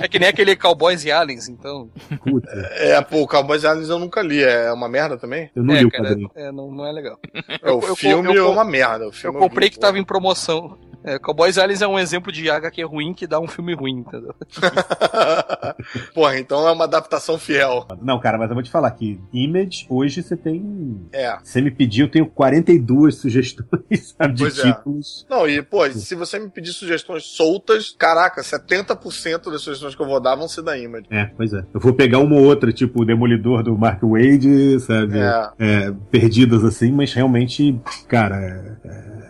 É que nem aquele Cowboys e Aliens, então. Puta, é, pô, o Cowboys Aliens eu nunca li. É uma merda também? eu não é, li o cara, quadrinho. é, não, não é legal. É, o Eu- eu- filme eu- é uma merda. O Eu filme comprei que tava em promoção. É, Cowboys Aliens é um exemplo de HQ ruim que dá um filme ruim, entendeu? Porra, então é uma adaptação fiel. Não, cara, mas eu vou te falar que Image, hoje você tem. É. Você me pediu, eu tenho 42 sugestões, sabe, de Pois é. títulos. Não, e, pô, se você me pedir sugestões soltas, caraca, 70% das sugestões que eu vou dar vão ser da Image. É, pois é. Eu vou pegar uma ou outra, tipo o Demolidor do Mark Wade, sabe? É. É, perdidas assim, mas realmente, cara,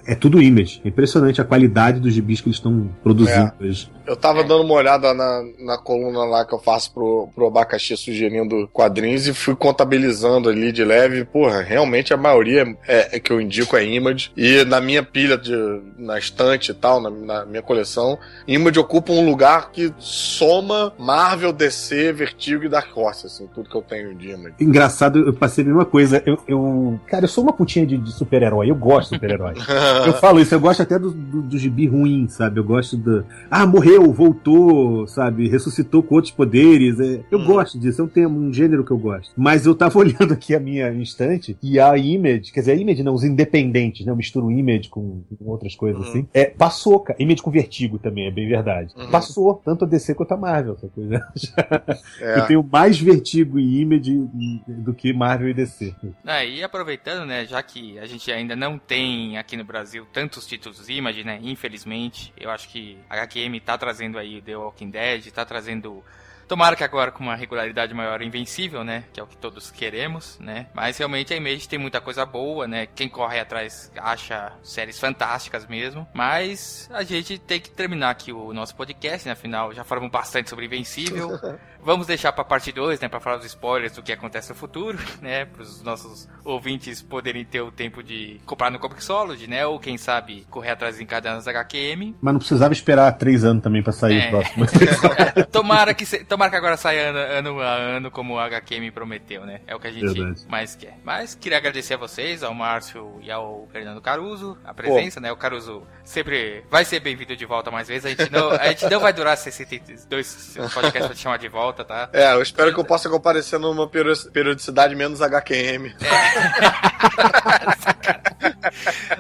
é, é tudo image. É impressionante a qualidade dos gibis que eles estão produzindo hoje. Eu tava dando uma olhada na, na coluna lá que eu faço pro, pro abacaxi sugerindo quadrinhos e fui contabilizando ali de leve. Porra, realmente a maioria é, é que eu indico é Image. E na minha pilha, de, na estante e tal, na, na minha coleção, Image ocupa um lugar que soma Marvel, DC, Vertigo e Dark Horse, assim, tudo que eu tenho de Image. Engraçado, eu passei a mesma coisa. Eu, eu- cara, eu sou uma putinha de, de super-herói. Eu gosto de super-herói. eu falo isso, eu gosto até do, do, do gibi ruim, sabe? Eu gosto do. Ah, morreu, voltou, sabe? Ressuscitou com outros poderes. É, eu gosto disso, é um tema, um gênero que eu gosto. Mas eu tava olhando aqui a minha instante e a Image, quer dizer, a Image não, os independentes, né? Eu misturo Image com, com outras coisas assim. É, passou, cara. Image com vertigo também, é bem verdade. Uhum. Passou, tanto a DC quanto a Marvel, essa coisa. É. Eu tenho mais vertigo e Image do que Marvel e DC. Ah, e aproveitando, né, já que a gente ainda não tem aqui no Brasil tantos títulos Image, né, infelizmente, eu acho que a HQM tá trazendo aí The Walking Dead, tá trazendo... Tomara que agora com uma regularidade maior Invencível, né? Que é o que todos queremos, né? Mas realmente a Image tem muita coisa boa, né? Quem corre atrás acha séries fantásticas mesmo. Mas a gente tem que terminar aqui o nosso podcast, né? Afinal, já falamos bastante sobre Invencível. Vamos deixar pra parte 2, né? Pra falar os spoilers do que acontece no futuro, né? Para os nossos ouvintes poderem ter o tempo de comprar no Comixology, né? Ou quem sabe correr atrás em cadernos HQM. Mas não precisava esperar três anos também pra sair É. o próximo. tomara, que se- tomara que agora saia ano, ano a ano como o HQM prometeu, né? É o que a gente Verdade. mais quer. Mas queria agradecer a vocês, ao Márcio e ao Fernando Caruso, a presença, né? O Caruso sempre vai ser bem-vindo de volta mais vezes. A gente não, a gente não vai durar 62 podcasts pra te chamar de volta, tá? É, eu espero que eu possa comparecer numa peri- periodicidade menos HQM.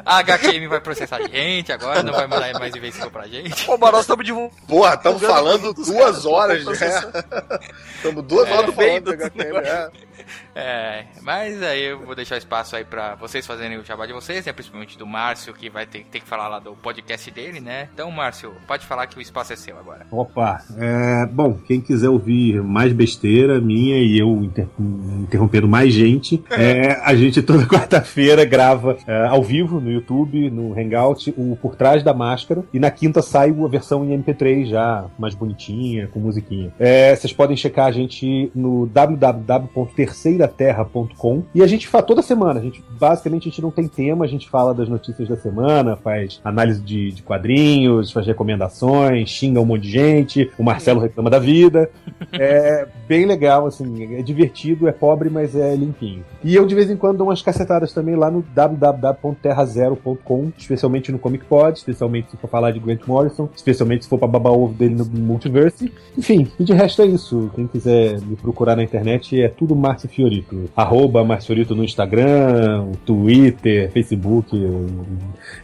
A HQM vai processar a gente agora, não vai mandar mais invencível pra gente. Ô, mas nós estamos de Porra, estamos Divulgando falando duas horas, né? Estamos duas É, horas falando bem de HQM, é. É, mas aí eu vou deixar espaço aí pra vocês fazerem o jabá de vocês, né? Principalmente do Márcio, que vai ter, ter que falar lá do podcast dele, né? Então, Márcio, pode falar que o espaço é seu agora. Opa, é, bom, quem quiser ouvir mais besteira minha e eu inter- interrompendo mais gente, é, a gente toda quarta-feira grava é, ao vivo no YouTube, no Hangout, o Por Trás da Máscara, e na quinta sai a versão em MP3 já mais bonitinha, com musiquinha. É, vocês podem checar a gente no www.terceiraterra.com e a gente fala toda semana, a gente basicamente a gente não tem tema, a gente fala das notícias da semana, faz análise de, de quadrinhos, faz recomendações, xinga um monte de gente, o Marcelo reclama da vida. É bem legal, assim, é divertido, é pobre, mas é limpinho. E eu de vez em quando dou umas cacetadas também lá no www.terrazero.com, especialmente no Comic Pod, especialmente se for falar de Grant Morrison, especialmente se for pra babar ovo dele no Multiverse. Enfim, e de resto é isso. Quem quiser me procurar na internet é tudo Márcio Fiorito. Arroba Márcio Fiorito no Instagram, Twitter, Facebook.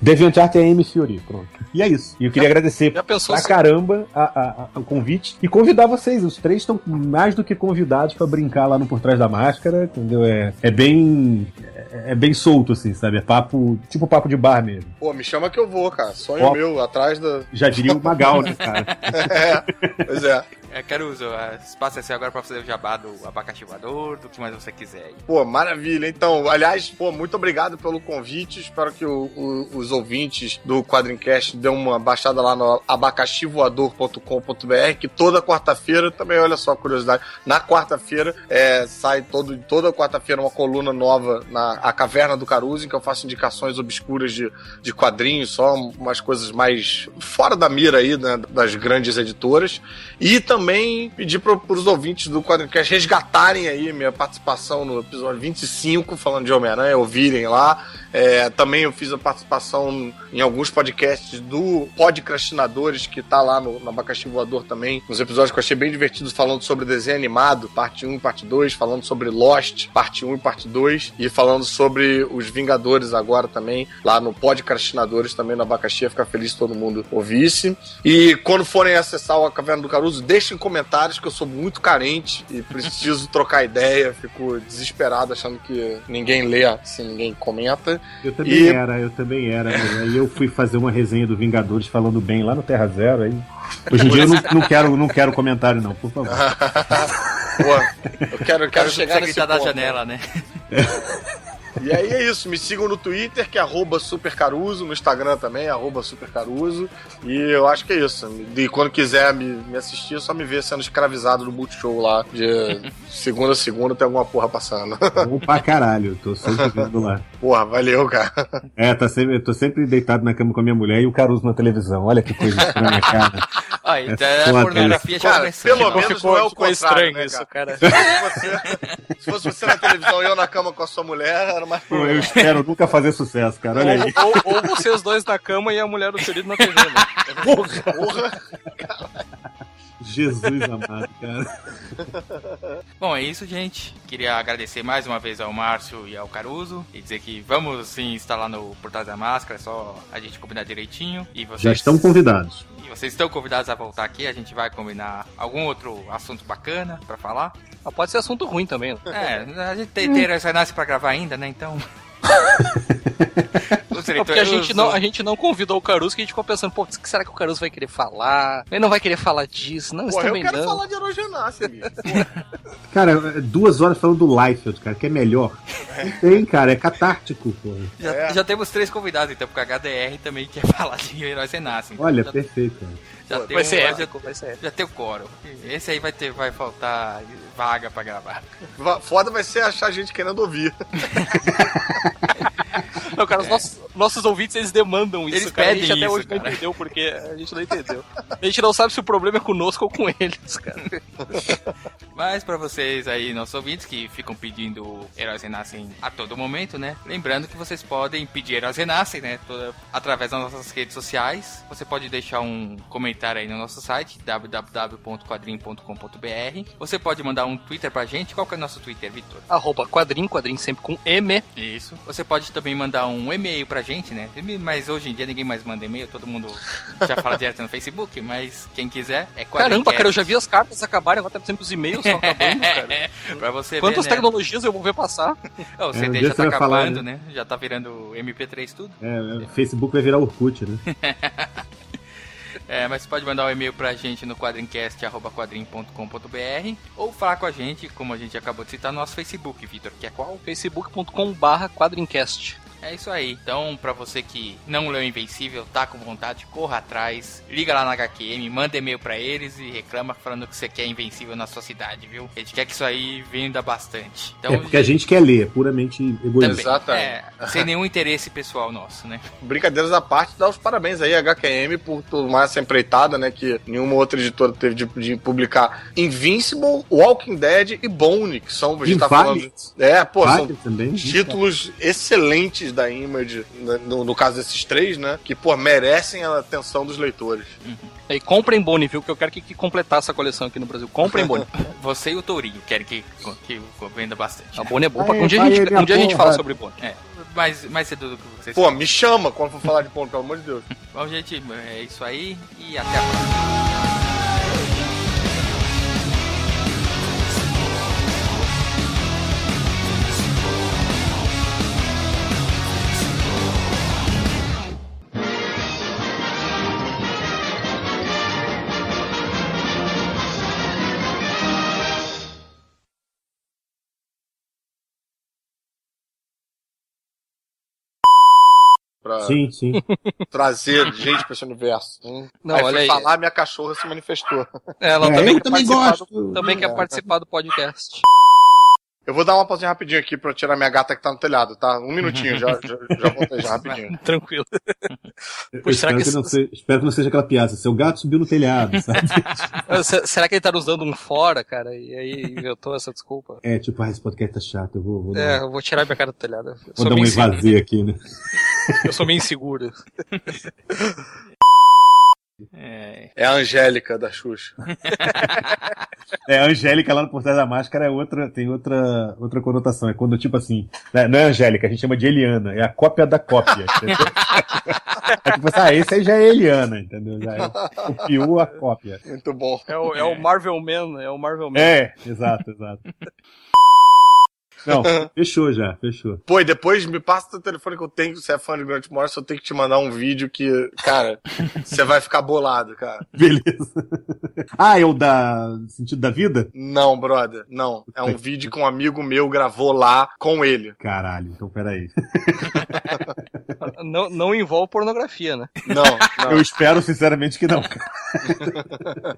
DeviantArt é M Fiorito, pronto. E é isso. E eu queria agradecer Já pra se- caramba a- a- a- o convite e convidar vocês. Os três estão mais do que convidados pra brincar lá no Por Trás da Máscara, entendeu? É, é bem. É, é bem solto, assim, sabe? É papo. Tipo papo de bar mesmo. Pô, me chama que eu vou, cara. Sonho Ó. meu, atrás da. Já diria o Magal, né, cara? é, pois é. É, Caruso, espaço é seu agora pra fazer o jabá do abacaxi voador, do que mais você quiser. Pô, maravilha. Então, aliás, pô, muito obrigado pelo convite. Espero que o- o- os ouvintes do Quadrincast dêem uma baixada lá no abacaxivoador.com.br, que toda quarta-feira, também olha só a curiosidade, na quarta-feira é, sai todo, toda quarta-feira uma coluna nova na a Caverna do Caruso, em que eu faço indicações obscuras de, de quadrinhos, só umas coisas mais fora da mira aí, né, das grandes editoras. E também pedir para os ouvintes do Quadrincast resgatarem aí minha participação no episódio 25, falando de Homem-Aranha, ouvirem lá. É, também eu fiz a participação em alguns podcasts do Podcrastinadores, que tá lá no, no Abacaxi Voador também. Uns episódios que eu achei bem divertidos, falando sobre desenho animado, parte 1 e parte 2, falando sobre Lost, parte 1 e parte 2, e falando sobre os Vingadores agora também, lá no Podcastinadores, também no Abacaxi. Ia ficar feliz se todo mundo ouvisse. E quando forem acessar o Caverna do Caruso, deixem comentários que eu sou muito carente e preciso trocar ideia. Fico desesperado achando que ninguém lê, assim, ninguém comenta. Eu também E- era, eu também era. né? Aí eu fui fazer uma resenha do Vingadores falando bem lá no Terra Zero. Aí... Hoje em dia eu não, não quero, não quero comentário, não, por favor. Pô, eu quero, eu quero chegar nesse gritar da ponto. janela, né? E aí é isso, me sigam no Twitter, que é arroba supercaruso, no Instagram também, arroba supercaruso. E eu acho que é isso. E quando quiser me, me assistir, é só me ver sendo escravizado no Multishow lá, de segunda a segunda, tem alguma porra passando. Bom pra caralho, tô sempre vendo lá. Porra, valeu, cara. É, tá sempre, eu tô sempre deitado na cama com a minha mulher e o Caruso na televisão. Olha que coisa estranha, cara. Aí, É então a foda pornografia já Cara, começou. pelo menos ficou- não é o contrário, estranho né, isso, cara? cara. Se fosse, você, se fosse você na televisão e eu na cama com a sua mulher, era mais Pô, eu espero nunca fazer sucesso, cara. Olha aí. Ou, ou, ou vocês dois na cama e a mulher do querido na TV, né? Porra. Jesus amado, cara. Bom, é isso, gente. Queria agradecer mais uma vez ao Márcio e ao Caruso e dizer que vamos sim lá no Portal da Máscara, é só a gente combinar direitinho. E vocês, Já estão convidados. E vocês estão convidados a voltar aqui, a gente vai combinar algum outro assunto bacana pra falar. Mas pode ser assunto ruim também. né? É, a gente tem, tem essa nasce pra gravar ainda, né? Então. Não Não, porque a então, eu gente, não, a gente não convidou o Caruso, que a gente ficou pensando, pô, que será que o Caruso vai querer falar? Ele não vai querer falar disso. Não, Porra, está eu bem quero não. falar de Erogenácia, bicho. Cara, é duas horas falando do Leifeld, cara, que é melhor. Não tem, cara, é catártico, pô. Já, É. já temos três convidados, então, porque a HDR também quer falar de Heróis Renascem. Olha, já, perfeito, cara. Já tem Vai um- ser já, vai ser épico. já tem o coro. Esse aí vai ter, vai faltar vaga pra gravar. Va- Foda vai ser achar gente querendo ouvir. Não, cara, os nossos, nossos ouvintes, eles demandam isso, Eles cara. a pedem gente até isso, hoje não cara. entendeu, porque a gente não entendeu. A gente não sabe se o problema é conosco ou com eles, cara. Mas pra vocês aí, nossos ouvintes, que ficam pedindo Heróis Renascem a todo momento, né? Lembrando que vocês podem pedir Heróis Renascem, né? Toda, através das nossas redes sociais. Você pode deixar um comentário aí no nosso site, www.quadrim.com.br. Você pode mandar um Twitter pra gente. Qual que é o nosso Twitter, Vitor? Arroba quadrinho, quadrinho sempre com M. Isso. Você pode também mandar um e-mail pra gente, né? Mas hoje em dia ninguém mais manda e-mail, todo mundo já fala direto no Facebook, mas quem quiser é Caramba, cara, eu já vi as cartas acabarem, agora tá sempre os e-mails estão acabando, cara. pra você Quantas ver, né? tecnologias eu vou ver passar? Ó, o É, um CD dia já tá vai falar, acabando, né? Já tá virando MP3 tudo. É, Facebook vai virar Orkut, né? É, mas você pode mandar um e-mail pra gente no quadrincast.com.br ou falar com a gente, como a gente acabou de citar, no nosso Facebook, Vitor, que é qual? facebook.com barra quadrincast. É isso aí. Então, pra você que não leu Invencível, tá com vontade, corra atrás, liga lá na HQM, manda e-mail pra eles e reclama falando que você quer Invencível na sua cidade, viu? A gente quer que isso aí venda bastante. Então, É porque a gente quer ler, é puramente egoísta. Exatamente. é, sem nenhum interesse pessoal nosso, né? Brincadeiras à parte, dar os parabéns aí à HQM por tomar essa empreitada, né? Que nenhuma outra editora teve de, de publicar Invincible, Walking Dead e Bone, que são. A gente tá falando. É, pô, são Wagner também. títulos excelentes da Image, né, no, no caso desses três, né? Que, pô, merecem a atenção dos leitores. E comprem Boni, viu? Que eu quero que, que completar essa coleção aqui no Brasil. Comprem Boni. Você e o Tourinho querem que, que venda bastante. A Boni é boa. Um dia, a gente, um dia a gente fala sobre Boni. É, mais, mais cedo do que vocês Pô, me chama quando for falar de ponto, pelo amor de Deus. Bom, gente, é isso aí e até a próxima. Sim, sim. trazer gente pra esse universo. Hum. Não, aí olha fui aí. falar, minha cachorra se manifestou. Ela É, também, eu quer também participar gosto. Do, também quer participar do podcast. Eu vou dar uma pausinha rapidinho aqui pra eu tirar minha gata que tá no telhado, tá? Um minutinho, já, já, já voltei já rapidinho. Tranquilo. Será espero, que que não seja, espero que não seja aquela piada. Seu gato subiu no telhado, sabe? Se- Será que ele tá usando um fora, cara? E aí inventou essa desculpa? É, tipo, ah, esse podcast tá chato. Eu vou, vou dar, É, eu vou tirar minha cara do telhado. Eu vou dar uma invasão aqui, né? eu sou meio inseguro. É. É a Angélica da Xuxa. É, a Angélica lá no Por Trás da Máscara é outra, tem outra, outra conotação. É quando, tipo assim, né, não é Angélica, a gente chama de Eliana, é a cópia da cópia. É tipo assim, ah, esse aí já é Eliana, entendeu? Já é, copiou a cópia. Muito bom. É o, é o Marvel Man, é o Marvel Man. É, exato, exato. Não, fechou já, fechou. Pô, e depois me passa o teu telefone que eu tenho, se é fã de Grant Morrison, eu tenho que te mandar um vídeo que, cara, você vai ficar bolado, cara. Beleza. Ah, é o da Sentido da Vida? Não, brother, não. É um vídeo que um amigo meu gravou lá com ele. Caralho, então peraí. Não, não envolve pornografia, né? Não, não. Eu espero sinceramente que não. cara.